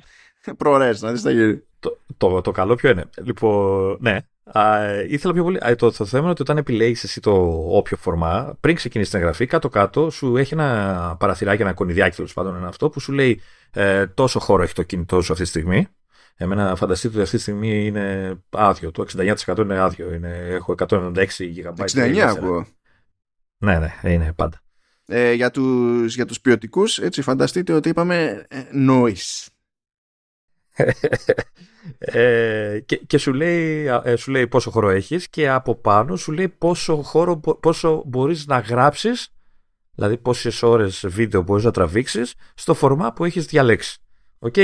προρές, να δεις τα γύρει.
Το, το, το καλό ποιο είναι. Λοιπόν, ναι. Α, ήθελα πιο πολύ. α, το, το θέμα είναι ότι όταν επιλέγεις εσύ το όποιο φορμά, πριν ξεκινήσεις την εγγραφή, κάτω-κάτω σου έχει ένα παραθυράκι, ένα κονιδιάκι τέλος πάντων, είναι αυτό που σου λέει ε, τόσο χώρο έχει το κινητό σου αυτή τη στιγμή. Εμένα φανταστείτε ότι αυτή τη στιγμή είναι άδειο. Το 69% είναι άδειο. Είναι, έχω 196 GB.
69 ακούω.
Ναι, ναι, είναι πάντα.
Ε, για, τους, για τους ποιοτικούς, έτσι φανταστείτε ότι είπαμε ε, noise.
ε, και, και σου, λέει, ε, σου λέει πόσο χώρο έχεις και από πάνω σου λέει πόσο χώρο μπο- πόσο μπορείς να γράψεις δηλαδή πόσες ώρες βίντεο μπορείς να τραβήξεις στο φορμά που έχεις διαλέξει. Οκ.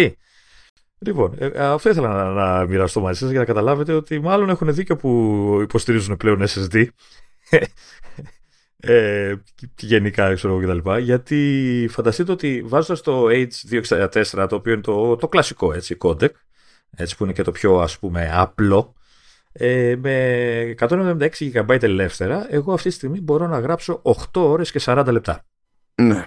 Λοιπόν, ε, αυτό ήθελα να, να μοιραστώ μαζί σας για να καταλάβετε ότι μάλλον έχουν δίκιο που υποστηρίζουν πλέον SSD ε, και γενικά ξέρω εγώ κτλ. Γιατί φανταστείτε ότι βάζοντας το H264 το οποίο είναι το, το κλασικό έτσι codec έτσι που είναι και το πιο ας πούμε απλό ε, με 176 GB ελεύθερα εγώ αυτή τη στιγμή μπορώ να γράψω 8 ώρες και 40 λεπτά.
Ναι,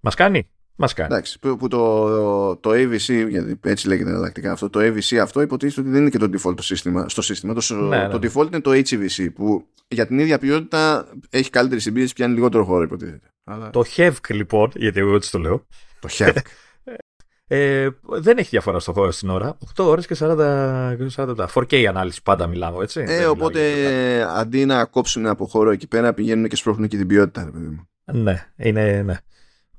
Μας κάνει; Μας κάνει.
εντάξει. Που, που το, το AVC, γιατί έτσι λέγεται εναλλακτικά αυτό, το AVC αυτό υποτίθεται ότι δεν είναι και το default το σύστημα, στο σύστημα. Το,
Ναι,
το
ναι.
default είναι το HEVC που για την ίδια ποιότητα έχει καλύτερη συμπίεση, πιάνει λιγότερο χώρο υποτίθεται. Αλλά...
Το HEVC λοιπόν, γιατί εγώ έτσι το λέω,
το HEVC.
ε, δεν έχει διαφορά στο χώρο στην ώρα. 8 ώρες και 40, και 40 λεπτά. 4K ανάλυση πάντα μιλάμε, έτσι. Δεν
Ε,
μιλάω
οπότε
για τίποτα.
αντί να κόψουν από χώρο εκεί πέρα, πηγαίνουν και σπρώχνουν και την ποιότητα, ρε παιδί μου.
Ναι, είναι, ναι.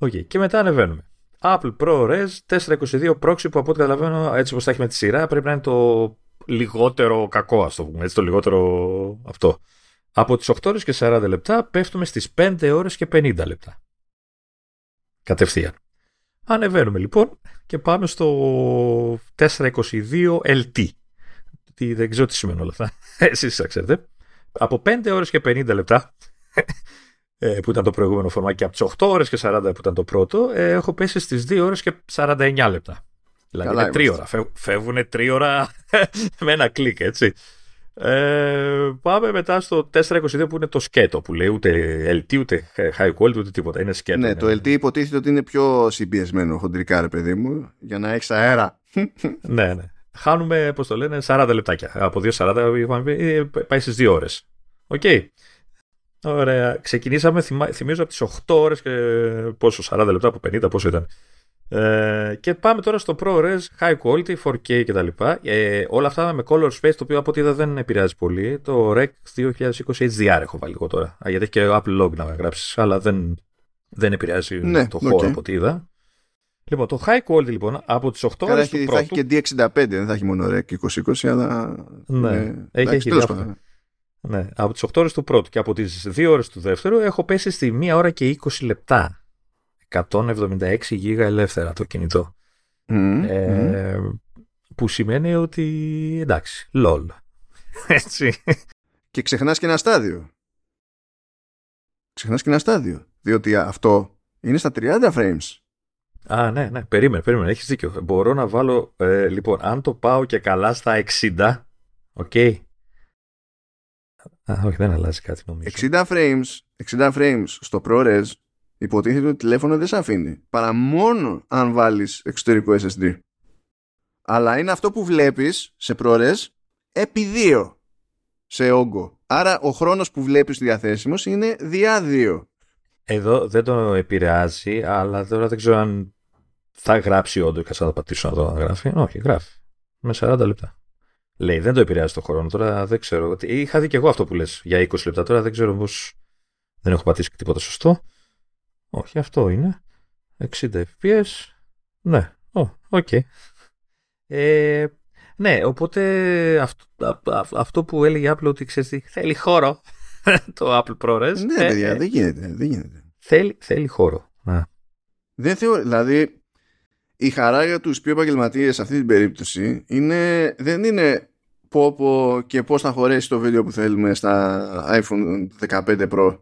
Οκ, και μετά ανεβαίνουμε. Apple ProRes 422 Proxy που από ό,τι καταλαβαίνω έτσι όπως τα έχει με τη σειρά πρέπει να είναι το λιγότερο κακό ας το πούμε, έτσι το λιγότερο αυτό. Από τις 8 ώρες και 40 λεπτά πέφτουμε στις 5 ώρες και 50 λεπτά. Κατευθείαν. Ανεβαίνουμε λοιπόν και πάμε στο 422 LT. Τι, δεν ξέρω τι σημαίνουν όλα αυτά. Εσείς τα ξέρετε. Από 5 ώρες και 50 λεπτά ε, που ήταν το προηγούμενο φορμάκι και από τις 8 ώρες και 40 που ήταν το πρώτο ε, έχω πέσει στις 2 ώρες και 49 λεπτά. Δηλαδή
Καλά
είναι 3
είμαστε.
ώρα. Φεύ, φεύγουν 3 ώρα με ένα κλικ έτσι. Ε, πάμε μετά στο 422 που είναι το σκέτο που λέει ούτε LT ούτε high quality ούτε τίποτα. Είναι σκέτο.
Ναι,
είναι.
το LT υποτίθεται ότι είναι πιο συμπιεσμένο χοντρικά, ρε παιδί μου, για να έχεις αέρα.
ναι, ναι. Χάνουμε, πώς το λένε, 40 λεπτάκια. Από 2.40 ε, πάει στις 2 ώρες. OK. Okay. Ωραία. Ξεκινήσαμε, θυμίζω, από τις 8 ώρες και πόσο, 40 λεπτά από 50, πόσο ήταν. Ε, και πάμε τώρα στο ProRes, High Quality, 4K κτλ. Ε, όλα αυτά με Color Space, το οποίο από ό,τι είδα δεν επηρεάζει πολύ. Το Rec 2020 HDR έχω βάλει εγώ τώρα. γιατί έχει και Apple Log να γράψεις, αλλά δεν, δεν επηρεάζει ναι, το χώρο από ό,τι είδα. Λοιπόν, το High Quality λοιπόν από τις 8 ώρες.
Θα έχει και D65, δεν θα έχει μόνο Rec 2020, αλλά.
Ναι, ε, έχει, έχει διάφορα. Ναι, από τις 8 ώρες του πρώτου και από τις 2 ώρες του δεύτερου έχω πέσει στη 1 ώρα και 20 λεπτά. 176 γίγα ελεύθερα το κινητό. ε, Που σημαίνει ότι εντάξει, lol. Έτσι.
Και ξεχνάς και ένα στάδιο. Ξεχνάς και ένα στάδιο. Διότι αυτό είναι στα 30 frames.
Α, ναι, ναι. Περίμενε, περίμενε. Έχεις δίκιο. Μπορώ να βάλω, ε, λοιπόν, αν το πάω και καλά στα 60, OK. Okay. Α, όχι, δεν αλλάζει κάτι νομίζω.
60 frames, 60 frames στο ProRes υποτίθεται ότι το τηλέφωνο δεν σε αφήνει. Παρά μόνο αν βάλεις εξωτερικό SSD. Αλλά είναι αυτό που βλέπεις σε ProRes επί δύο σε όγκο. Άρα ο χρόνος που βλέπεις διαθέσιμος είναι διά δύο.
Εδώ δεν το επηρεάζει, αλλά τώρα δεν ξέρω αν θα γράψει όντως και θα το πατήσω να το γράφει. Όχι, γράφει. Με 40 λεπτά. Λέει, δεν το επηρεάζει το χρόνο. Τώρα δεν ξέρω. Είχα δει και εγώ αυτό που λες για 20 λεπτά. Τώρα δεν ξέρω πώ. Δεν έχω πατήσει τίποτα σωστό. Όχι, αυτό είναι. 60 fps. Ναι, OK. Okay. Ε, ναι, οπότε αυτό, αυτό που έλεγε Apple ότι ξέρεις θέλει χώρο το Apple ProRes.
Ναι, ε, παιδιά, ε, δεν γίνεται. Δεν γίνεται.
Θέλει, θέλει χώρο. Να.
Δεν θεωρώ, δηλαδή η χαρά για τους πιο επαγγελματίες σε αυτή την περίπτωση είναι, δεν είναι πω, πω και πώς θα χωρέσει το βίντεο που θέλουμε στα iPhone 15 Pro.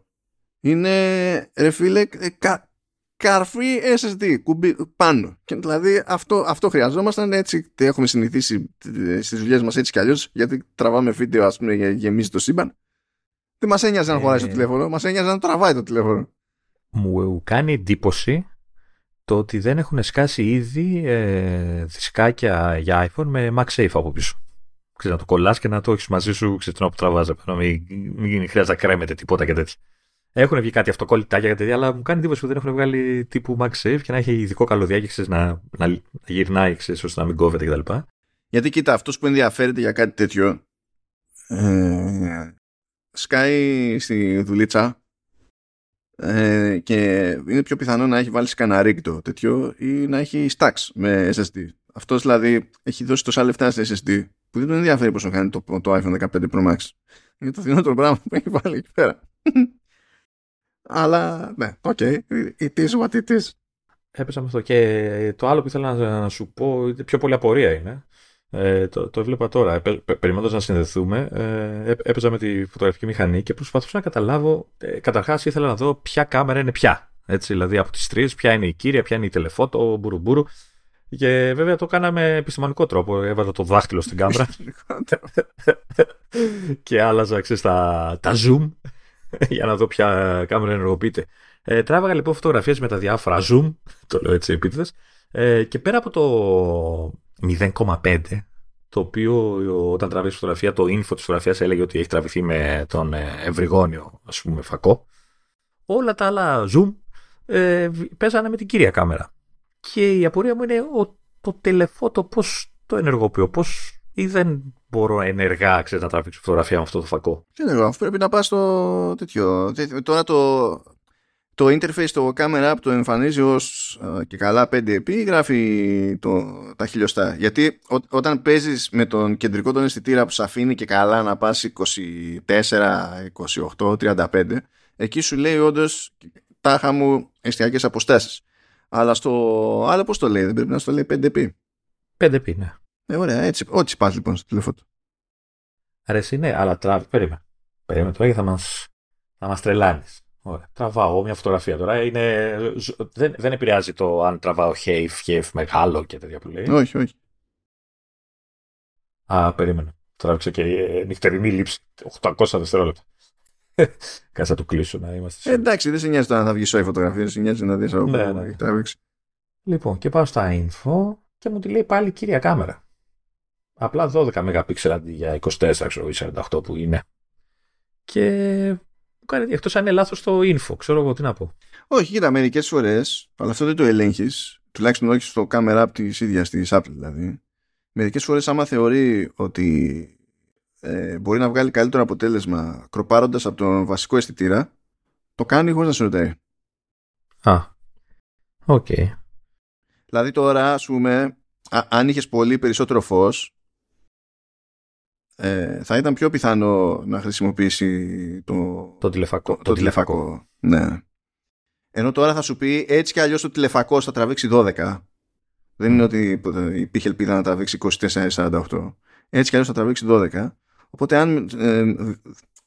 Είναι ρε φίλε κα, καρφί SSD κουμπί, πάνω. Και δηλαδή αυτό, αυτό χρειαζόμασταν έτσι έχουμε συνηθίσει στις δουλειές μας έτσι κι αλλιώς γιατί τραβάμε βίντεο ας πούμε γεμίζει το σύμπαν. Δεν μας ένοιαζε να ε... χωράει το τηλέφωνο μας ένοιαζε να τραβάει το τηλέφωνο.
Μου κάνει εντύπωση το ότι δεν έχουν σκάσει ήδη ε, δισκάκια για iPhone με MagSafe από πίσω. Ξέρεις, να το κολλάς και να το έχεις μαζί σου ξέρεις, που τραβάζει. Μην, μην χρειάζεται να κρέμεται τίποτα και τέτοια. Έχουν βγει κάτι αυτοκόλλητάκια για τέτοια, αλλά μου κάνει εντύπωση που δεν έχουν βγάλει τύπου MagSafe και να έχει ειδικό καλωδιάκι ξέρεις, να, να, να γυρνάει ξέρεις, ώστε να μην κόβεται κτλ.
Γιατί κοίτα, αυτός που ενδιαφέρεται για κάτι τέτοιο ε, σκάει στη δουλίτσα ε, και είναι πιο πιθανό να έχει βάλει σκαναρίκτο τέτοιο ή να έχει stacks με SSD. Αυτός δηλαδή έχει δώσει τόσα λεφτά σε SSD που δεν τον ενδιαφέρει πόσο κάνει το, το iPhone 15 Pro Max. Είναι το φθηνότερο πράγμα που έχει βάλει εκεί πέρα. Αλλά ναι, OK, okay, it is what it is.
Έπεσα με αυτό. Και το άλλο που ήθελα να, να σου πω, πιο πολύ απορία είναι. Ε, το, το έβλεπα τώρα. Περιμένοντας να συνδεθούμε, ε, έπαιζα με τη φωτογραφική μηχανή και προσπαθούσα να καταλάβω. Ε, Καταρχάς, ήθελα να δω ποια κάμερα είναι ποια. Έτσι, δηλαδή από τις τρεις, ποια είναι η κύρια, ποια είναι η telephoto, μπουρουμπουρου. Και βέβαια το κάναμε επιστημονικό τρόπο. Έβαζα το δάχτυλο στην κάμερα. και άλλαζα, ξέρεις, τα, τα zoom για να δω ποια κάμερα ενεργοποιείται. Ε, τράβαγα λοιπόν φωτογραφίες με τα διάφορα zoom, το λέω έτσι επίτηδες. Ε, και πέρα από το 0,5 το οποίο όταν τραβήξει φωτογραφία, το info της φωτογραφίας έλεγε ότι έχει τραβηθεί με τον ε, ευρυγόνιο, ας πούμε, φακό. Όλα τα άλλα zoom ε, παίζανε με την κύρια κάμερα. Και η απορία μου είναι ο, το τελεφώτο πώς το ενεργοποιώ, πώς ή δεν μπορώ ενεργά ξέρεις, να τραβήξω φωτογραφία με αυτό το φακό.
Δεν πρέπει να πας στο τέτοιο. Τώρα το, το interface το camera app το εμφανίζει ως ε, και καλά 5 γράφει το, τα χιλιοστά γιατί όταν παίζεις με τον κεντρικό τον αισθητήρα που σου αφήνει και καλά να πας 24, 28, 35 εκεί σου λέει όντως τάχα μου εστιακές αποστάσεις αλλά στο άλλο πώς το λέει δεν πρέπει να στο λέει 5p
5p ναι
ε, ωραία έτσι, ό,τι πας λοιπόν στο τηλέφωνο
Αρέσει ναι αλλά τράβει περίμενε περίμενε τώρα θα μας, θα μας τρελάνεις Ωραία. Τραβάω μια φωτογραφία τώρα. Είναι... Δεν, δεν επηρεάζει το αν τραβάω χέιφ, χέιφ μεγάλο και τέτοια που λέει.
Όχι, όχι.
Α, περίμενε. Τράβηξε και ε, νυχτερινή λήψη 800 δευτερόλεπτα. Κάτσε να το κλείσω να είμαστε.
Ε, εντάξει, δεν σε νοιάζει τώρα να βγει η φωτογραφία, δεν σε νοιάζει να δεις από
Ναι, ναι.
έχει τραβήξει.
Λοιπόν, και πάω στα info και μου τη λέει πάλι κύρια κάμερα. Απλά 12 MP αντί για 24 ξέρω, ή 48 που είναι. Και μου κάνει εκτός αν είναι λάθος το info, ξέρω εγώ τι να πω.
Όχι, κοίτα, μερικές φορές, αλλά αυτό δεν το ελέγχεις, τουλάχιστον όχι στο camera app της ίδιας της Apple δηλαδή. Μερικές φορές, άμα θεωρεί ότι ε, μπορεί να βγάλει καλύτερο αποτέλεσμα κροπάροντας από τον βασικό αισθητήρα, το κάνει χωρίς να σε ρωτάει.
Α. Οκ.
Δηλαδή τώρα, ας πούμε, α- αν είχε πολύ περισσότερο φως, ε, θα ήταν πιο πιθανό να χρησιμοποιήσει το,
Το τηλεφακό.
το, τηλεφακό. Ναι. Ενώ τώρα θα σου πει έτσι κι αλλιώς το τηλεφακό θα τραβήξει 12. Δεν είναι ότι υπήρχε ελπίδα να τραβήξει 24-48. Έτσι κι αλλιώ θα τραβήξει 12. Οπότε αν ε,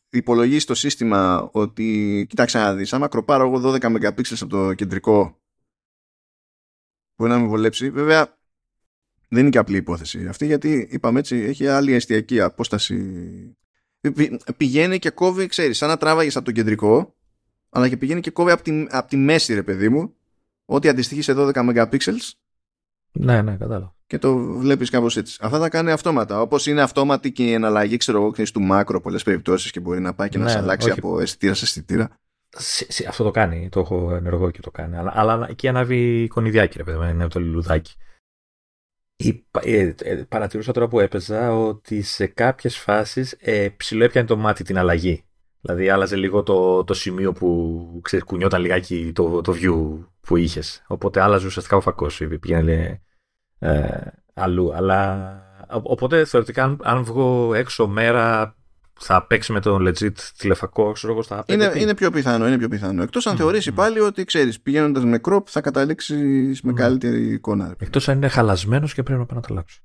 υπολογίσεις το σύστημα ότι κοίταξε να δεις, άμα κροπάρω εγώ 12 MP από το κεντρικό μπορεί να με βολέψει. Βέβαια δεν είναι και απλή υπόθεση αυτή γιατί είπαμε έτσι έχει άλλη εστιακή απόσταση Πη- πηγαίνει και κόβει, ξέρεις, σαν να τράβαγες από το κεντρικό, αλλά και πηγαίνει και κόβει από τη, από τη μέση, ρε παιδί μου, ό,τι αντιστοιχείς σε 12 megapixels
Ναι, ναι, κατάλαβα.
Και το βλέπεις κάπως έτσι. Αυτά τα κάνει αυτόματα. Όπως είναι αυτόματη και η εναλλαγή, ξέρω εγώ, ξέρεις, του μάκρο πολλές περιπτώσεις και μπορεί να πάει και να
Ναι,
σε
ναι,
αλλάξει
όχι.
από αισθητήρα σε αισθητήρα.
Σε- σε- Αυτό το κάνει, το έχω ενεργό και το κάνει. Αλλά, αλλά εκεί ανάβει κονιδιάκι, ρε παιδί μου, είναι το λουλουδάκι. Η, ε, ε, παρατηρούσα τώρα που έπαιζα ότι σε κάποιες φάσεις ε, ψηλοέπιανε το μάτι την αλλαγή. Δηλαδή άλλαζε λίγο το, το σημείο που ξέρεις, κουνιόταν λιγάκι το, το view που είχες. Οπότε άλλαζε ουσιαστικά ο φακός, ε, πήγαινε ε, αλλού. Αλλά, ο- οπότε θεωρητικά αν, αν βγω έξω μέρα θα παίξει με τον legit τηλεφακό, ξέρω εγώ, στα 5
Είναι, είναι πιο πιθανό, είναι πιο πιθανό. Εκτός αν
Μμ,
θεωρήσει
μμ.
πάλι ότι, ξέρεις, πηγαίνοντας με crop θα καταλήξεις με
Μμ.
καλύτερη εικόνα. ρε.
Εκτός αν είναι χαλασμένος και πρέπει να πάω να το αλλάξω.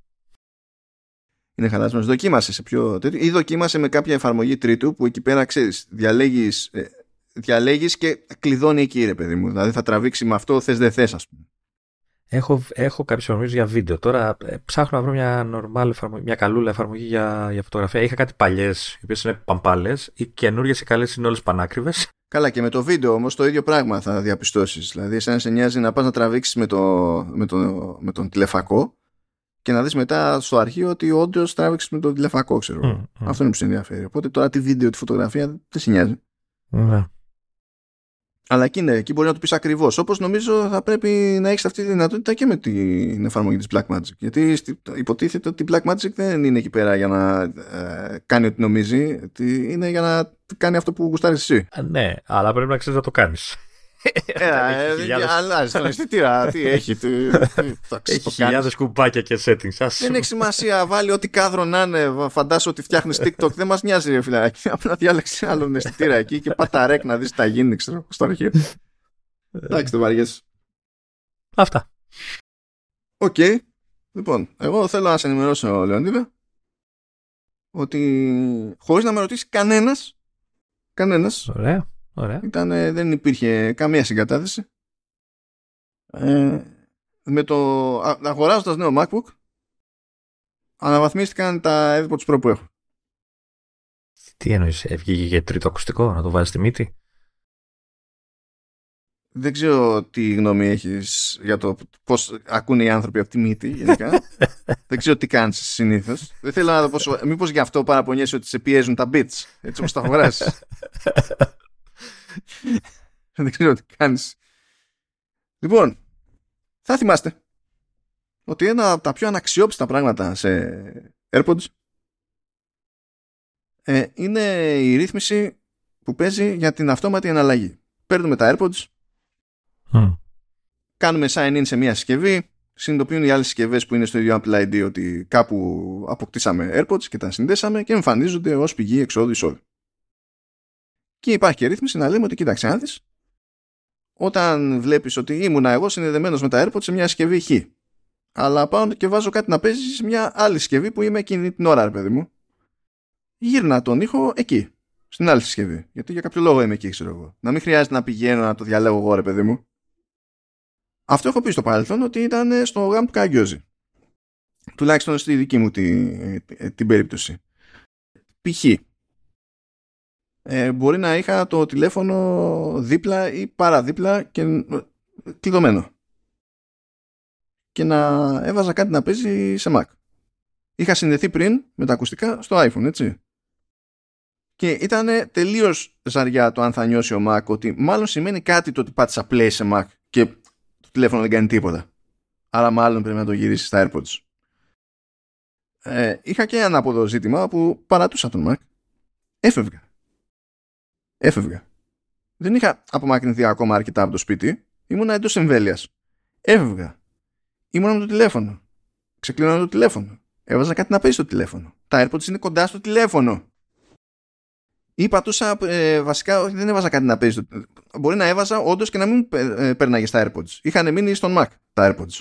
Είναι χαλασμένος. Δοκίμασε σε πιο τέτοιο. Ή δοκίμασε με κάποια εφαρμογή τρίτου που εκεί πέρα ξέρεις, διαλέγεις, ε, διαλέγεις και κλειδώνει εκεί ρε παιδί μου. Δηλαδή θα τραβήξει με αυτό θες δεν θες ας πούμε.
Έχω, έχω κάποιε εφαρμογές για βίντεο. Τώρα ε, ψάχνω να βρω μια normal εφαρμογή, μια καλούλα εφαρμογή για, για φωτογραφία. Είχα κάτι παλιές, οι οποίες είναι παμπάλες. Οι καινούριε οι καλές είναι όλες πανάκριβες.
Καλά και με το βίντεο όμως το ίδιο πράγμα θα διαπιστώσεις. Δηλαδή εσένα σε νοιάζει να πας να τραβήξεις με, το, με, το, με τον τηλεφακό και να δεις μετά στο αρχείο ότι όντως τράβηξες με τον τηλεφακό ξέρω. εγώ. Αυτό είναι που σε ενδιαφέρει. Οπότε τώρα τη βίντεο, τη φωτογραφία δεν σε νοιάζει.
Ναι.
Αλλά εκεί είναι, εκεί μπορεί να το πεις ακριβώς. Όπως νομίζω θα πρέπει να έχεις αυτή τη δυνατότητα και με την εφαρμογή της Blackmagic. Γιατί στη- υποτίθεται ότι η Blackmagic δεν είναι εκεί πέρα για να ε, κάνει ό,τι νομίζει. ότι Είναι για να κάνει αυτό που γουστάρεις εσύ.
Α, Ναι, αλλά πρέπει να ξέρεις να το κάνεις.
Έλα,
έχει
ε,
χιλιάδες-
αλλάζει τον αισθητήρα. Τι έχει, τι, τι, θα
Έχει
το κάνεις.
χιλιάδες κουμπάκια και settings. Ας
Δεν έχει σημασία, βάλει ό,τι κάδρο να είναι. Φαντάσου ότι φτιάχνεις TikTok. Δεν μας νοιάζει, ρε φιλάκι. Απλά διάλεξε άλλον αισθητήρα εκεί και πάτα ρεκ να δεις τι θα γίνει, ξέρω, στο αρχείο. Εντάξει, το βαριέσαι.
Αυτά.
Οκ. Λοιπόν, εγώ θέλω να σε ενημερώσω, Λεωνίδα, ότι χωρίς να με ρωτήσει κανένας, κανένας,
Ωραία. Ωραία.
ήταν, ε, δεν υπήρχε καμία συγκατάθεση. Ε, με το, α, αγοράζοντας νέο MacBook, αναβαθμίστηκαν τα AirPods Pro που έχω.
Τι εννοείς, βγήκε και τρίτο ακουστικό, να το βάζει στη μύτη;
Δεν ξέρω τι γνώμη έχεις για το πώς ακούνε οι άνθρωποι από τη μύτη γενικά. Δεν ξέρω τι κάνεις συνήθως. Δεν θέλω να δω πόσο... Μήπως γι' αυτό παραπονιέσαι ότι σε πιέζουν τα bits, έτσι όπως τα αγοράσεις. Δεν ξέρω τι κάνεις. Λοιπόν, θα θυμάστε ότι ένα από τα πιο αναξιόπιστα πράγματα σε AirPods ε, είναι η ρύθμιση που παίζει για την αυτόματη εναλλαγή. Παίρνουμε τα AirPods,
Μμ.
κάνουμε sign-in σε μια συσκευή, συνειδητοποιούν οι άλλες συσκευές που είναι στο ίδιο Apple ID ότι κάπου αποκτήσαμε AirPods και τα συνδέσαμε και εμφανίζονται ως πηγή εξόδου-εισόδου. Και υπάρχει και ρύθμιση να λέμε ότι κοίταξε να δεις, όταν βλέπεις ότι ήμουνα εγώ συνδεδεμένος με τα AirPods σε μια συσκευή Χ, αλλά πάω και βάζω κάτι να παίζεις σε μια άλλη συσκευή που είμαι εκείνη την ώρα, ρε παιδί μου, γύρνα τον ήχο εκεί, στην άλλη συσκευή. Γιατί για κάποιο λόγο είμαι εκεί, ξέρω εγώ. Να μην χρειάζεται να πηγαίνω να το διαλέγω εγώ, ρε παιδί μου. Αυτό έχω πει στο παρελθόν ότι ήταν στο γάμο του Καγκιόζη. Τουλάχιστον στη δική μου τη, την περίπτωση. π.χ. Ε, μπορεί να είχα το τηλέφωνο δίπλα ή παραδίπλα και ε, κλειδωμένο και να έβαζα κάτι να παίζει σε Mac. Είχα συνδεθεί πριν με τα ακουστικά στο iPhone, έτσι. Και ήταν τελείως ζαριά το αν θα νιώσει ο Mac ότι μάλλον σημαίνει κάτι το ότι πάτησα play σε Mac και το τηλέφωνο δεν κάνει τίποτα. Άρα μάλλον πρέπει να το γυρίσει στα AirPods. Ε, είχα και ένα από το ζήτημα που παρατούσα τον Mac. Έφευγα. Έφευγα. Δεν είχα απομακρυνθεί ακόμα αρκετά από το σπίτι. Ήμουνα εντός εμβέλειας. Έφευγα. Ήμουνα με το τηλέφωνο. Ξεκλείνα το τηλέφωνο. Έβαζα κάτι να παίζει στο τηλέφωνο. Τα AirPods είναι κοντά στο τηλέφωνο. Ή πατούσα ε, βασικά, όχι δεν έβαζα κάτι να παίζει. Μπορεί να έβαζα όντως και να μην ε, πέρναγε στα AirPods. Είχαν μείνει στον Mac τα AirPods.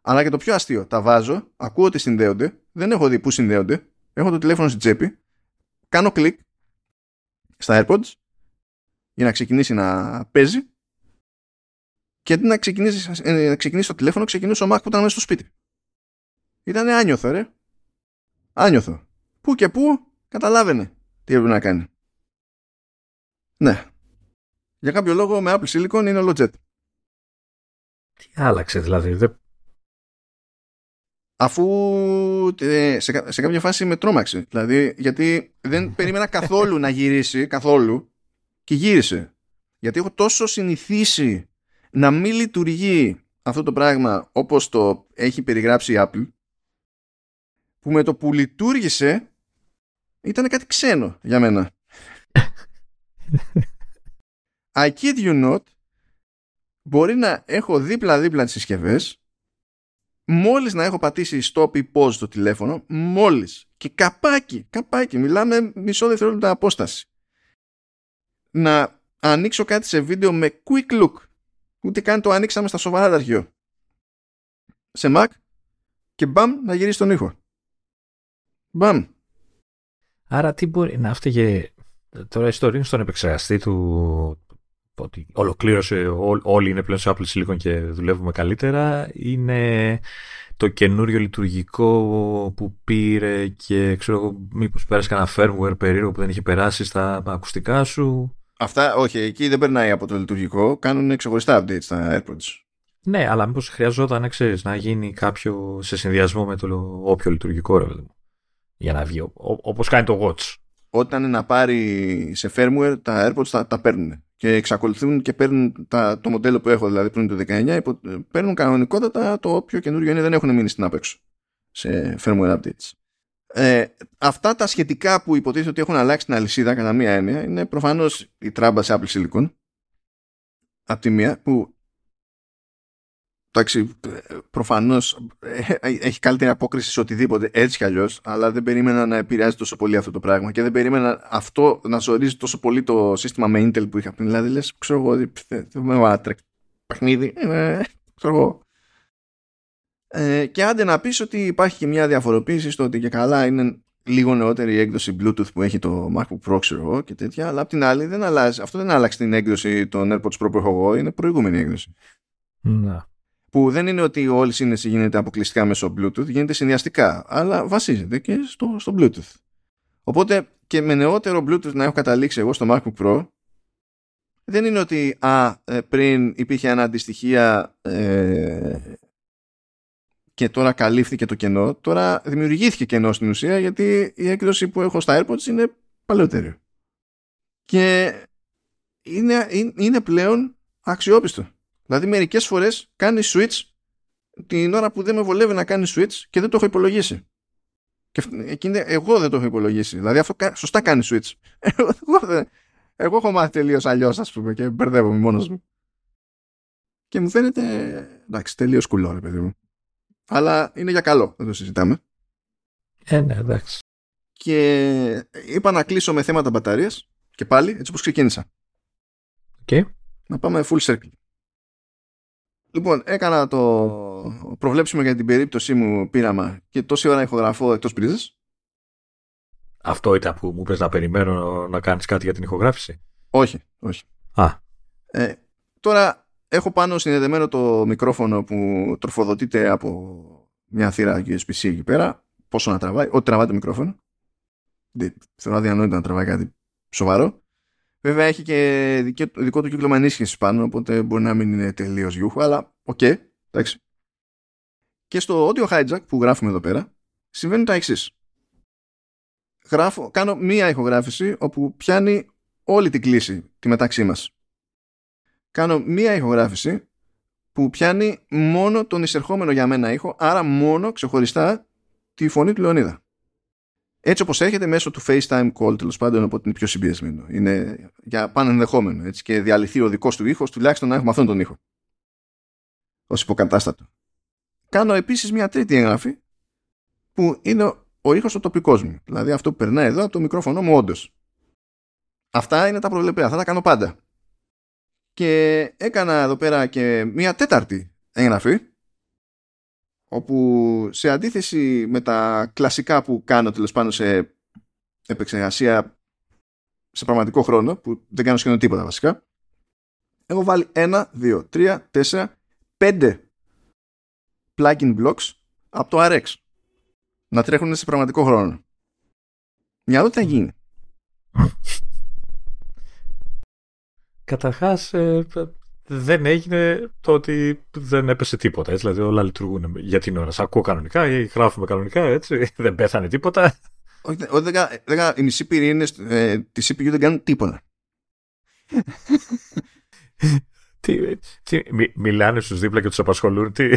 Αλλά και το πιο αστείο, τα βάζω, ακούω ότι συνδέονται, δεν έχω δει πού συνδέονται, έχω το τηλέφωνο στην τσέπη, κάνω κλικ στα AirPods για να ξεκινήσει να παίζει και αντί να ξεκινήσεις, ε, να ξεκινήσεις το τηλέφωνο, ξεκινούσε ο Mac που ήταν μέσα στο σπίτι. Ήταν άνιωθο, ρε. Άνιωθο. Πού και πού καταλάβαινε τι έπρεπε να κάνει. Ναι. Για κάποιο λόγο με Apple Silicon είναι Logitech.
Τι άλλαξε δηλαδή. Δεν...
Αφού ε, σε, σε κάποια φάση με τρόμαξε. Δηλαδή γιατί δεν περίμενα καθόλου να γυρίσει, καθόλου, και γύρισε. Γιατί έχω τόσο συνηθίσει να μην λειτουργεί αυτό το πράγμα όπως το έχει περιγράψει η Apple που με το που λειτουργήσε ήταν κάτι ξένο για μένα. I kid you not μπορεί να έχω δίπλα-δίπλα τις συσκευές, μόλις να έχω πατήσει stop ή pause το τηλέφωνο μόλις. Και καπάκι, καπάκι μιλάμε μισό δευτερόλεπτο απόσταση. Να ανοίξω κάτι σε βίντεο με quick look. Ούτε καν το ανοίξαμε στα σοβαρά τα αρχείο. Σε Mac και μπαμ να γυρίσει τον ήχο. Μπαμ.
Άρα τι μπορεί να φταίγε τώρα η ιστορία στον επεξεργαστή του ότι ολοκλήρωσε όλοι είναι πλέον σε Apple Silicon και δουλεύουμε καλύτερα είναι το καινούριο λειτουργικό που πήρε και ξέρω εγώ μήπως πέρασε κανένα firmware περίεργο που δεν είχε περάσει στα ακουστικά σου
Αυτά, όχι, εκεί δεν περνάει από το λειτουργικό. Κάνουν ξεχωριστά updates στα AirPods.
Ναι, αλλά μήπως χρειαζόταν, ξέρεις, να γίνει κάποιο σε συνδυασμό με το όποιο λειτουργικό ρε Για να βγει, όπως κάνει το Watch.
Όταν είναι να πάρει σε firmware, τα AirPods τα, τα παίρνουν. Και εξακολουθούν και παίρνουν τα, το μοντέλο που έχω, δηλαδή πριν το 19, υπο, παίρνουν κανονικότατα το όποιο καινούριο είναι, δεν έχουν μείνει στην απέξω σε firmware updates. Ε, αυτά τα σχετικά που υποτίθεται ότι έχουν αλλάξει την αλυσίδα κατά μία έννοια είναι προφανώς η τράμπα σε Apple Silicon από τη μία που εντάξει, προφανώς ε, έχει καλύτερη απόκριση σε οτιδήποτε έτσι κι αλλιώς αλλά δεν περίμενα να επηρεάζει τόσο πολύ αυτό το πράγμα και δεν περίμενα αυτό να ζορίζει τόσο πολύ το σύστημα με Intel που είχα πριν δηλαδή λες ξέρω εγώ δεν με παιχνίδι ε, ξέρω εγώ. Ε, και άντε να πεις ότι υπάρχει και μια διαφοροποίηση στο ότι και καλά είναι λίγο νεότερη η έκδοση Bluetooth που έχει το MacBook Pro ξέρω και τέτοια αλλά απ' την άλλη δεν αλλάζει, αυτό δεν άλλαξε την έκδοση των AirPods Pro που έχω εγώ είναι προηγούμενη έκδοση.
Να.
Που δεν είναι ότι όλη η σύνδεση γίνεται αποκλειστικά μέσω Bluetooth γίνεται συνδυαστικά αλλά βασίζεται και στο, στο Bluetooth οπότε και με νεότερο Bluetooth να έχω καταλήξει εγώ στο MacBook Pro δεν είναι ότι α, ε, πριν υπήρχε ένα αντιστοιχεία ε, και τώρα καλύφθηκε το κενό, τώρα δημιουργήθηκε κενό στην ουσία γιατί η έκδοση που έχω στα AirPods είναι παλαιότερη. Και είναι, είναι πλέον αξιόπιστο. Δηλαδή μερικές φορές κάνει switch την ώρα που δεν με βολεύει να κάνει switch και δεν το έχω υπολογίσει. Και εκείνη, εγώ δεν το έχω υπολογίσει. Δηλαδή αυτό σωστά κάνει switch. Εγώ, εγώ έχω μάθει τελείως αλλιώς, ας πούμε, και μπερδεύομαι μόνος μου. Και μου φαίνεται εντάξει, τελείως κουλό, ρε παιδί μου αλλά είναι για καλό, δεν το συζητάμε.
Ε, ναι, εντάξει.
Και είπα να κλείσω με θέματα μπαταρίας και πάλι, έτσι όπως ξεκίνησα.
Okay.
Να πάμε full circle. Λοιπόν, έκανα το προβλέψιμο για την περίπτωσή μου πείραμα και τόση ώρα ηχογραφώ εκτός πρίζες.
Αυτό ήταν που μου πες να περιμένω να κάνεις κάτι για την ηχογράφηση;
Όχι, όχι.
Α.
Ε, τώρα έχω πάνω συνδεδεμένο το μικρόφωνο που τροφοδοτείται από μια θύρα USB-C εκεί πέρα. Πόσο να τραβάει, ό,τι τραβάει το μικρόφωνο. Θεωρώ αδιανόητο να τραβάει κάτι σοβαρό. Βέβαια έχει και δικό, του κύκλωμα ενίσχυσης πάνω, οπότε μπορεί να μην είναι τελείως γιούχο, αλλά OK, okay, εντάξει. Και στο Audio Hijack που γράφουμε εδώ πέρα, συμβαίνει τα εξής. κάνω μία ηχογράφηση όπου πιάνει όλη την κλίση τη μεταξύ μας. Κάνω μία ηχογράφηση που πιάνει μόνο τον εισερχόμενο για μένα ήχο, άρα μόνο ξεχωριστά τη φωνή του Λεωνίδα. Έτσι όπως έρχεται μέσω του FaceTime call τέλος πάντων οπότε είναι πιο συμπιεσμένο. Είναι για πάνω ενδεχόμενο έτσι, και διαλυθεί ο δικός του ήχος τουλάχιστον να έχουμε αυτόν τον ήχο. Ως υποκατάστατο. Κάνω επίσης μια τρίτη εγγραφή που είναι ο ήχος ο τοπικός μου. Δηλαδή αυτό που περνάει εδώ από το μικρόφωνο μου όντως. Αυτά είναι τα προβλεπέα. Θα τα κάνω πάντα. Και έκανα εδώ πέρα και μια τέταρτη εγγραφή όπου σε αντίθεση με τα κλασικά που κάνω τέλος πάντων σε επεξεργασία σε πραγματικό χρόνο που δεν κάνω σχεδόν τίποτα βασικά έχω βάλει ένα, δύο, τρία, τέσσερα, πέντε plugin blocks από το RX να τρέχουν σε πραγματικό χρόνο. Μια δω τι θα γίνει.
Καταρχάς ε, δεν έγινε το ότι δεν έπεσε τίποτα. Έτσι, δηλαδή όλα λειτουργούν για την ώρα. Σ' ακούω κανονικά ή γράφουμε κανονικά, έτσι. Δεν πέθανε τίποτα.
Όχι, δεν, δεν, οι μισοί πυρήνες ε, τη CPU δεν κάνουν τίποτα.
τι, τι, μι, μιλάνε στους δίπλα και τους απασχολούν. Τι;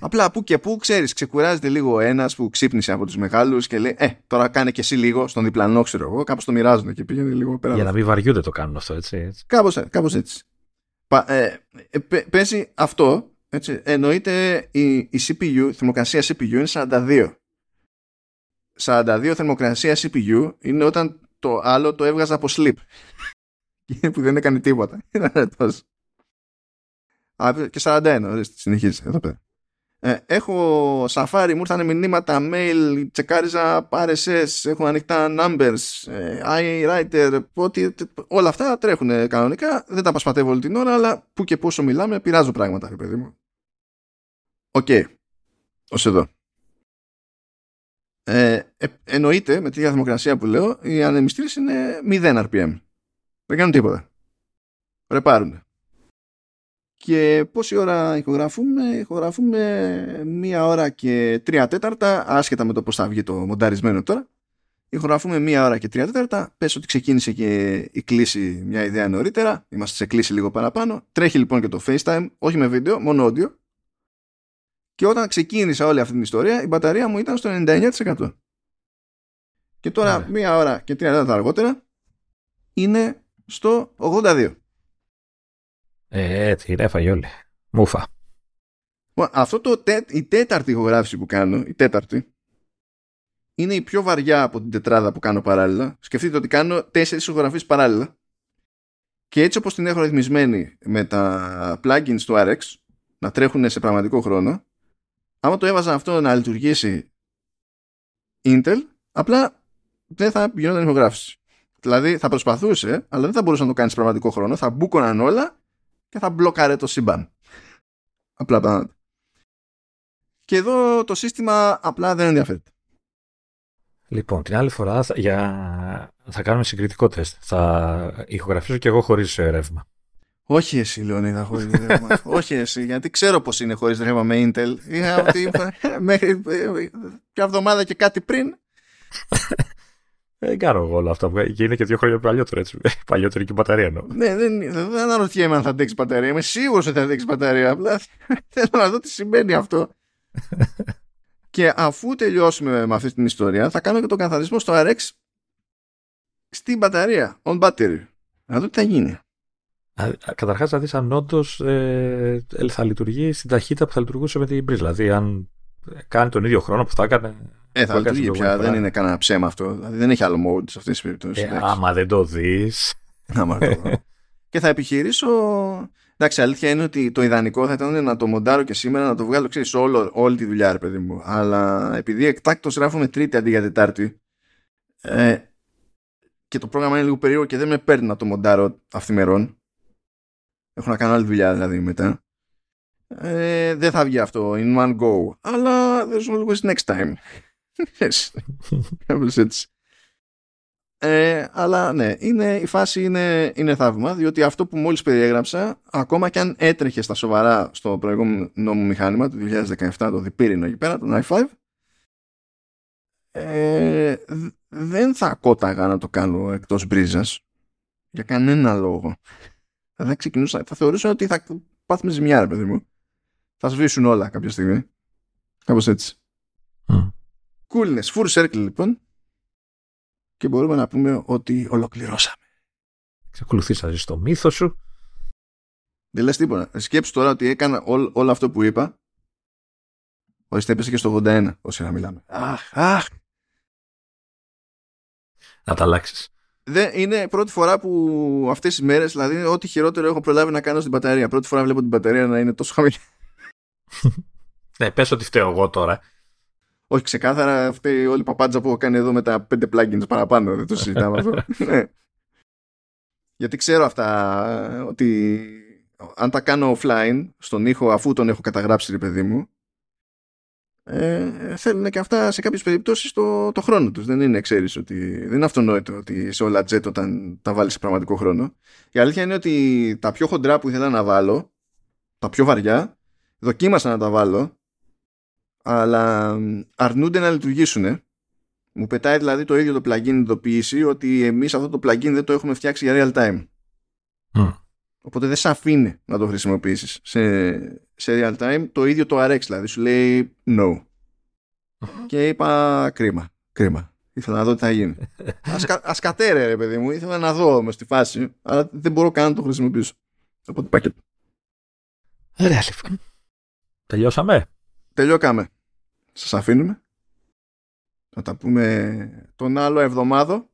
Απλά που και που ξέρεις, ξεκουράζεται λίγο ένας που ξύπνησε από τους μεγάλους και λέει Ε, τώρα κάνε και εσύ λίγο στον διπλανό, ξέρω εγώ. Κάπως το μοιράζονται και πήγαινε λίγο πέρα.
Για να μην βαριούνται το κάνουν αυτό, έτσι. έτσι.
Κάπως έτσι. Ε, ε, παίζει αυτό, έτσι, εννοείται η, η CPU, η θερμοκρασία CPU είναι 42. 42 θερμοκρασία CPU είναι όταν το άλλο το έβγαζα από sleep. που δεν έκανε τίποτα. και 41, ορίστε, συνεχίζει εδώ πέρα. Ε, έχω Safari, μου ήρθαν μηνύματα, mail, τσεκάριζα RSS, έχω ανοιχτά Numbers, ε, iWriter, ό,τι, όλα αυτά τρέχουν κανονικά. Δεν τα πασπατεύω όλη την ώρα, αλλά που και πόσο μιλάμε, πειράζω πράγματα, παιδί μου. OK. Okay. Ως εδώ. Ε, ε, εννοείται με την ίδια θερμοκρασία που λέω, οι ανεμιστήρες είναι 0 RPM. Δεν κάνουν τίποτα. Ρεπάρουν. Και πόση ώρα ηχογραφούμε, ηχογραφούμε μία ώρα και τρία τέταρτα, άσχετα με το πώς θα βγει το μονταρισμένο τώρα. Ηχογραφούμε μία ώρα και τρία τέταρτα, πες ότι ξεκίνησε και η κλίση μια ιδέα νωρίτερα, είμαστε σε κλίση λίγο παραπάνω. Τρέχει λοιπόν και το FaceTime, όχι με βίντεο, μόνο audio. Και όταν ξεκίνησα όλη αυτή την ιστορία, η μπαταρία μου ήταν στο 99%. Και τώρα, ναι. μία ώρα και τρία τέταρτα αργότερα, είναι στο 82%.
Ε, έτσι, ρέφαγε όλοι. Μούφα.
Αυτό το, η τέταρτη ηχογράφηση που κάνω, η τέταρτη, είναι η πιο βαριά από την τετράδα που κάνω παράλληλα. Σκεφτείτε ότι κάνω τέσσερις ηχογραφίες παράλληλα. Και έτσι όπως την έχω ρυθμισμένη με τα plugins του RX, να τρέχουν σε πραγματικό χρόνο, άμα το έβαζα αυτό να λειτουργήσει Intel, απλά δεν θα γινόταν ηχογράφηση. Δηλαδή θα προσπαθούσε, αλλά δεν θα μπορούσε να το κάνεις σε πραγματικό χρόνο. Θα μπούκοναν όλα και θα μπλοκάρε το σύμπαν. Απλά πράγματα. Και εδώ το σύστημα απλά δεν ενδιαφέρεται.
Λοιπόν, την άλλη φορά θα, για... θα κάνουμε συγκριτικό τεστ. Θα ηχογραφήσω και εγώ χωρίς ε, ρεύμα.
Όχι εσύ, Λεωνίδα, χωρίς ρεύμα. Όχι εσύ, γιατί ξέρω πώς είναι χωρίς ρεύμα με Intel. Είχα ότι μέχρι μια εβδομάδα και κάτι πριν
δεν κάνω εγώ όλα αυτά. Και είναι και δύο χρόνια παλιότερο έτσι. Παλιότερη και η μπαταρία εννοώ.
Ναι, δεν, δεν αναρωτιέμαι αν θα αντέξει μπαταρία. Είμαι σίγουρος ότι θα αντέξει μπαταρία. Απλά θέλω να δω τι σημαίνει αυτό. και αφού τελειώσουμε με αυτή την ιστορία, θα κάνω και τον καθαρισμό στο RX στην μπαταρία. On battery. Να δω τι θα γίνει.
Καταρχάς, να δεις αν όντως ε, θα λειτουργεί στην ταχύτητα που θα λειτουργούσε με την Breeze. Δηλαδή, αν κάνει τον ίδιο χρόνο που θα έκανε
ε, θα λειτουργεί πια. Δεν είναι κανένα ψέμα αυτό. Δηλαδή δεν έχει άλλο mode σε αυτές τις περιπτώσεις.
Ε, άμα δεν το δεις.
Άμα το δω. και θα επιχειρήσω. Εντάξει, αλήθεια είναι ότι το ιδανικό θα ήταν να το μοντάρω και σήμερα να το βγάλω ξέρεις, όλο, όλη τη δουλειά, ρε παιδί μου. Αλλά επειδή εκτάκτο γράφουμε Τρίτη αντί για Τετάρτη. Ε, και το πρόγραμμα είναι λίγο περίεργο και δεν με παίρνει να το μοντάρω αυθημερών. Έχω να κάνω άλλη δουλειά δηλαδή μετά. Ε, δεν θα βγει αυτό in one go. Αλλά there's always next time. Κάπως έτσι. Ε, αλλά ναι, είναι, η φάση είναι, είναι θαύμα, διότι αυτό που μόλις περιέγραψα, ακόμα και αν έτρεχε στα σοβαρά στο προηγούμενο μου μηχάνημα του 2017, το διπύρινο εκεί πέρα, το i5, ε, δεν θα κόταγα να το κάνω εκτός μπρίζας για κανένα λόγο. Θα ξεκινούσα, θα θεωρούσα ότι θα πάθουμε ζημιά, ρε παιδί μου. Θα σβήσουν όλα κάποια στιγμή. Κάπως έτσι. Mm. Coolness, full circle λοιπόν. Και μπορούμε να πούμε ότι ολοκληρώσαμε.
Ξεκολουθείς να ζεις το μύθο σου.
Δεν λες τίποτα. Σκέψου τώρα ότι έκανα όλο αυτό που είπα. Ορίστε έπεσε και στο 81 όσοι να μιλάμε. Αχ, αχ.
Να τα αλλάξεις.
Δεν, είναι πρώτη φορά που αυτές τις μέρες, δηλαδή ό,τι χειρότερο έχω προλάβει να κάνω στην μπαταρία. Πρώτη φορά βλέπω την μπαταρία να είναι τόσο χαμηλή.
ναι, πες ότι φταίω εγώ τώρα.
Όχι, ξεκάθαρα αυτή όλη η παπάντζα που έχω κάνει εδώ με τα πέντε plugins παραπάνω. Δεν το συζητάμε αυτό. ναι. Γιατί ξέρω αυτά ότι αν τα κάνω offline στον ήχο αφού τον έχω καταγράψει ρε παιδί μου ε, θέλουν και αυτά σε κάποιες περιπτώσεις το, το χρόνο τους. Δεν είναι, ξέρεις, ότι δεν είναι αυτονόητο ότι σε όλα jet όταν τα βάλεις σε πραγματικό χρόνο. Η αλήθεια είναι ότι τα πιο χοντρά που ήθελα να βάλω, τα πιο βαριά, δοκίμασα να τα βάλω, αλλά αρνούνται να λειτουργήσουν. Μου πετάει δηλαδή το ίδιο το plugin ειδοποίηση ότι εμείς αυτό το plugin δεν το έχουμε φτιάξει για real time. Οπότε δεν σε αφήνει να το χρησιμοποιήσεις σε, σε real time. Το ίδιο το RX δηλαδή σου λέει no. Και είπα κρίμα, κρίμα. Ήθελα να δω τι θα γίνει. ας, κατέρε ρε παιδί μου, ήθελα να δω όμως τη φάση, αλλά δεν μπορώ καν να το χρησιμοποιήσω. Οπότε πακέτο.
Ωραία λοιπόν. Τελειώσαμε;
Τελειώκαμε. Σας αφήνουμε. Θα τα πούμε τον άλλο εβδομάδο.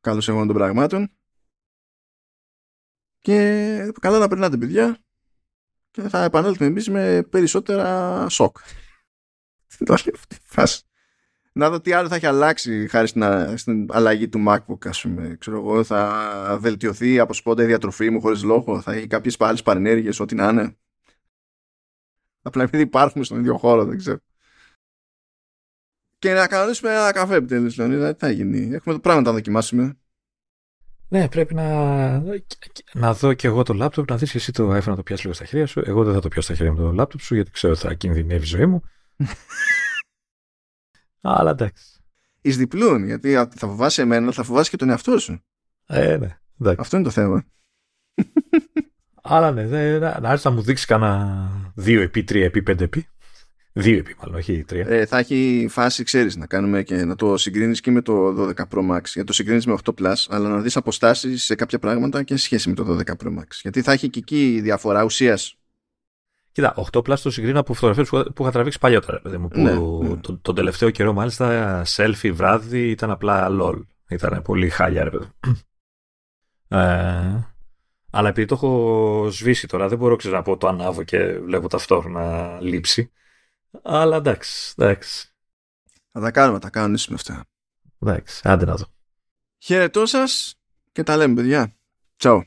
Καλώς εγώ των πραγμάτων. Και καλά να περνάτε παιδιά και θα επανέλθουμε εμείς με περισσότερα σοκ. Να δω τι άλλο θα έχει αλλάξει χάρη στην, αλλαγή του MacBook, ας πούμε. Ξέρω εγώ, θα βελτιωθεί από σπόντα η διατροφή μου χωρίς λόγο, θα έχει κάποιες άλλες παρενέργειες, ό,τι να είναι. Απλά επειδή υπάρχουμε στον ίδιο χώρο, δεν ξέρω. Και να κανονίσουμε ένα καφέ επιτέλους, δηλαδή, τι θα γίνει; Έχουμε το πράγμα να τα δοκιμάσουμε.
Ναι, πρέπει να, να δω και εγώ το λάπτοπ, να δεις εσύ το iPhone να το πιάσεις λίγο στα χέρια σου. Εγώ δεν θα το πιάσω στα χέρια μου το λάπτοπ σου, γιατί ξέρω ότι θα κινδυνεύει η ζωή μου. Αλλά εντάξει.
Εις διπλούν, γιατί θα φοβάσαι εμένα, θα φοβάσαι και τον εαυτό σου.
Ε, ναι. Εντάξει.
Αυτό είναι το θέμα.
Αλλά ναι, να, να, να μου δείξεις κανένα 2 επί, 3 επί, 5 επί. Δύο επί, μάλλον, όχι τρία.
Ε, θα έχει φάση, ξέρεις, να κάνουμε και να το συγκρίνεις και με το 12 Pro Max. Για το συγκρίνεις με 8 Plus, αλλά να δεις αποστάσεις σε κάποια πράγματα και σε σχέση με το 12 Pro Max. Γιατί θα έχει και εκεί διαφορά ουσίας.
Κοίτα, 8 Plus το συγκρίνω από φωτογραφίες που είχα τραβήξει παλιότερα. Παιδί μου, που ναι, ναι. Τον, τον τελευταίο καιρό, μάλιστα, selfie βράδυ ήταν απλά lol. Ήταν πολύ χάλια, ρε παιδί. Ε, αλλά επειδή το έχω σβήσει τώρα, δεν μπορώ ξέρω, να πω το ανάβω και βλέπω ταυτόχρονα λήψη. Αλλά εντάξει, εντάξει.
Θα τα κάνουμε, θα τα κανονίσουμε αυτά.
Εντάξει, άντε να δω.
Χαιρετώ σας και τα λέμε παιδιά. Τσαου.